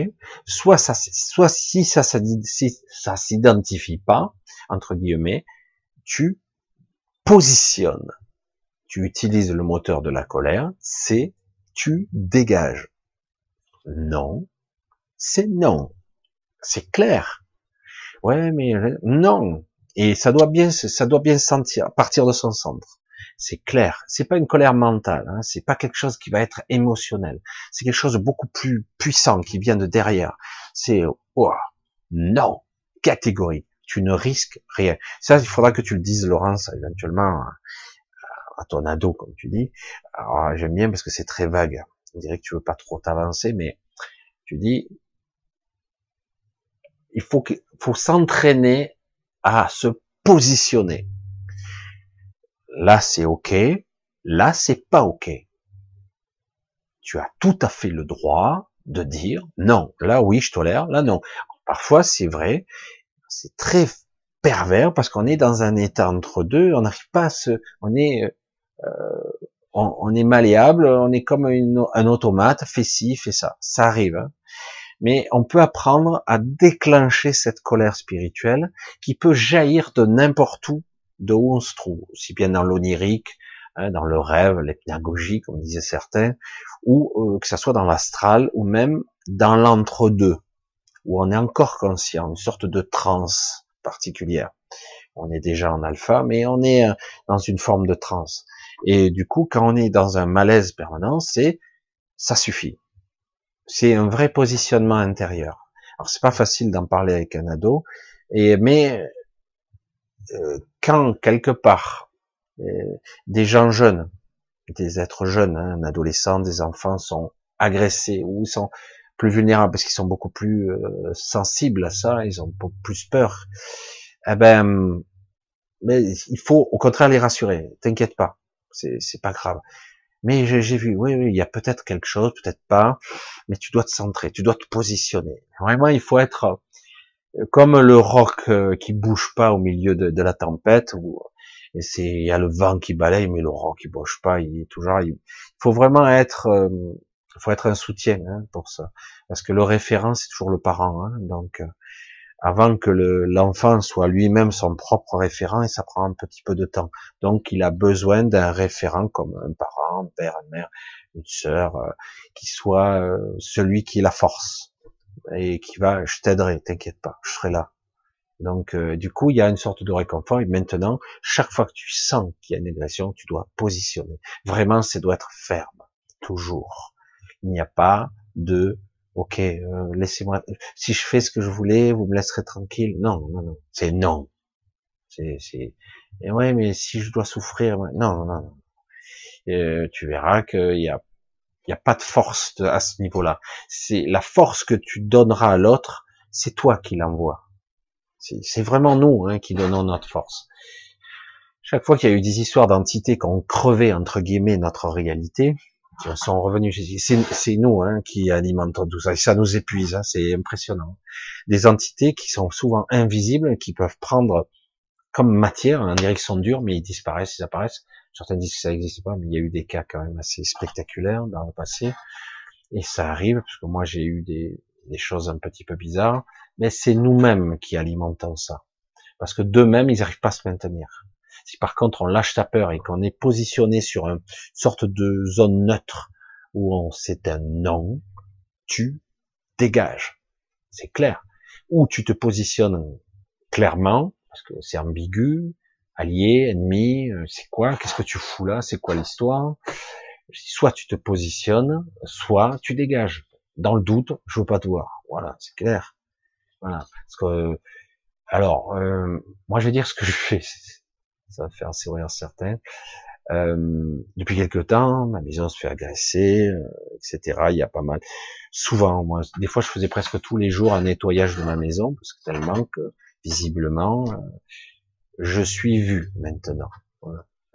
Soit ça, soit si ça, ça s'identifie pas, entre guillemets, tu positionnes. Tu utilises le moteur de la colère, c'est tu dégages. Non, c'est non. C'est clair. Ouais, mais non. Et ça doit bien, ça doit bien sentir, partir de son centre. C'est clair. C'est pas une colère mentale. Hein. C'est pas quelque chose qui va être émotionnel. C'est quelque chose de beaucoup plus puissant qui vient de derrière. C'est oh, non, catégorie. Tu ne risques rien. Ça, il faudra que tu le dises, Laurence, éventuellement à ton ado, comme tu dis. Alors, j'aime bien parce que c'est très vague on dirait que tu veux pas trop t'avancer, mais tu dis, il faut, faut s'entraîner à se positionner. Là, c'est ok. Là, c'est pas ok. Tu as tout à fait le droit de dire non. Là, oui, je tolère. Là, non. Parfois, c'est vrai. C'est très pervers parce qu'on est dans un état entre deux. On n'arrive pas à se, on est, euh, on, est malléable, on est comme un automate, fait ci, fait ça. Ça arrive. Hein. Mais on peut apprendre à déclencher cette colère spirituelle qui peut jaillir de n'importe où, de où on se trouve, aussi bien dans l'onirique, hein, dans le rêve, l'hypnagogie, comme disaient certains, ou euh, que ça soit dans l'astral, ou même dans l'entre-deux. où on est encore conscient, une sorte de transe particulière. On est déjà en alpha, mais on est euh, dans une forme de transe. Et du coup, quand on est dans un malaise permanent, c'est ça suffit. C'est un vrai positionnement intérieur. Alors c'est pas facile d'en parler avec un ado, et mais euh, quand quelque part euh, des gens jeunes, des êtres jeunes, hein, un adolescent, des enfants sont agressés ou sont plus vulnérables parce qu'ils sont beaucoup plus euh, sensibles à ça, ils ont beaucoup plus peur. Eh ben, mais il faut au contraire les rassurer. T'inquiète pas, c'est pas grave. Mais j'ai vu, oui, oui, il y a peut-être quelque chose, peut-être pas, mais tu dois te centrer, tu dois te positionner. Vraiment, il faut être euh, comme le roc euh, qui bouge pas au milieu de, la tempête, où c'est il y a le vent qui balaye, mais le roc qui bouge pas, il est toujours. Il faut vraiment être, il faut être un soutien hein, pour ça, parce que le référent c'est toujours le parent, hein, donc euh, avant que l'enfant soit lui-même son propre référent, et ça prend un petit peu de temps. Donc il a besoin d'un référent comme un parent, un père, une mère, une sœur, euh, qui soit euh, celui qui la force et qui va, je t'aiderai, t'inquiète pas, je serai là. Donc du coup, il y a une sorte de réconfort. Et maintenant, chaque fois que tu sens qu'il y a une agression, tu dois positionner. Vraiment, ça doit être ferme, toujours il n'y a pas de ok, euh, laissez-moi. Si je fais ce que je voulais, vous me laisserez tranquille. Non, non, non. C'est non. C'est, c'est. Et ouais, mais si je dois souffrir, non, non, non. Euh, tu verras qu'il y a, il y a pas de force à ce niveau-là. C'est la force que tu donneras à l'autre, c'est toi qui l'envoie. C'est vraiment nous hein, qui donnons notre force. Chaque fois qu'il y a eu des histoires d'entités qui ont crevé entre guillemets notre réalité, sont revenus. C'est nous hein, qui alimentons tout ça, et ça nous épuise, hein, c'est impressionnant. Des entités qui sont souvent invisibles, qui peuvent prendre comme matière en direction dure, mais ils disparaissent, ils apparaissent. Certains disent que ça n'existe pas, mais il y a eu des cas quand même assez spectaculaires dans le passé, et ça arrive, parce que moi j'ai eu des, des choses un petit peu bizarres, mais c'est nous-mêmes qui alimentons ça. Parce que d'eux-mêmes, ils n'arrivent pas à se maintenir. Si par contre on lâche ta peur et qu'on est positionné sur une sorte de zone neutre où on c'est un non, tu dégages. C'est clair. Ou tu te positionnes clairement, parce que c'est ambigu, allié, ennemi, euh, c'est quoi Qu'est-ce que tu fous là C'est quoi l'histoire? Soit tu te positionnes, soit tu dégages. Dans le doute, je veux pas te voir. Voilà, c'est clair. Voilà. Parce que, alors, euh, moi je vais dire ce que je fais ça va faire sourire certains. Euh, depuis quelque temps, ma maison se fait agresser, euh, etc. Il y a pas mal. Souvent, moi, des fois, je faisais presque tous les jours un nettoyage de ma maison parce que tellement que visiblement, euh, je suis vu maintenant.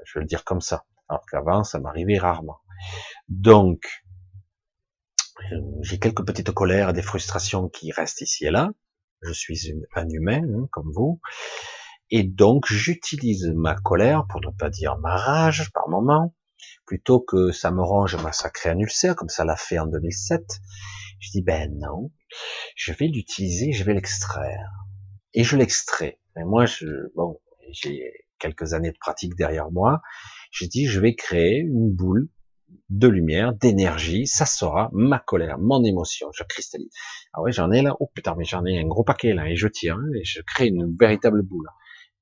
Je vais le dire comme ça. Alors qu'avant, ça m'arrivait rarement. Donc, j'ai quelques petites colères, des frustrations qui restent ici et là. Je suis un humain, hein, comme vous. Et donc, j'utilise ma colère, pour ne pas dire ma rage par moment, plutôt que ça me range ma sacrée un ulcère, comme ça l'a fait en 2007. Je dis, ben non, je vais l'utiliser, je vais l'extraire. Et je l'extrais. Et moi, je, bon, j'ai quelques années de pratique derrière moi. J'ai dit, je vais créer une boule de lumière, d'énergie, ça sera ma colère, mon émotion, je cristallise. Ah ouais, j'en ai là, oh putain, mais j'en ai un gros paquet là, et je tire, hein, et je crée une véritable boule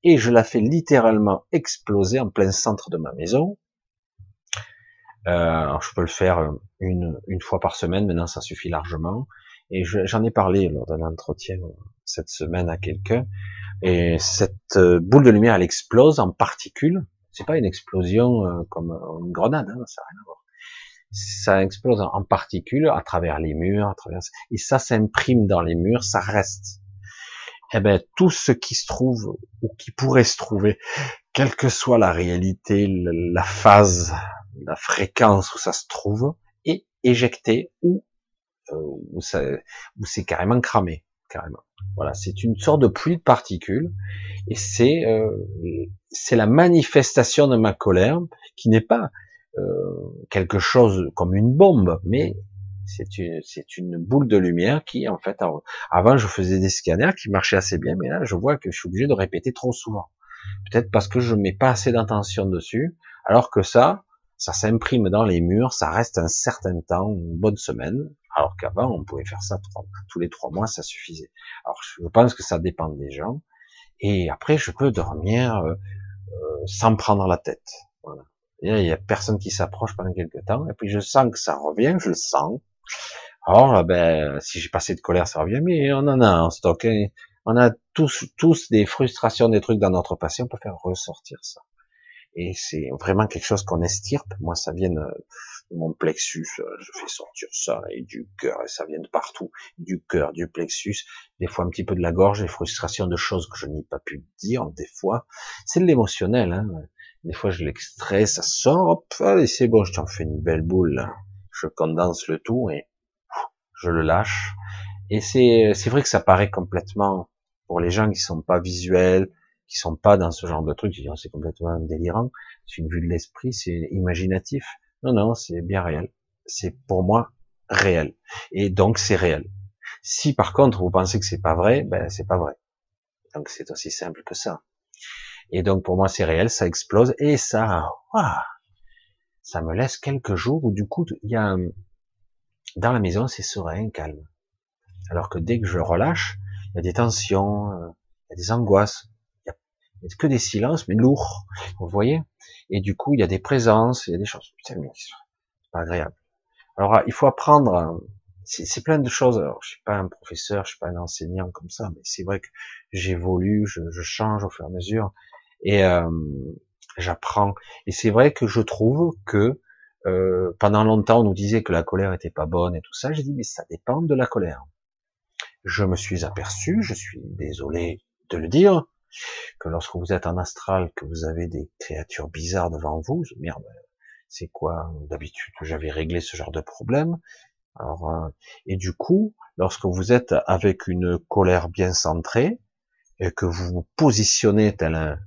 et je la fais littéralement exploser en plein centre de ma maison. Euh, je peux le faire une, une fois par semaine, maintenant ça suffit largement. Et j'en ai parlé lors d'un entretien cette semaine à quelqu'un. Et cette euh, boule de lumière, elle explose en particules. C'est pas une explosion euh, comme une grenade, hein, ça n'a rien à voir. Ça explose en particules à travers les murs, à travers et ça s'imprime dans les murs, ça reste eh ben, tout ce qui se trouve ou qui pourrait se trouver, quelle que soit la réalité, la phase, la fréquence où ça se trouve, est éjecté ou euh, où, où c'est carrément cramé, carrément. Voilà, c'est une sorte de pluie de particules et c'est euh, c'est la manifestation de ma colère qui n'est pas euh, quelque chose comme une bombe, mais c'est une, c'est une boule de lumière qui, en fait, avant, je faisais des scanners qui marchaient assez bien, mais là, je vois que je suis obligé de répéter trop souvent. Peut-être parce que je mets pas assez d'intention dessus, alors que ça, ça s'imprime dans les murs, ça reste un certain temps, une bonne semaine, Alors qu'avant, on pouvait faire ça tous les trois mois, ça suffisait. Alors, je pense que ça dépend des gens. Et après, je peux dormir euh, euh sans prendre la tête. Voilà. Il y a personne qui s'approche pendant quelques temps. Et puis, je sens que ça revient, je le sens. Alors, ben, si j'ai passé de colère, ça revient. Mais on en a en stock. Hein. On a tous, tous des frustrations, des trucs dans notre passé. On peut faire ressortir ça. Et c'est vraiment quelque chose qu'on estirpe. Moi, ça vient de mon plexus. Euh, je fais sortir ça et du cœur et ça vient de partout. Du cœur, du plexus. Des fois un petit peu de la gorge, des frustrations de choses que je n'ai pas pu dire. Des fois, c'est de l'émotionnel. Hein. Des fois, je l'extrais, ça sort. Hop, allez, c'est bon, je t'en fais une belle boule. Je condense le tout et je le lâche. Et c'est, vrai que ça paraît complètement, pour les gens qui sont pas visuels, qui sont pas dans ce genre de truc, oh, c'est complètement délirant, c'est une vue de l'esprit, c'est imaginatif. Non, non, c'est bien réel. C'est pour moi réel. Et donc c'est réel. Si par contre vous pensez que c'est pas vrai, ben c'est pas vrai. Donc c'est aussi simple que ça. Et donc pour moi c'est réel, ça explose et ça, ça me laisse quelques jours où du coup il y a dans la maison c'est serein, calme. Alors que dès que je relâche, il y a des tensions, euh, il y a des angoisses, il n'y a que des silences, mais lourds. Vous voyez? Et du coup, il y a des présences, il y a des choses. Putain, mais c'est pas agréable. Alors, il faut apprendre. C'est plein de choses. Alors, je suis pas un professeur, je suis pas un enseignant comme ça, mais c'est vrai que j'évolue, je, je, change au fur et à mesure, et euh, j'apprends. Et c'est vrai que je trouve que euh, pendant longtemps, on nous disait que la colère était pas bonne et tout ça. J'ai dit, mais ça dépend de la colère. Je me suis aperçu, je suis désolé de le dire, que lorsque vous êtes en astral, que vous avez des créatures bizarres devant vous, merde, c'est quoi? D'habitude, j'avais réglé ce genre de problème. Alors, euh, et du coup, lorsque vous êtes avec une colère bien centrée et que vous vous positionnez tel un,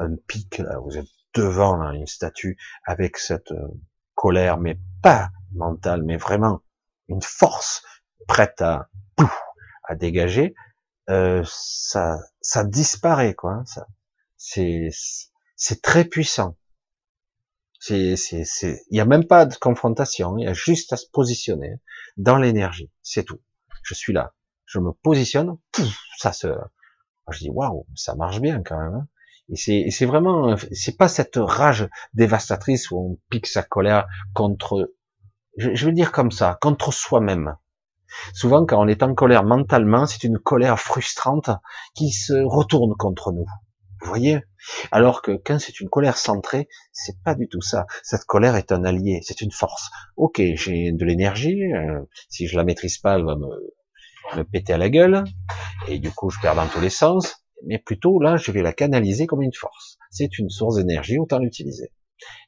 un pic, là, vous êtes devant une statue avec cette euh, colère, mais pas mentale, mais vraiment une force prête à, à dégager, euh, ça, ça disparaît quoi. Hein, ça, c'est, c'est très puissant. C'est, c'est, c'est, il n'y a même pas de confrontation. Il y a juste à se positionner dans l'énergie. C'est tout. Je suis là. Je me positionne. ça se, je dis waouh, ça marche bien quand même. Et c'est, c'est vraiment, c'est pas cette rage dévastatrice où on pique sa colère contre, je, je veux dire comme ça, contre soi-même. Souvent, quand on est en colère mentalement, c'est une colère frustrante qui se retourne contre nous. Vous voyez? Alors que quand c'est une colère centrée, c'est pas du tout ça. Cette colère est un allié, c'est une force. Ok, j'ai de l'énergie. Euh, si je la maîtrise pas, elle va me, me péter à la gueule, et du coup, je perds dans tous les sens. Mais plutôt là, je vais la canaliser comme une force. C'est une source d'énergie, autant l'utiliser.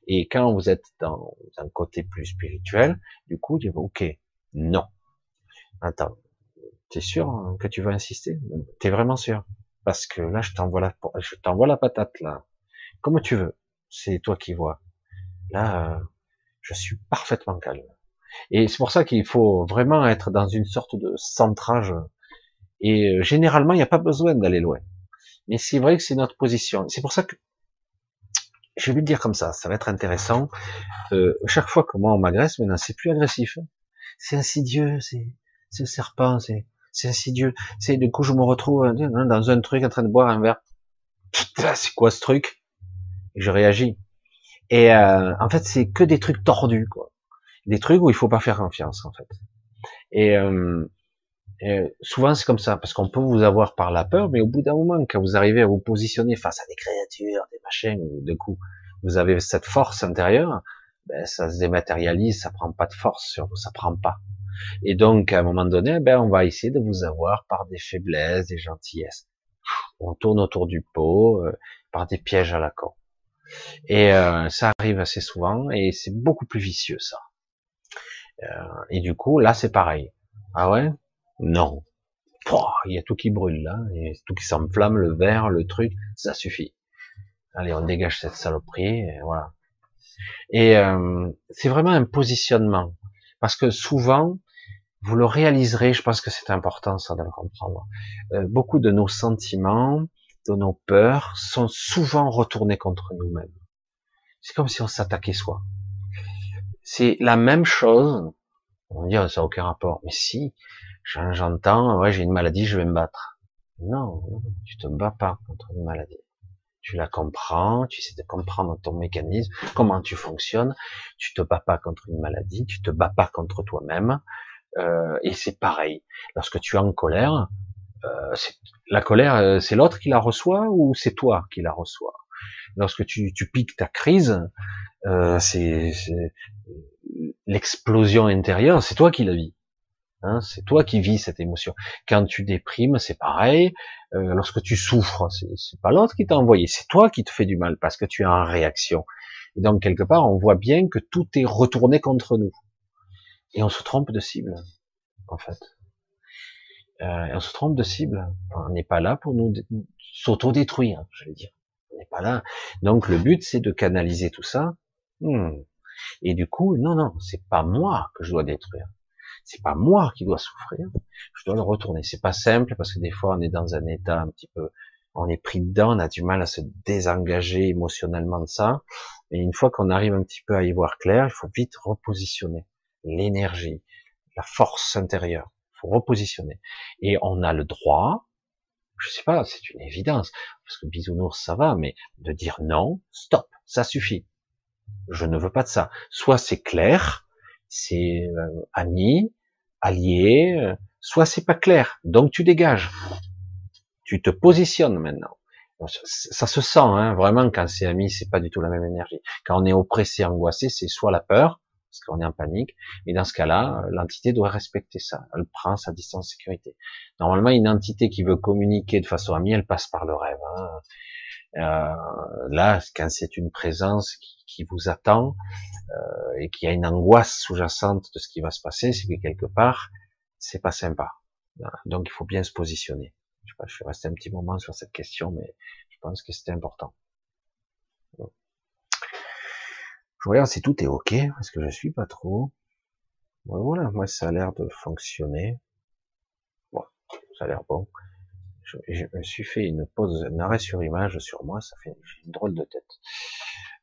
Et quand vous êtes dans un côté plus spirituel, du coup, dites, ok, non, Attends, t'es sûr que tu veux insister? T'es vraiment sûr? Parce que là, je t'envoie la, je t'envoie la patate là. Comme tu veux. C'est toi qui vois. Là, euh, je suis parfaitement calme. Et c'est pour ça qu'il faut vraiment être dans une sorte de centrage. Et euh, généralement, il n'y a pas besoin d'aller loin. Mais c'est vrai que c'est notre position. C'est pour ça que je vais le dire comme ça, ça va être intéressant. Euh, chaque fois que moi on m'agresse, maintenant c'est plus agressif. C'est insidieux, c'est c'est serpent, c'est, insidieux. C'est du coup je me retrouve euh, dans un truc en train de boire un verre. Putain, c'est quoi ce truc? Je réagis. Et euh, en fait, c'est que des trucs tordus, quoi. Des trucs où il faut pas faire confiance, en fait. Et, euh, souvent c'est comme ça, parce qu'on peut vous avoir par la peur, mais au bout d'un moment, quand vous arrivez à vous positionner face à des créatures, des machins, de coup vous avez cette force intérieure, ben, ça se dématérialise, ça prend pas de force sur vous, ça prend pas. Et donc, à un moment donné, ben, on va essayer de vous avoir par des faiblesses, des gentillesses. On tourne autour du pot, euh, par des pièges à la con. Et euh, ça arrive assez souvent, et c'est beaucoup plus vicieux, ça. Euh, et du coup, là, c'est pareil. Ah ouais? Non. Il y a tout qui brûle, là, a tout qui s'enflamme, le verre, le truc, ça suffit. Allez, on dégage cette saloperie, et voilà. Et c'est vraiment un positionnement. Parce que souvent, vous le réaliserez, je pense que c'est important ça de le comprendre. Euh, beaucoup de nos sentiments, de nos peurs sont souvent retournés contre nous-mêmes. C'est comme si on s'attaquait soi. C'est la même chose. On dit, oh, ça n'a aucun rapport. Mais si, j'entends, ouais, j'ai une maladie, je vais me battre. Non, tu te bats pas contre une maladie. Tu la comprends, tu essaies de comprendre ton mécanisme, comment tu fonctionnes. Tu te bats pas contre une maladie, tu te bats pas contre toi-même. Euh, et c'est pareil. Lorsque tu es en colère, euh, la colère, euh, c'est l'autre qui la reçoit ou c'est toi qui la reçois? Lorsque tu, tu piques ta crise, euh, c'est l'explosion intérieure, c'est toi qui la vis. Hein, c'est toi qui vis cette émotion. Quand tu déprimes, c'est pareil. Euh, lorsque tu souffres, c'est pas l'autre qui t'a envoyé, c'est toi qui te fais du mal parce que tu es en réaction. Et donc quelque part, on voit bien que tout est retourné contre nous. Et on se trompe de cible, en fait. Euh, on se trompe de cible. On n'est pas là pour nous s'auto-détruire, je vais dire. On n'est pas là. Donc le but, c'est de canaliser tout ça. Hmm. Et du coup, non, non, c'est pas moi que je dois détruire. C'est pas moi qui dois souffrir. Je dois le retourner. C'est pas simple parce que des fois, on est dans un état un petit peu, on est pris dedans, on a du mal à se désengager émotionnellement de ça. Et une fois qu'on arrive un petit peu à y voir clair, il faut vite repositionner l'énergie, la force intérieure repositionner. Et on a le droit, je sais pas, c'est une évidence, parce que bisounours ça va, mais de dire non, stop, ça suffit. Je ne veux pas de ça. Soit c'est clair, c'est euh, ami, allié, euh, soit c'est pas clair, donc tu dégages. Tu te positionnes maintenant. Ça se sent, hein, vraiment, quand c'est ami, c'est pas du tout la même énergie. Quand on est oppressé, angoissé, c'est soit la peur, parce qu'on est en panique. Et dans ce cas-là, l'entité doit respecter ça. Elle prend sa distance de sécurité. Normalement, une entité qui veut communiquer de façon amie, elle passe par le rêve. Hein. Euh, là, quand c'est une présence qui, vous attend euh, et qui a une angoisse sous-jacente de ce qui va se passer, c'est que quelque part, c'est pas sympa. Donc, il faut bien se positionner. Je, sais pas, je suis resté un petit moment sur cette question, mais je pense que c'était important. Je regarde si tout est ok, parce que je suis pas trop? Voilà, moi ça a l'air de fonctionner. Bon, ça a l'air bon. Je, me suis fait une pause, un arrêt sur image sur moi, ça fait une drôle de tête.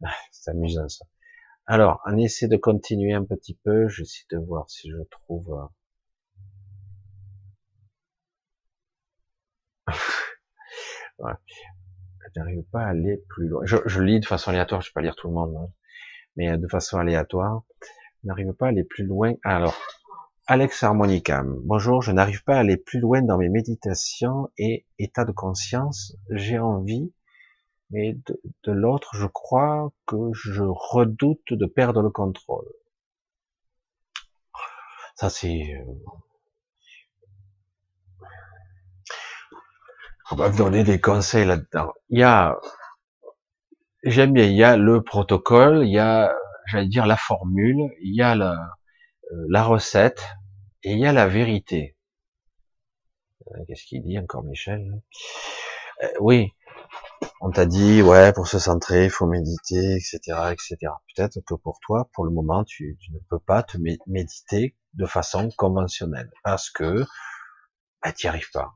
C'est amusant ça. Alors, on essaie de continuer un petit peu, j'essaie de voir si je trouve... ouais. Je n'arrive pas à aller plus loin. Je, lis de façon aléatoire, je vais pas lire tout le monde. Hein mais de façon aléatoire. Je n'arrive pas à aller plus loin. Alors, Alex Harmonica. Bonjour, je n'arrive pas à aller plus loin dans mes méditations et état de conscience. J'ai envie, mais de, l'autre, je crois que je redoute de perdre le contrôle. Ça, c'est... Euh, on va donner des conseils là-dedans. Il y a j'aime bien, il y a le protocole, il y a, j'allais dire, la formule, il y a la, euh, la recette, et il y a la vérité. Euh, qu'est-ce qu'il dit encore, Michel? Euh, Oui, on t'a dit, ouais, pour se centrer, il faut méditer, etc., etc. Peut-être que pour toi, pour le moment, tu, ne peux pas te méditer de façon conventionnelle, parce que bah, tu n'y arrives pas.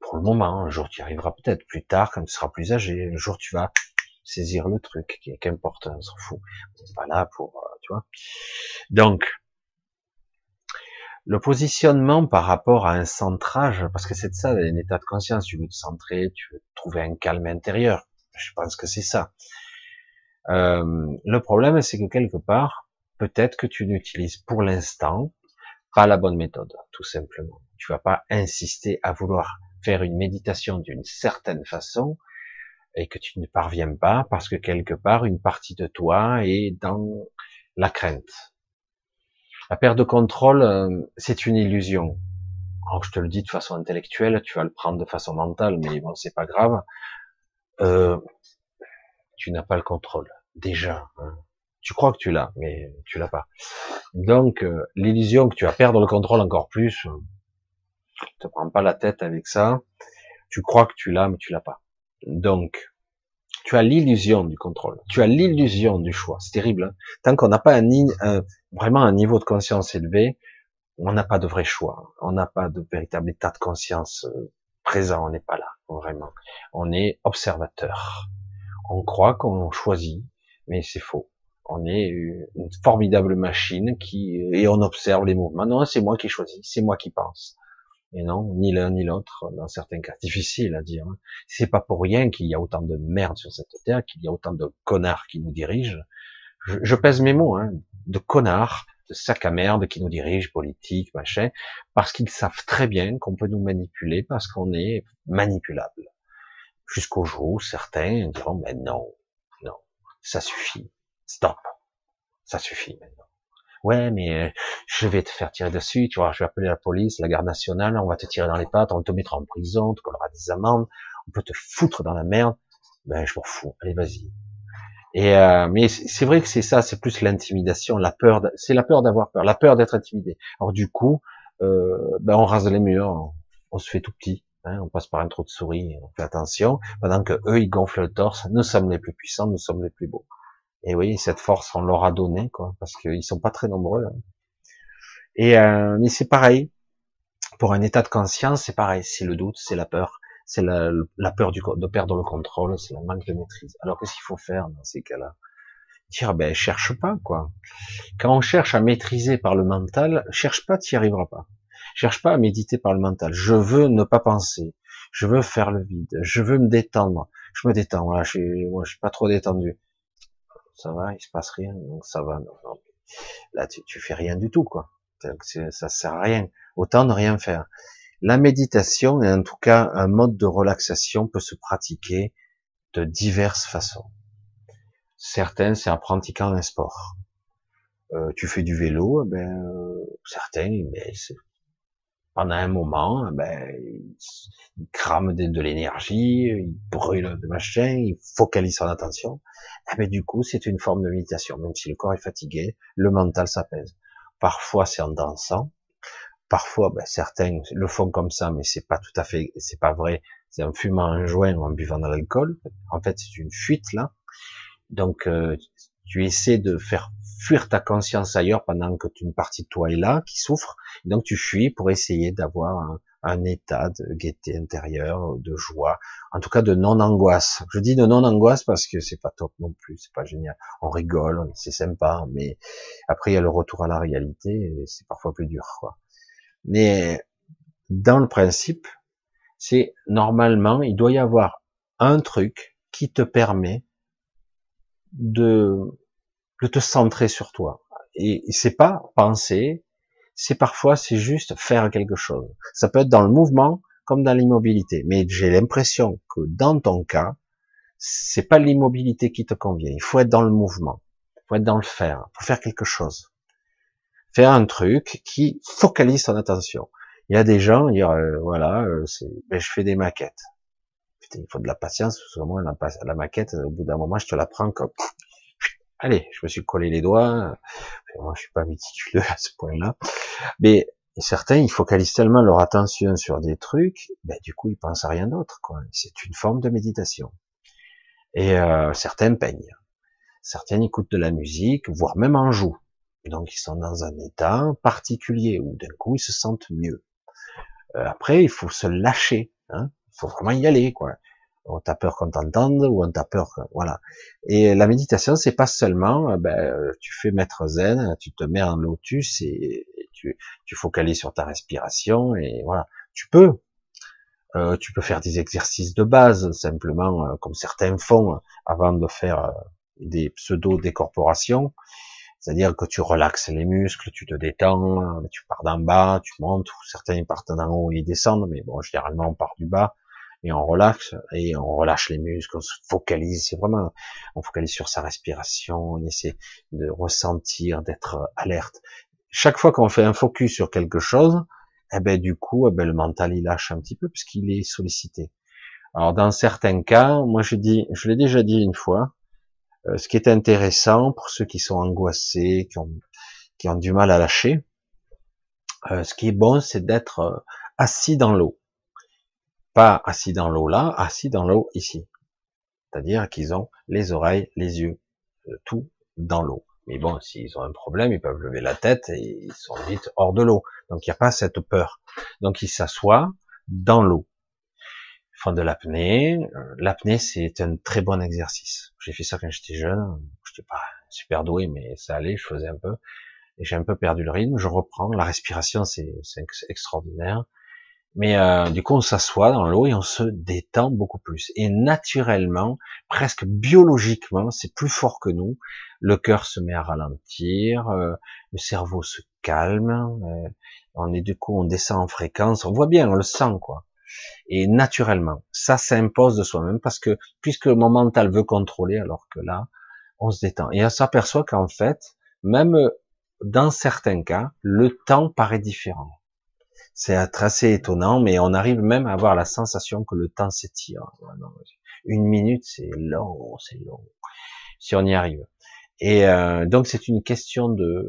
Pour le moment, un jour tu y arriveras peut-être, plus tard, quand tu seras plus âgé, un jour tu vas saisir le truc, qui est important, on s'en fout. On pas là pour, euh, tu vois. Donc, le positionnement par rapport à un centrage, parce que c'est de ça, un état de conscience, tu veux te centrer, tu veux trouver un calme intérieur. Je pense que c'est ça. Euh, le problème, c'est que quelque part, peut-être que tu n'utilises pour l'instant pas la bonne méthode, tout simplement. Tu vas pas insister à vouloir faire une méditation d'une certaine façon et que tu ne parviens pas parce que quelque part une partie de toi est dans la crainte. La perte de contrôle, euh, c'est une illusion. Alors je te le dis de façon intellectuelle, tu vas le prendre de façon mentale, mais bon, c'est pas grave. Euh, tu n'as pas le contrôle déjà. Hein. Tu crois que tu l'as, mais tu l'as pas. Donc euh, l'illusion que tu vas perdre le contrôle encore plus, euh, te prends pas la tête avec ça. Tu crois que tu l'as, mais tu l'as pas. Donc, tu as l'illusion du contrôle, tu as l'illusion du choix. C'est terrible. Hein. Tant qu'on n'a pas un, vraiment un niveau de conscience élevé, on n'a pas de vrai choix. On n'a pas de véritable état de conscience euh, présent. On n'est pas là, vraiment. On est observateur. On croit qu'on choisit, mais c'est faux. On est une formidable machine qui et on observe les mouvements. Non, c'est moi qui choisis, c'est moi qui pense. Et non, ni l'un ni l'autre, dans certains cas, difficile à dire. Hein. C'est pas pour rien qu'il y a autant de merde sur cette terre, qu'il y a autant de connards qui nous dirigent. Je, je pèse mes mots, hein, de connards, de sacs à merde qui nous dirigent, politiques, machin, parce qu'ils savent très bien qu'on peut nous manipuler, parce qu'on est manipulable. Jusqu'au jour où certains diront, mais non, non, ça suffit, stop, ça suffit maintenant ouais, mais euh, je vais te faire tirer dessus, tu vois, je vais appeler la police, la garde nationale, on va te tirer dans les pattes, on te mettra en prison, on te collera des amendes, on peut te foutre dans la merde. Ben, je m'en fous, allez, vas-y. Et euh, mais c'est vrai que c'est ça, c'est plus l'intimidation, la peur, c'est la peur d'avoir peur, la peur d'être intimidé. Alors du coup, euh, ben on rase les murs, on, se fait tout petit, hein, on passe par un trou de souris, on fait attention, pendant que eux ils gonflent le torse, nous sommes les plus puissants, nous sommes les plus beaux. Et oui, cette force, on leur a donné, quoi, parce qu'ils sont pas très nombreux. Hein. Et euh, mais c'est pareil. Pour un état de conscience, c'est pareil. C'est le doute, c'est la peur, c'est la, peur de perdre le contrôle, c'est le manque de maîtrise. Alors qu'est-ce qu'il faut faire dans ces cas-là? Dire, ben cherche pas, quoi. Quand on cherche à maîtriser par le mental, cherche pas, tu n'y arriveras pas. Cherche pas à méditer par le mental. Je veux ne pas penser. Je veux faire le vide. Je veux me détendre. Je me détends. Voilà, je suis, moi, je suis pas trop détendu ça va, il se passe rien, donc ça va. Là, tu, tu fais rien du tout, quoi. Ça sert à rien. Autant ne rien faire. La méditation, et en tout cas un mode de relaxation, peut se pratiquer de diverses façons. Certains, c'est en pratiquant un sport. Euh, tu fais du vélo, ben euh, certains, mais pendant un moment, ben, il crame de, l'énergie, il brûle de machin, il focalise son attention. Eh ben, du coup, c'est une forme de méditation. Même si le corps est fatigué, le mental s'apaise. Parfois, c'est en dansant. Parfois, ben, certains le font comme ça, mais c'est pas tout à fait, c'est pas vrai. C'est en fumant un joint ou en buvant de l'alcool. En fait, c'est une fuite là. Donc, euh, tu essaies de faire fuir ta conscience ailleurs pendant que une partie de toi est là, qui souffre. donc tu fuis pour essayer d'avoir un, état de gaieté intérieure, de joie, en tout cas de non-angoisse. Je dis de non-angoisse parce que c'est pas top non plus, c'est pas génial. On rigole, c'est sympa, mais après il y a le retour à la réalité et c'est parfois plus dur. Quoi. Mais dans le principe, c'est normalement, il doit y avoir un truc qui te permet de de te centrer sur toi. Et c'est pas penser, c'est parfois, c'est juste faire quelque chose. Ça peut être dans le mouvement comme dans l'immobilité. Mais j'ai l'impression que dans ton cas, c'est pas l'immobilité qui te convient. Il faut être dans le mouvement. Il faut être dans le faire. Il faut faire quelque chose. Faire un truc qui focalise ton attention. Il y a des gens, il euh, voilà, euh, ben, je fais des maquettes. Il faut de la patience, parce que moi, la, la maquette, au bout d'un moment, je te la prends comme, Allez, je me suis collé les doigts. Moi, je suis pas méticuleux à ce point-là. Mais certains, ils focalisent tellement leur attention sur des trucs, ben, du coup, ils pensent à rien d'autre. C'est une forme de méditation. Et euh, certains peignent. Certains écoutent de la musique, voire même en jouent. Donc, ils sont dans un état particulier où d'un coup, ils se sentent mieux. Euh, après, il faut se lâcher. Hein. Faut vraiment y aller. quoi on t'a peur qu'on t'entende ou on t'a peur, voilà. Et la méditation, c'est pas seulement, euh, ben, tu fais maître zen, tu te mets en lotus et, tu, tu focalises sur ta respiration et voilà. Tu peux, euh, tu peux faire des exercices de base simplement, euh, comme certains font avant de faire des pseudo décorporations. C'est-à-dire que tu relaxes les muscles, tu te détends, tu pars d'en bas, tu montes, certains partent d'en haut et descendent, mais bon, généralement on part du bas et on relaxe et on relâche les muscles, on se focalise, c'est vraiment, on focalise sur sa respiration, on essaie de ressentir, d'être alerte. Chaque fois qu'on fait un focus sur quelque chose, eh ben du coup, eh ben, le mental il lâche un petit peu puisqu'il est sollicité. Alors dans certains cas, moi je dis, je l'ai déjà dit une fois, euh, ce qui est intéressant pour ceux qui sont angoissés, qui ont, qui ont du mal à lâcher, euh, ce qui est bon, c'est d'être euh, assis dans l'eau. Pas assis dans l'eau là, assis dans l'eau ici. C'est-à-dire qu'ils ont les oreilles, les yeux, euh, tout dans l'eau. Mais bon, s'ils ont un problème, ils peuvent lever la tête et ils sont vite hors de l'eau. Donc il n'y a pas cette peur. Donc ils s'assoient dans l'eau. Ils font de l'apnée. Euh, l'apnée, c'est un très bon exercice. J'ai fait ça quand j'étais jeune. J'étais pas super doué, mais ça allait, je faisais un peu. Et j'ai un peu perdu le rythme, je reprends. La respiration, c'est extraordinaire. Mais euh, du coup, on s'assoit dans l'eau et on se détend beaucoup plus. Et naturellement, presque biologiquement, c'est plus fort que nous. Le cœur se met à ralentir, euh, le cerveau se calme. Euh, on est du coup, on descend en fréquence. On voit bien, on le sent quoi. Et naturellement, ça s'impose de soi-même parce que puisque mon mental veut contrôler, alors que là, on se détend. Et on s'aperçoit qu'en fait, même dans certains cas, le temps paraît différent. C'est assez étonnant, mais on arrive même à avoir la sensation que le temps s'étire. Une minute, c'est long, c'est long. Si on y arrive. Et euh, donc c'est une question de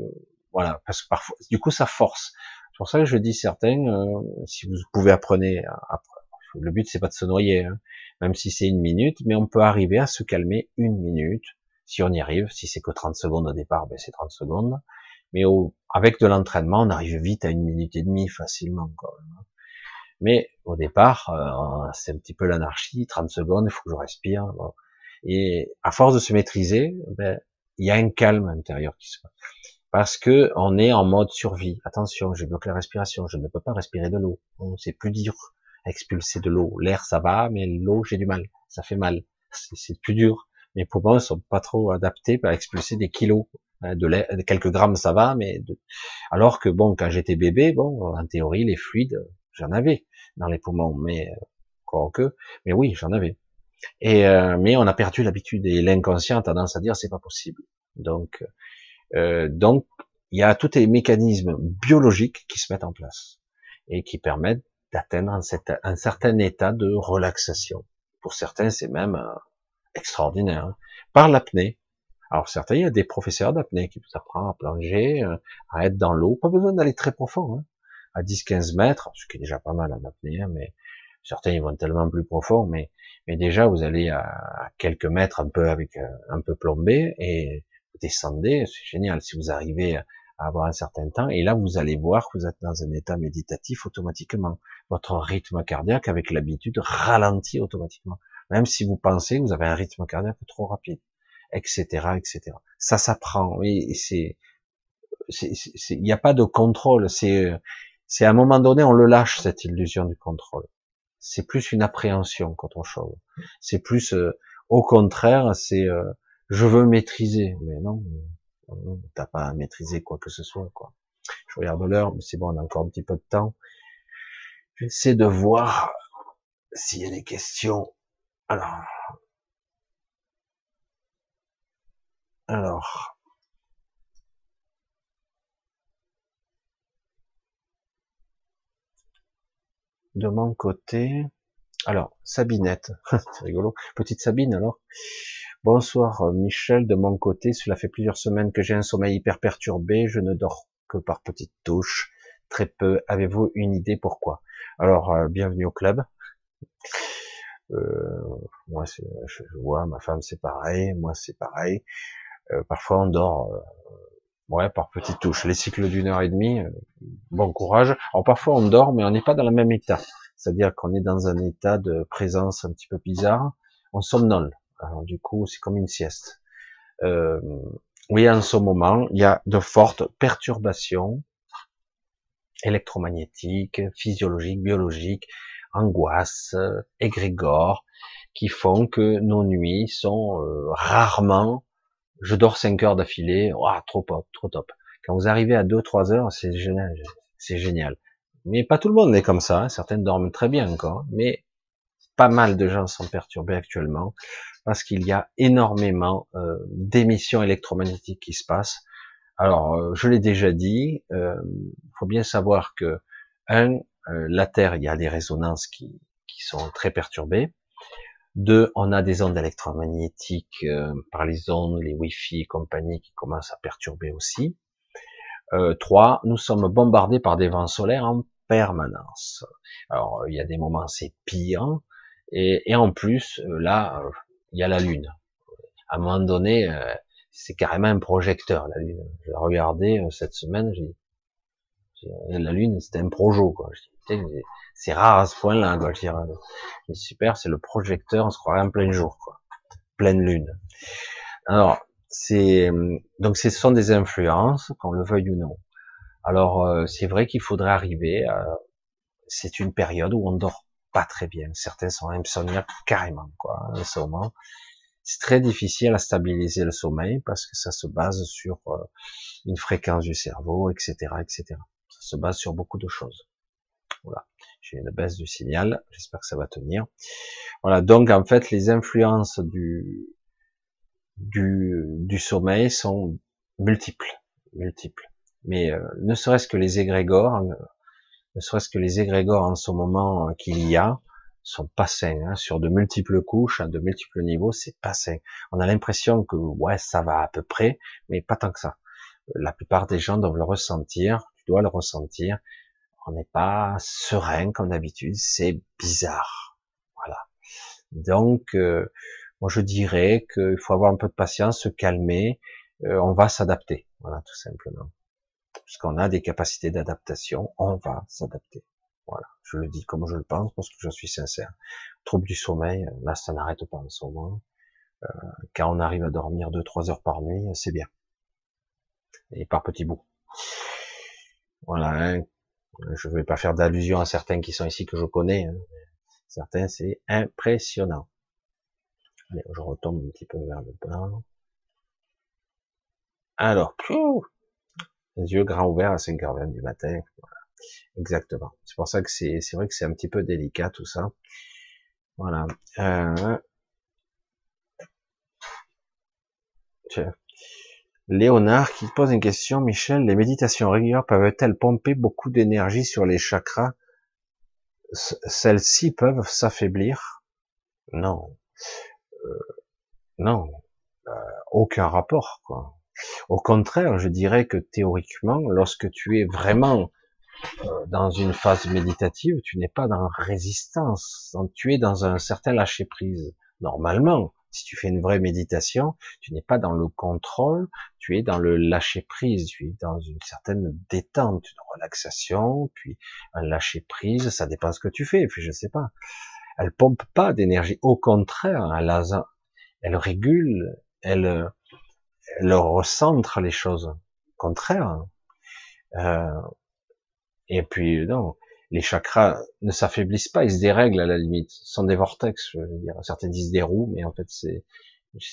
voilà, parce que parfois, du coup, ça force. C'est pour ça que je dis certains, euh, si vous pouvez apprendre, le but c'est pas de se noyer, hein, même si c'est une minute, mais on peut arriver à se calmer une minute, si on y arrive. Si c'est que 30 secondes au départ, ben c'est 30 secondes. Mais au, avec de l'entraînement, on arrive vite à une minute et demie facilement. Quand. Mais au départ, euh, c'est un petit peu l'anarchie. 30 secondes, il faut que je respire. Et à force de se maîtriser, ben, il y a un calme intérieur qui se passe. Parce que on est en mode survie. Attention, j'ai bloqué la respiration. Je ne peux pas respirer de l'eau. C'est plus dur expulser de l'eau. L'air, ça va, mais l'eau, j'ai du mal. Ça fait mal. C'est plus dur. Mes poumons sont pas trop adaptés à expulser des kilos Hein, de, quelques grammes ça va, mais de... alors que bon, quand j'étais bébé, bon, en théorie, les fluides, j'en avais dans les poumons, mais quoi que, mais oui, j'en avais. Et euh, mais on a perdu l'habitude et l'inconscient a tendance à dire c'est pas possible. Donc, euh, donc il y a tous les mécanismes biologiques qui se mettent en place et qui permettent d'atteindre un, un, certain état de relaxation. Pour certains, c'est même euh, extraordinaire. Hein. Par l'apnée, alors certains, il y a des professeurs d'apnée qui vous apprennent à plonger, euh, à être dans l'eau. Pas besoin d'aller très profond, hein. à 10-15 mètres, ce qui est déjà pas mal en apnée, hein, mais certains vont tellement plus profond, mais, mais déjà vous allez à, quelques mètres un peu avec euh, un peu plombé et vous descendez, c'est génial si vous arrivez à avoir un certain temps et là vous allez voir que vous êtes dans un état méditatif automatiquement. Votre rythme cardiaque avec l'habitude ralentit automatiquement, même si vous pensez que vous avez un rythme cardiaque trop rapide etc., etc. Ça s'apprend. Et c'est, il n'y a pas de contrôle. C'est, c'est à un moment donné, on le lâche cette illusion du contrôle. C'est plus une appréhension qu'autre chose. C'est plus, euh, au contraire, c'est, euh, je veux maîtriser. Mais non, t'as pas à maîtriser quoi que ce soit, quoi. Je regarde l'heure, mais c'est bon, on a encore un petit peu de temps. J'essaie de voir s'il y a des questions. Alors, Alors. De mon côté. Alors, Sabinette. C'est rigolo. Petite Sabine, alors. Bonsoir, euh, Michel. De mon côté, cela fait plusieurs semaines que j'ai un sommeil hyper perturbé. Je ne dors que par petites touches. Très peu. Avez-vous une idée pourquoi? Alors, euh, bienvenue au club. Euh, moi, je vois, ma femme, c'est pareil. Moi, c'est pareil. Euh, parfois on dort, euh, ouais, par petites touches. Les cycles d'une heure et demie, euh, bon courage. Alors parfois on dort, mais on n'est pas dans le même état. C'est-à-dire qu'on est dans un état de présence un petit peu bizarre. On somnole. Alors du coup, c'est comme une sieste. Euh, oui, en ce moment, il y a de fortes perturbations électromagnétiques, physiologiques, biologiques, angoisses, égrégores, qui font que nos nuits sont rarement je dors 5 heures d'affilée, trop top, trop top. Quand vous arrivez à 2-3 heures, c'est génial. Mais pas tout le monde est comme ça, hein. certaines dorment très bien encore, mais pas mal de gens sont perturbés actuellement parce qu'il y a énormément euh, d'émissions électromagnétiques qui se passent. Alors, euh, je l'ai déjà dit, il euh, faut bien savoir que un, la Terre, il y a des résonances qui sont très perturbées. Deux, on a des ondes électromagnétiques euh, par les ondes, les Wi-Fi et compagnie qui commencent à perturber aussi. Euh, trois, nous sommes bombardés par des vents solaires en permanence. Alors, il y a des moments c'est pire, et, en plus, euh, là, il y a la Lune. À un moment donné, c'est carrément un projecteur, la Lune. Je regardé cette semaine, j'ai la Lune, c'était un projo, quoi c'est rare à ce point-là, quoi. Je dire, super, c'est le projecteur, on se croirait en plein jour, quoi. Pleine lune. Alors, c'est donc ce sont des influences, qu'on le veuille ou non. Alors euh, c'est vrai qu'il faudrait arriver. à... C'est une période où on dort pas très bien. Certains sont insomniaques carrément, quoi. Ce moment, c'est très difficile à stabiliser le sommeil parce que ça se base sur euh, une fréquence du cerveau, etc., etc. Ça se base sur beaucoup de choses. Voilà. J'ai une baisse du signal. J'espère que ça va tenir. Voilà. Donc en fait, les influences du du, du sommeil sont multiples, multiples. Mais euh, ne serait-ce que les égrégores, euh, ne serait-ce que les égrégores en ce moment euh, qu'il y a, sont pas sains, hein, sur de multiples couches, à de multiples niveaux, c'est pas sain. On a l'impression que ouais, ça va à peu près, mais pas tant que ça. La plupart des gens doivent le ressentir, tu dois le ressentir. On n'est pas serein comme d'habitude, c'est bizarre. Voilà. Donc, moi, je dirais qu'il faut avoir un peu de patience, se calmer. Euh, on va s'adapter, voilà, tout simplement. Puisqu'on a des capacités d'adaptation, on va s'adapter. Voilà, je le dis comme je le pense, parce que je suis sincère. Trouble du sommeil, là, ça n'arrête pas en ce moment. Euh, quand on arrive à dormir 2-3 heures par nuit, c'est bien. Et par petits bouts. Voilà, hein. Je ne vais pas faire d'allusion à certains qui sont ici que je connais. Hein. Certains, c'est impressionnant. Allez, je retombe un petit peu vers le bas. Alors, les yeux grands ouverts à 5h20 du matin. Voilà. Exactement. C'est pour ça que c'est, c'est vrai que c'est un petit peu délicat tout ça. Voilà. Euh... Léonard qui pose une question, Michel, les méditations régulières peuvent-elles pomper beaucoup d'énergie sur les chakras? Celles-ci peuvent s'affaiblir? Non. Euh, non, euh, aucun rapport. Quoi. Au contraire, je dirais que théoriquement, lorsque tu es vraiment euh, dans une phase méditative, tu n'es pas dans résistance, tu es dans un certain lâcher prise. Normalement, si tu fais une vraie méditation, tu n'es pas dans le contrôle, tu es dans le lâcher prise, tu es dans une certaine détente, une relaxation, puis un lâcher prise, ça dépend ce que tu fais, puis je sais pas elle pompe pas d'énergie. Au contraire, elle, elle régule, elle, elle recentre les choses. Au contraire. Euh, et puis, non, les chakras ne s'affaiblissent pas, ils se dérèglent à la limite. Ce sont des vortex, je veux dire. Certains disent des roues, mais en fait, c'est,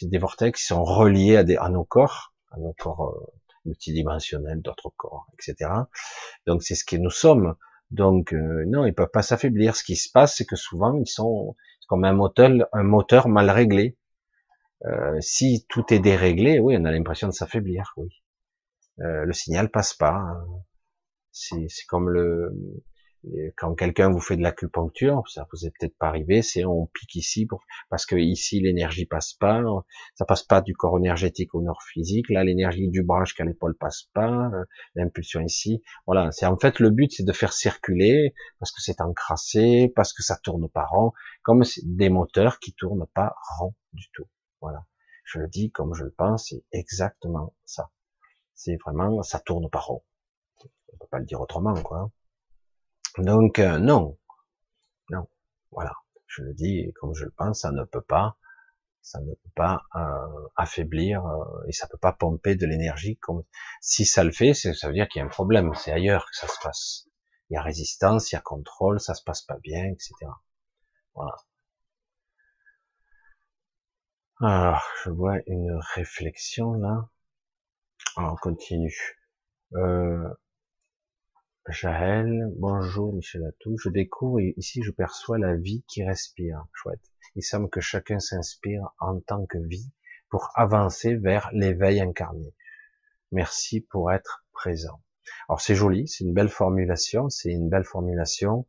des vortex qui sont reliés à, nos corps, à nos corps euh, multidimensionnels, d'autres corps, etc. Donc, c'est ce que nous sommes. Donc euh, non, ils peuvent pas s'affaiblir. Ce qui se passe, c'est que souvent ils sont comme un moteur, un moteur mal réglé. Euh, si tout est déréglé, oui, on a l'impression de s'affaiblir. Oui, euh, le signal passe pas. Hein. C'est comme le quand quelqu'un vous fait de l'acupuncture, ça vous est peut-être pas arrivé, c'est on pique ici pour, parce que ici l'énergie passe pas, ça passe pas du corps énergétique au nord physique, là l'énergie du bras jusqu'à l'épaule passe pas, l'impulsion ici, voilà, c'est en fait le but c'est de faire circuler parce que c'est encrassé, parce que ça tourne pas rond, comme des moteurs qui tournent pas rond du tout, voilà. Je le dis comme je le pense, c'est exactement ça. C'est vraiment, ça tourne pas rond. On peut pas le dire autrement, quoi. Donc euh, non, non, voilà, je le dis comme je le pense, ça ne peut pas, ça ne peut pas euh, affaiblir euh, et ça peut pas pomper de l'énergie. Comme si ça le fait, ça veut dire qu'il y a un problème, c'est ailleurs que ça se passe. Il y a résistance, il y a contrôle, ça se passe pas bien, etc. Voilà. Alors, je vois une réflexion là. Alors, on continue. Jaël, bonjour Michel Atou. Je découvre ici je perçois la vie qui respire. Chouette. Il semble que chacun s'inspire en tant que vie pour avancer vers l'éveil incarné. Merci pour être présent. Alors c'est joli, c'est une belle formulation, c'est une belle formulation.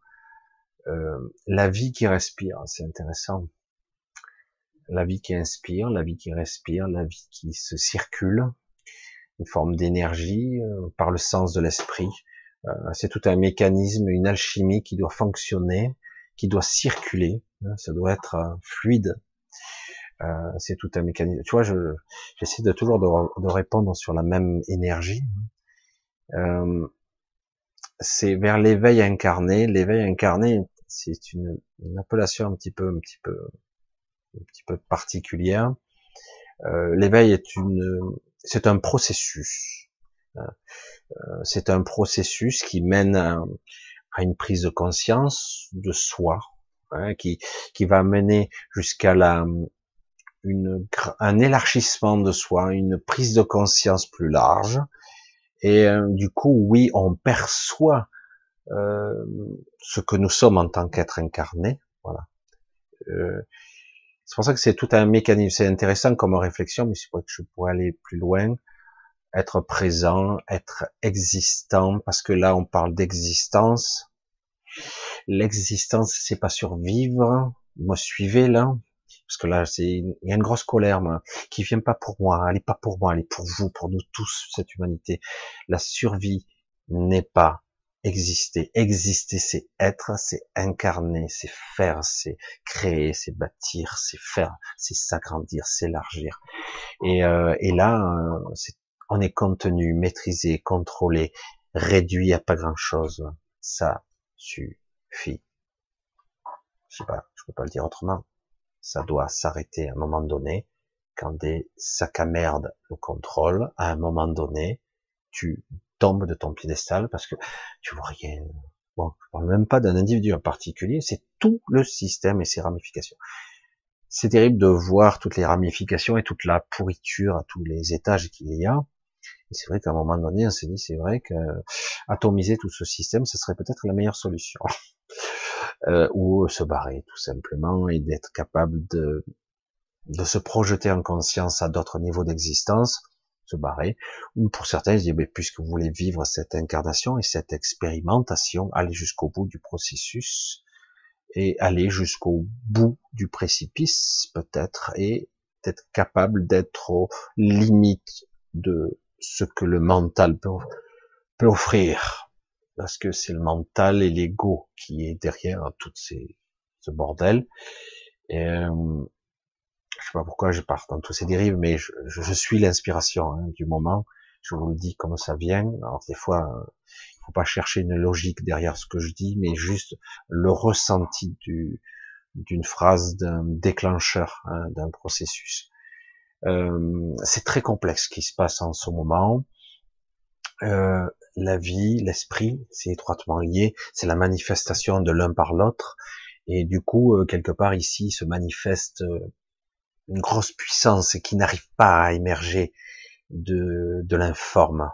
Euh, la vie qui respire, c'est intéressant. La vie qui inspire, la vie qui respire, la vie qui se circule, une forme d'énergie euh, par le sens de l'esprit. Euh, c'est tout un mécanisme, une alchimie qui doit fonctionner, qui doit circuler. Hein, ça doit être euh, fluide. Euh, c'est tout un mécanisme. Tu vois, je, j'essaie de toujours de, répondre sur la même énergie. c'est vers l'éveil incarné. L'éveil incarné, c'est une, appellation un petit peu, un petit peu, un petit peu particulière. Euh, l'éveil est une, c'est un processus. Euh, c'est un processus qui mène à, une prise de conscience de soi, hein, qui, qui va mener jusqu'à la, une, un élargissement de soi, une prise de conscience plus large. Et euh, du coup, oui, on perçoit euh, ce que nous sommes en tant qu'être incarné. Voilà. Euh, c'est pour ça que c'est tout un mécanisme. C'est intéressant comme réflexion, mais c'est pour que je pourrais aller plus loin. Être présent, être existant, parce que là, on parle d'existence. L'existence, c'est pas survivre. Me suivez là parce que là, c'est, il y a une grosse colère, moi, qui vient pas pour moi, elle est pas pour moi, elle est pour vous, pour nous tous, cette humanité. La survie n'est pas exister. Exister, c'est être, c'est incarner, c'est faire, c'est créer, c'est bâtir, c'est faire, c'est s'agrandir, s'élargir. Et, euh, et là, euh, on est contenu, maîtrisé, contrôlé, réduit à pas grand chose. Ça suffit. Je sais pas, je peux pas le dire autrement ça doit s'arrêter à un moment donné. Quand des sacs à merde le contrôlent, à un moment donné, tu tombes de ton piédestal parce que tu vois rien. Bon, je parle même pas d'un individu en particulier, c'est tout le système et ses ramifications. C'est terrible de voir toutes les ramifications et toute la pourriture à tous les étages qu'il y a. Et c'est vrai qu'à un moment donné, on s'est dit, c'est vrai que atomiser tout ce système, ce serait peut-être la meilleure solution. euh, ou se barrer tout simplement et d'être capable de, de se projeter en conscience à d'autres niveaux d'existence, se barrer, ou pour certains, ils disent, mais puisque vous voulez vivre cette incarnation et cette expérimentation, allez jusqu'au bout du processus et aller jusqu'au bout du précipice peut-être et d'être capable d'être aux limites de ce que le mental peut, peut offrir parce que c'est le mental et l'ego qui est derrière tout ces, ce bordel. Et, euh, je sais pas pourquoi je pars dans tous ces dérives, mais je, je, suis l'inspiration hein, du moment. Je vous le dis comme ça vient. Alors des fois, il faut pas chercher une logique derrière ce que je dis, mais juste le ressenti du d'une phrase, d'un déclencheur, hein, d'un processus. Euh, c'est très complexe ce qui se passe en ce moment. Euh, la vie, l'esprit, c'est étroitement lié, c'est la manifestation de l'un par l'autre, et du coup, euh, quelque part ici se manifeste euh, une grosse puissance qui n'arrive pas à émerger de, de l'informe.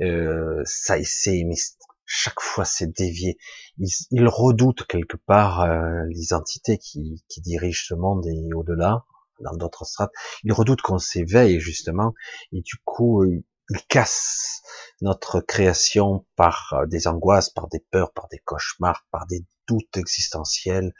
Euh, ça essaie, mais chaque fois c'est dévié. Il, il, redoute quelque part les entités qui, qui dirigent ce monde et au-delà, dans d'autres strates. Il redoute qu'on s'éveille justement, et du coup, il casse notre création par euh, des angoisses, par des peurs, par des cauchemars, par des doutes existentiels,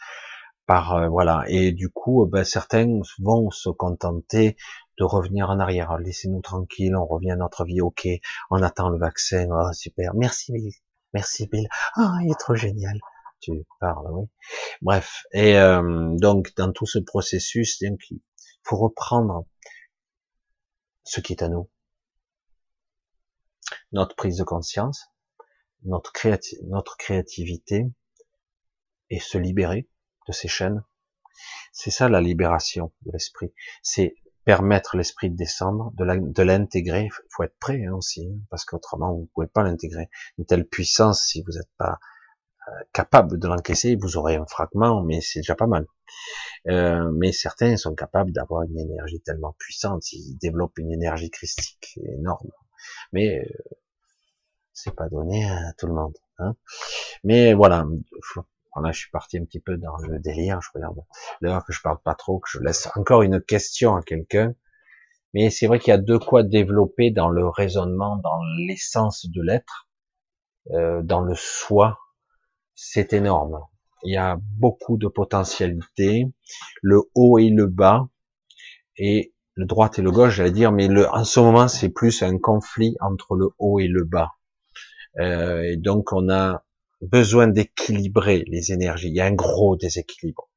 par euh, voilà. Et du coup, ben, certains vont se contenter de revenir en arrière. Laissez-nous tranquille, on revient à notre vie, ok. On attend le vaccin, oh, super. Merci Bill, merci Bill. Ah, il est trop génial. Tu parles, oui. Bref. Et donc dans tout ce processus, il faut reprendre ce qui est à nous notre prise de conscience, notre, notre créativité et se libérer de ces chaînes. C'est ça la libération de l'esprit. C'est permettre l'esprit de descendre, de l'intégrer. Il faut être prêt hein, aussi, hein, parce qu'autrement vous ne pouvez pas l'intégrer. Une telle puissance, si vous n'êtes pas euh, capable de l'encaisser, vous aurez un fragment, mais c'est déjà pas mal. Euh, mais certains sont capables d'avoir une énergie tellement puissante, ils développent une énergie christique énorme. Mais euh, c'est pas donné à tout le monde. Hein. Mais voilà, voilà, je suis parti un petit peu dans le délire. Je regarde l'heure que je parle pas trop, que je laisse encore une question à quelqu'un. Mais c'est vrai qu'il y a de quoi développer dans le raisonnement, dans l'essence de l'être, euh, dans le soi. C'est énorme. Il y a beaucoup de potentialités, le haut et le bas, et le droite et le gauche, j'allais dire, mais le, en ce moment, c'est plus un conflit entre le haut et le bas. Euh, et donc on a besoin d'équilibrer les énergies. Il y a un gros déséquilibre.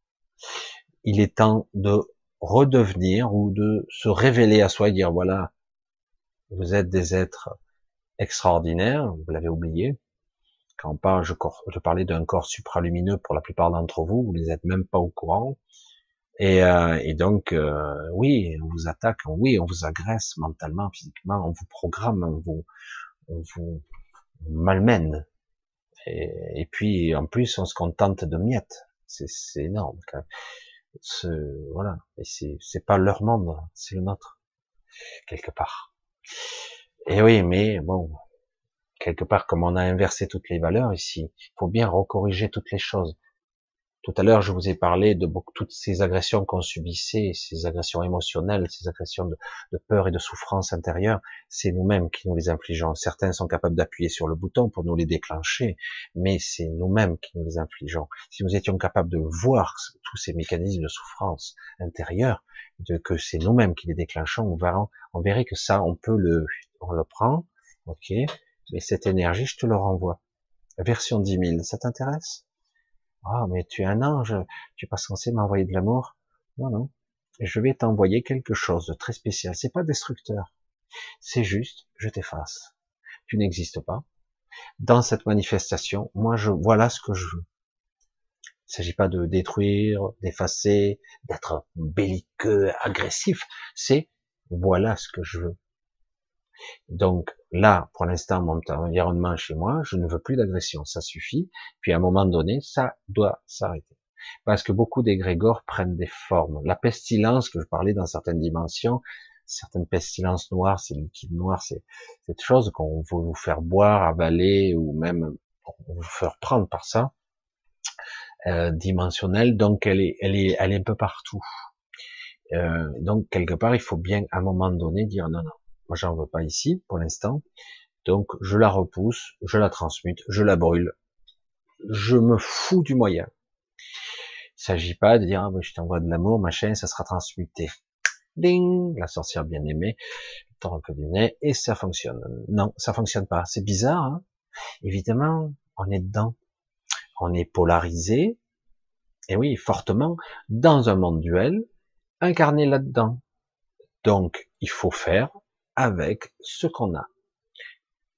Il est temps de redevenir ou de se révéler à soi et dire voilà, vous êtes des êtres extraordinaires, vous l'avez oublié. Quand on parle, je, je parlais d'un corps supralumineux pour la plupart d'entre vous, vous n'êtes même pas au courant. Et, euh, et donc, euh, oui, on vous attaque, oui, on vous agresse mentalement, physiquement, on vous programme, on vous, on vous malmène. Et, puis, en plus, on se contente de miettes. C'est énorme. Quand même. Voilà. Et c'est pas leur monde, c'est le nôtre, quelque part. Et oui, mais bon, quelque part, comme on a inversé toutes les valeurs ici, il faut bien recorriger toutes les choses. Tout à l'heure, je vous ai parlé de toutes ces agressions qu'on subissait, ces agressions émotionnelles, ces agressions de, peur et de souffrance intérieure. C'est nous-mêmes qui nous les infligeons. Certains sont capables d'appuyer sur le bouton pour nous les déclencher, mais c'est nous-mêmes qui nous les infligeons. Si nous étions capables de voir tous ces mécanismes de souffrance intérieure, de, que c'est nous-mêmes qui les déclenchons, on verra, on verrait que ça, on peut le, on le prend, ok, mais cette énergie, je te le renvoie. Version 10 000, ça t'intéresse? Ah, mais tu es un ange, tu es pas censé m'envoyer de l'amour. Non, non. Je vais t'envoyer quelque chose de très spécial. C'est pas destructeur. C'est juste, je t'efface. Tu n'existes pas. Dans cette manifestation, moi, je, voilà ce que je veux. Il s'agit pas de détruire, d'effacer, d'être belliqueux, agressif. C'est, voilà ce que je veux. Donc là, pour l'instant, mon environnement chez moi, je ne veux plus d'agression, ça suffit. Puis à un moment donné, ça doit s'arrêter. Parce que beaucoup d'égrégores prennent des formes. La pestilence que je parlais dans certaines dimensions, certaines pestilences noires, ces liquides noirs, c'est cette chose qu'on veut vous faire boire, avaler, ou même vous faire prendre par ça, euh, dimensionnelle. Donc elle est, elle est, elle est un peu partout. Euh, donc quelque part, il faut bien à un moment donné dire non, non, moi, j'en veux pas ici pour l'instant. Donc, je la repousse, je la transmute, je la brûle. Je me fous du moyen. Il s'agit pas de dire, ah, je t'envoie de l'amour, machin, ça sera transmuté. Ding! La sorcière bien aimée, tord un peu du nez, et ça fonctionne. Non, ça fonctionne pas. C'est bizarre, hein Évidemment, on est dedans. On est polarisé, et oui, fortement, dans un monde duel, incarné là-dedans. Donc, il faut faire avec ce qu'on a.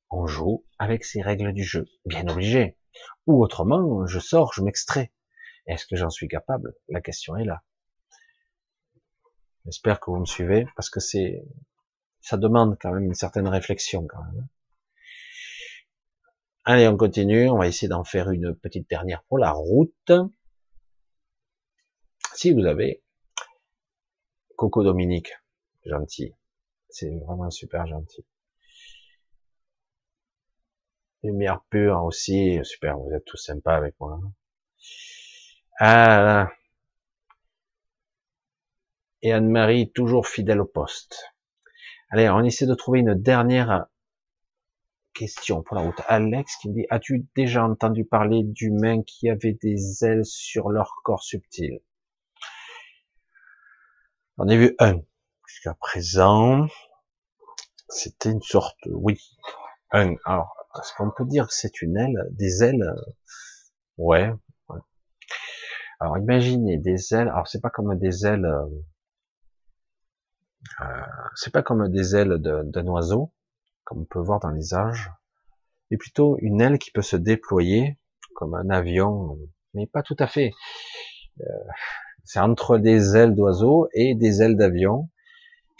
On joue avec ces règles du jeu, bien obligé. Ou autrement, je sors, je m'extrais. Est-ce que j'en suis capable? La question est là. J'espère que vous me suivez, parce que c'est, ça demande quand même une certaine réflexion quand. Allez, on continue. On va essayer d'en faire une petite dernière pour la route. Si vous avez Coco Dominique, gentil. C'est vraiment super gentil. Lumière pure aussi, super, vous êtes tous sympas avec moi. Ah, et Anne-Marie, toujours fidèle au poste. Allez, on essaie de trouver une dernière question pour la route. Alex qui me dit, as-tu déjà entendu parler d'humains qui avaient des ailes sur leur corps subtil? J'en ai vu un jusqu'à présent, c'était une sorte, oui, un, alors, est-ce qu'on peut dire que c'est une aile, des ailes, ouais, Alors, imaginez des ailes, alors c'est pas comme des ailes, euh, euh, c'est pas comme des ailes d'un oiseau, comme on peut voir dans les âges, mais plutôt une aile qui peut se déployer comme un avion, mais pas tout à fait. Euh, c'est entre des ailes d'oiseau et des ailes d'avion,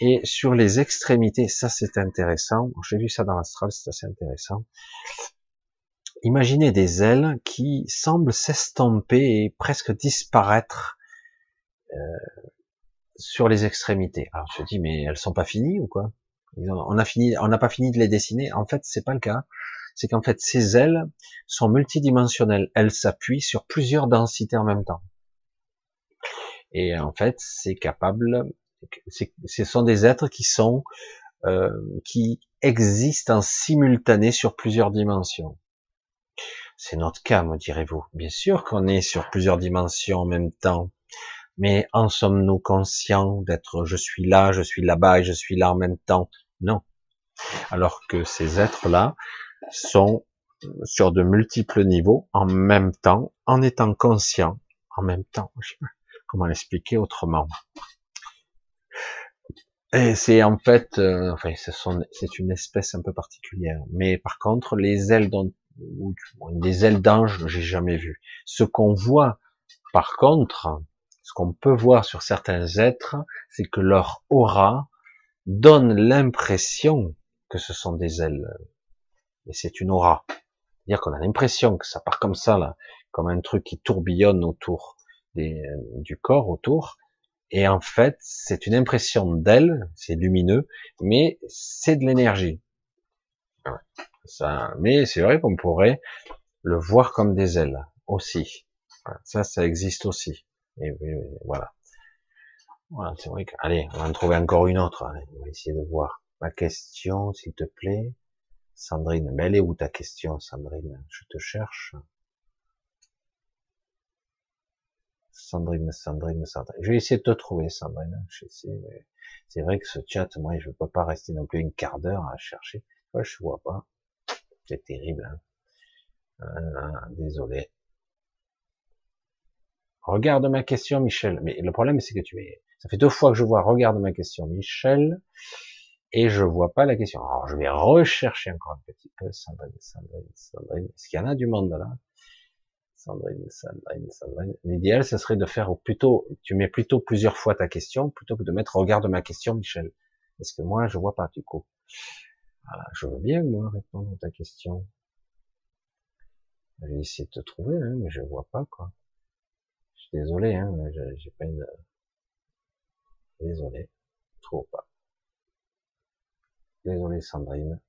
et sur les extrémités, ça c'est intéressant. J'ai vu ça dans l'astral, c'est assez intéressant. Imaginez des ailes qui semblent s'estomper et presque disparaître euh, sur les extrémités. Alors je me dis, mais elles sont pas finies ou quoi? On on n'a pas fini de les dessiner. En fait, c'est pas le cas. C'est qu'en fait, ces ailes sont multidimensionnelles. Elles s'appuient sur plusieurs densités en même temps. Et en fait, c'est capable ce sont des êtres qui sont euh, qui existent en simultané sur plusieurs dimensions. C'est notre cas, me direz-vous. Bien sûr qu'on est sur plusieurs dimensions en même temps, mais en sommes-nous conscients d'être je suis là, je suis là-bas et je suis là en même temps? Non. Alors que ces êtres-là sont sur de multiples niveaux en même temps, en étant conscients en même temps. Comment l'expliquer autrement. Et c'est en fait, euh, enfin, c'est une espèce un peu particulière. Mais par contre, les ailes dont, des ailes d'ange, j'ai jamais vu. Ce qu'on voit, par contre, ce qu'on peut voir sur certains êtres, c'est que leur aura donne l'impression que ce sont des ailes. Mais c'est une aura. C'est-à-dire qu'on a l'impression que ça part comme ça, là, comme un truc qui tourbillonne autour des, du corps, autour. Et en fait, c'est une impression d'aile, c'est lumineux, mais c'est de l'énergie. Ça, mais c'est vrai qu'on pourrait le voir comme des ailes aussi. Ça, ça existe aussi. Et, voilà. Voilà, c'est vrai que, allez, on va en trouver encore une autre. on va essayer de voir. Ma question, s'il te plaît. Sandrine, mais elle est où ta question, Sandrine? Je te cherche. Sandrine, Sandrine, Sandrine. Je vais essayer de te trouver, Sandrine. c'est vrai que ce chat, moi, je peux pas rester non plus une quart d'heure à chercher. Moi, je vois pas. C'est terrible. Hein. Euh, désolé. Regarde ma question, Michel. Mais le problème, c'est que tu es, ça fait deux fois que je vois regarde ma question, Michel, et je vois pas la question. Alors, je vais rechercher encore un petit peu. Sandrine, Sandrine, Sandrine. Est-ce qu'il y en a du monde là? Sandrine, Sandrine, Sandrine. L'idéal, ce serait de faire plutôt, tu mets plutôt plusieurs fois ta question, plutôt que de mettre regarde ma question, Michel. Parce que moi, je vois pas, du coup. Voilà, je veux bien, moi, répondre à ta question. Je vais de te trouver, hein, mais je vois pas, quoi désolé, hein, j'ai pas une... Désolé, trop pas. Désolé Sandrine,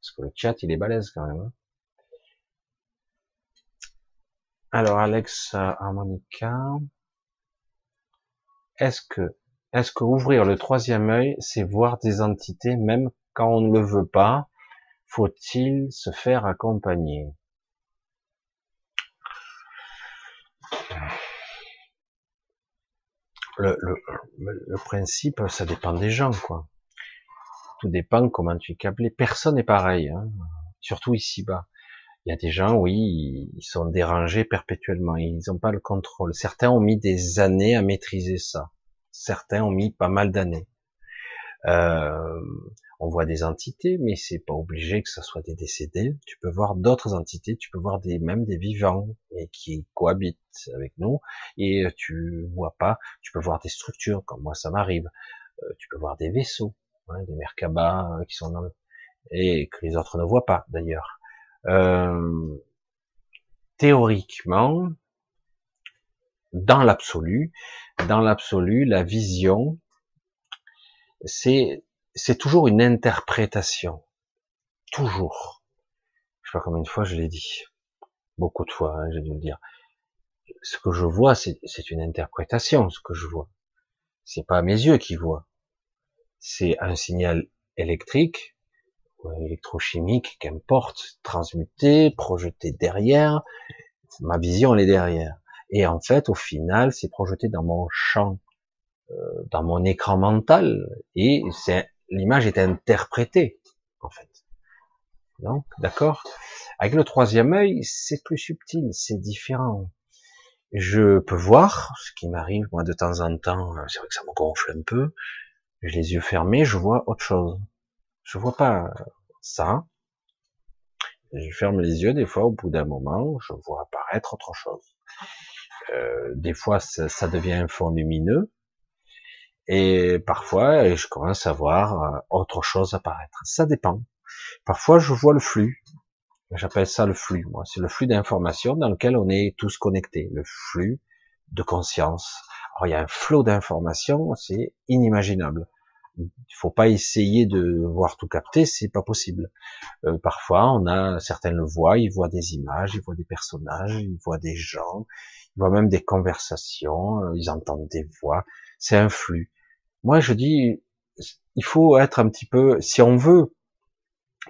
parce que le chat il est balèze quand même. Hein. Alors Alex Harmonica, est-ce que ouvrir le troisième œil, c'est voir des entités même quand on ne le veut pas? Faut-il se faire accompagner? Le, le, principe, ça dépend des gens, quoi. Tout dépend comment tu es câblé. Personne n'est pareil, hein. surtout ici-bas. Il y a des gens, oui, ils sont dérangés perpétuellement, ils n'ont pas le contrôle. Certains ont mis des années à maîtriser ça. Certains ont mis pas mal d'années. Euh, on voit des entités, mais c'est pas obligé que ce soit des décédés. Tu peux voir d'autres entités, tu peux voir des, même des vivants et qui cohabitent avec nous et tu vois pas. Tu peux voir des structures, comme moi ça m'arrive. Euh, tu peux voir des vaisseaux, hein, des Merkabah euh, qui sont dans le... et que les autres ne voient pas d'ailleurs. Euh, théoriquement, dans l'absolu, dans l'absolu, la vision, c'est c'est toujours une interprétation. Toujours. Je sais pas combien de fois je l'ai dit. Beaucoup de fois, hein, j'ai dû le dire. Ce que je vois, c'est une interprétation, ce que je vois. C'est pas mes yeux qui voient. C'est un signal électrique, électrochimique, qu'importe, transmuté, projeté derrière. Ma vision, elle est derrière. Et en fait, au final, c'est projeté dans mon champ, euh, dans mon écran mental, et c'est l'image est interprétée, en fait. Donc, d'accord? Avec le troisième œil, c'est plus subtil, c'est différent. Je peux voir ce qui m'arrive, moi, de temps en temps, c'est vrai que ça me gonfle un peu, j'ai les yeux fermés, je vois autre chose. Je vois pas ça. Je ferme les yeux, des fois, au bout d'un moment, je vois apparaître autre chose. Euh, des fois, ça, devient un fond lumineux, et parfois, je commence à voir euh, autre chose apparaître. Ça dépend. Parfois, je vois le flux. J'appelle ça le flux. Moi, c'est le flux d'informations dans lequel on est tous connectés. Le flux de conscience. Alors, il y a un flot d'informations, c'est inimaginable. Il faut pas essayer de voir tout capter, c'est pas possible. Euh, parfois, on a certains le voient, ils voient des images, ils voient des personnages, ils voient des gens, ils voient même des conversations, euh, ils entendent des voix. C'est un flux. Moi, je dis, il faut être un petit peu, si on veut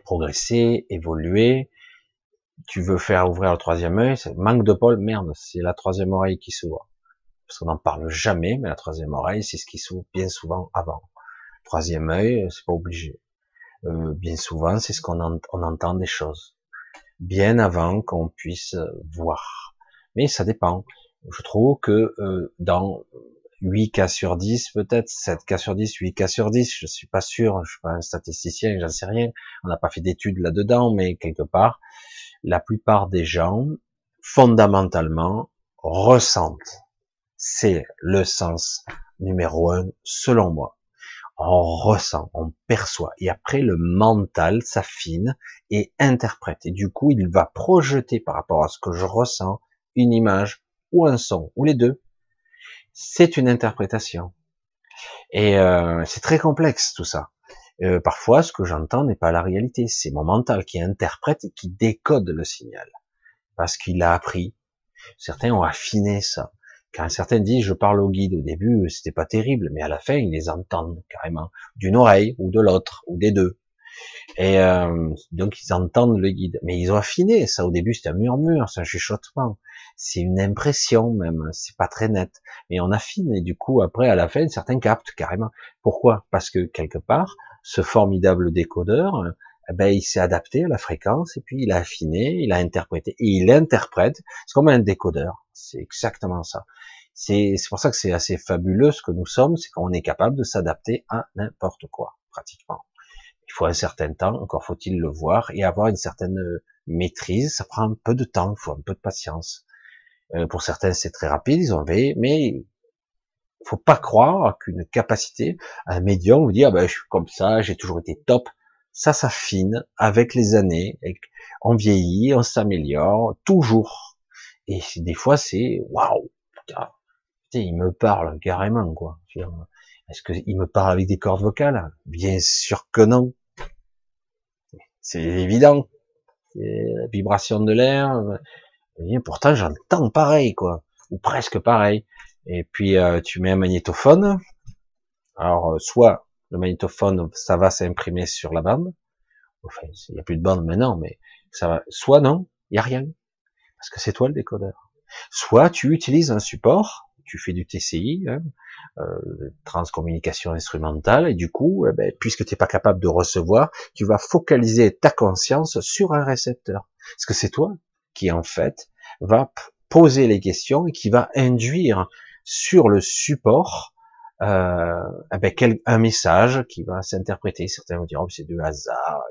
progresser, évoluer, tu veux faire ouvrir le troisième œil, manque de pôle, merde, c'est la troisième oreille qui s'ouvre. Parce qu'on n'en parle jamais, mais la troisième oreille, c'est ce qui s'ouvre bien souvent avant. Troisième œil, c'est pas obligé. Euh, bien souvent, c'est ce qu'on on entend des choses. Bien avant qu'on puisse voir. Mais ça dépend. Je trouve que euh, dans 8 cas sur 10 peut-être, 7 cas sur 10, 8 cas sur 10, je suis pas sûr, je suis pas un statisticien, j'en sais rien, on n'a pas fait d'études là-dedans, mais quelque part, la plupart des gens, fondamentalement, ressentent. C'est le sens numéro un, selon moi. On ressent, on perçoit. Et après, le mental s'affine et interprète. Et du coup, il va projeter par rapport à ce que je ressens une image ou un son, ou les deux. C'est une interprétation. Et euh, c'est très complexe tout ça. Euh, parfois, ce que j'entends n'est pas la réalité. C'est mon mental qui interprète et qui décode le signal. Parce qu'il a appris. Certains ont affiné ça. Quand certains disent je parle au guide au début, c'était pas terrible, mais à la fin ils les entendent carrément d'une oreille ou de l'autre ou des deux. Et euh, donc ils entendent le guide, mais ils ont affiné. Ça au début c'était un murmure, c'est un chuchotement, c'est une impression même, c'est pas très net. Mais on affine et du coup après à la fin certains captent carrément. Pourquoi? Parce que quelque part ce formidable décodeur, ben, il s'est adapté à la fréquence et puis il a affiné, il a interprété et il interprète. C'est comme un décodeur. C'est exactement ça. C'est pour ça que c'est assez fabuleux ce que nous sommes, c'est qu'on est capable de s'adapter à n'importe quoi, pratiquement. Il faut un certain temps, encore faut-il le voir, et avoir une certaine maîtrise. Ça prend un peu de temps, il faut un peu de patience. Euh, pour certains, c'est très rapide, ils ont veillé, mais faut pas croire qu'une capacité, un médium vous dire, ben, je suis comme ça, j'ai toujours été top. Ça s'affine avec les années, et on vieillit, on s'améliore, toujours. Et des fois, c'est waouh, putain, il me parle carrément, quoi. Est-ce qu'il me parle avec des cordes vocales? Bien sûr que non. C'est évident. La vibration de l'air. Pourtant, j'entends pareil, quoi, ou presque pareil. Et puis, euh, tu mets un magnétophone. Alors, euh, soit le magnétophone, ça va s'imprimer sur la bande. Enfin, il n'y a plus de bande maintenant, mais ça va. Soit non, il n'y a rien parce que c'est toi le décodeur. Soit tu utilises un support, tu fais du TCI, hein, euh, transcommunication instrumentale, et du coup, eh ben, puisque tu n'es pas capable de recevoir, tu vas focaliser ta conscience sur un récepteur. Parce que c'est toi qui, en fait, va poser les questions et qui va induire sur le support euh, ben, un message qui va s'interpréter. Certains vont dire, oh, c'est du hasard,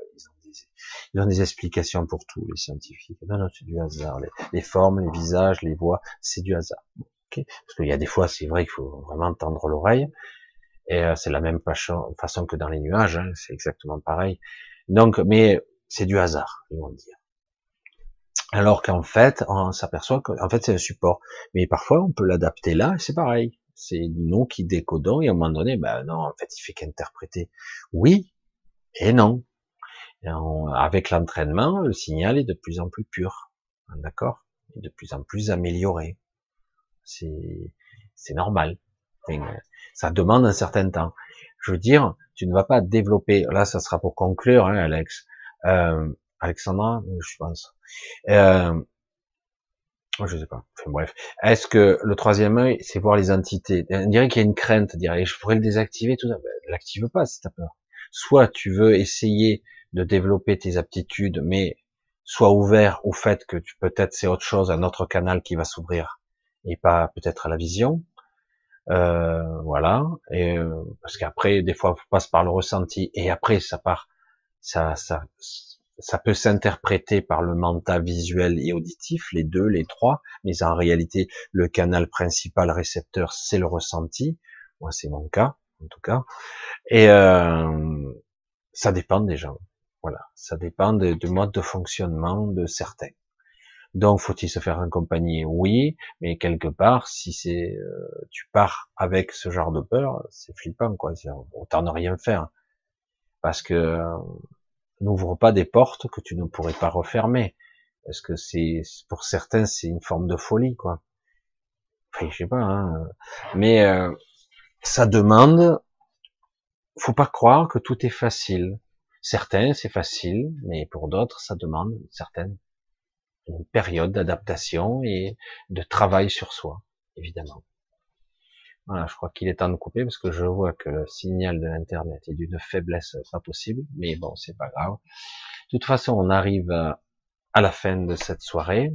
ils ont des explications pour tout, les scientifiques. Non, non, c'est du hasard. Les, formes, les visages, les voix, c'est du hasard. Okay Parce qu'il y a des fois, c'est vrai qu'il faut vraiment tendre l'oreille. Et euh, c'est la même façon, que dans les nuages, hein, c'est exactement pareil. Donc, mais c'est du hasard, ils vont dire. Alors qu'en fait, on s'aperçoit qu'en fait c'est un support. Mais parfois, on peut l'adapter là, c'est pareil. C'est nous qui décodons, et à un moment donné, ben non, en fait, il fait qu'interpréter. Oui et non avec l'entraînement, le signal est de plus en plus pur, d'accord, et de plus en plus amélioré. C'est c'est normal. ça demande un certain temps. Je veux dire, tu ne vas pas développer. Là, ça sera pour conclure, hein, Alex. Euh, Alexandra, je pense. Euh, je sais pas. Enfin, bref. Est-ce que le troisième œil, c'est voir les entités? On dirait qu'il y a une crainte, dirait, je pourrais le désactiver, tout ça. Ben, l'active pas si t'as peur. Soit tu veux essayer de développer tes aptitudes, mais sois ouvert au fait que tu peut-être c'est autre chose, un autre canal qui va s'ouvrir et pas peut-être à la vision. Euh, voilà. Et euh, parce qu'après, des fois, on passe par le ressenti et après, ça part, ça, ça, ça peut s'interpréter par le mental visuel et auditif, les deux, les trois. Mais en réalité, le canal principal récepteur, c'est le ressenti. Moi, c'est mon cas, en tout cas. Et euh, ça dépend des gens. Voilà, ça dépend du mode de fonctionnement de certains. Donc, faut-il se faire accompagner? Oui, mais quelque part, si c'est euh, tu pars avec ce genre de peur, c'est flippant, quoi. Autant ne rien faire, parce que euh, n'ouvre pas des portes que tu ne pourrais pas refermer, parce que c'est pour certains c'est une forme de folie, quoi. Enfin, je sais pas, hein. mais euh, ça demande. Faut pas croire que tout est facile. Certains, c'est facile, mais pour d'autres, ça demande une certaine une période d'adaptation et de travail sur soi, évidemment. Voilà, je crois qu'il est temps de couper parce que je vois que le signal de l'internet est d'une faiblesse pas possible, mais bon, c'est pas grave. De toute façon, on arrive à la fin de cette soirée.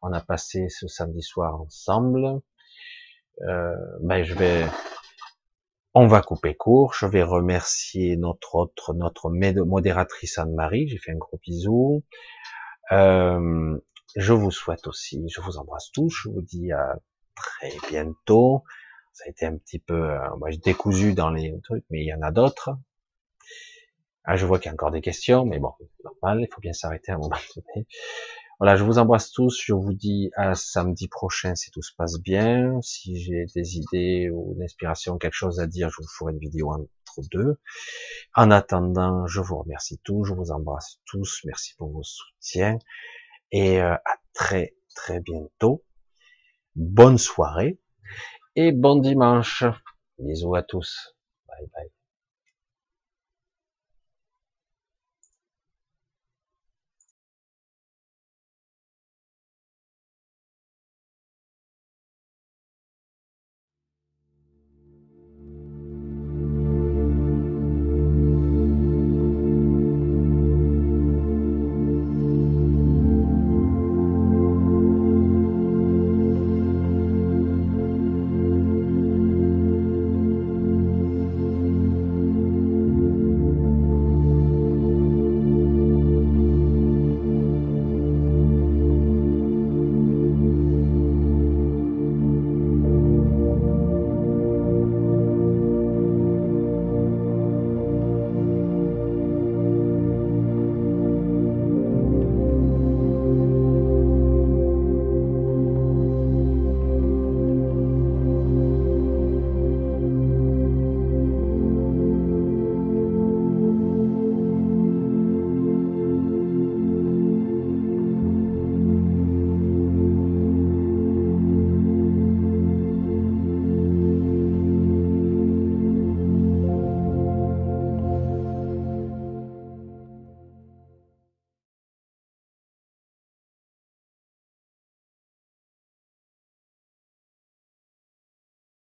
On a passé ce samedi soir ensemble. Euh, ben, je vais on va couper court. Je vais remercier notre autre, notre modératrice Anne-Marie. J'ai fait un gros bisou. Euh, je vous souhaite aussi, je vous embrasse tous. Je vous dis à très bientôt. Ça a été un petit peu, euh, j'ai décousu dans les trucs, mais il y en a d'autres. Ah, je vois qu'il y a encore des questions, mais bon, normal, il faut bien s'arrêter à un moment donné. Voilà, je vous embrasse tous. Je vous dis à samedi prochain si tout se passe bien. Si j'ai des idées ou une inspiration, quelque chose à dire, je vous ferai une vidéo entre deux. En attendant, je vous remercie tous. Je vous embrasse tous. Merci pour vos soutiens. Et euh, à très très bientôt. Bonne soirée et bon dimanche. Bisous à tous. Bye bye.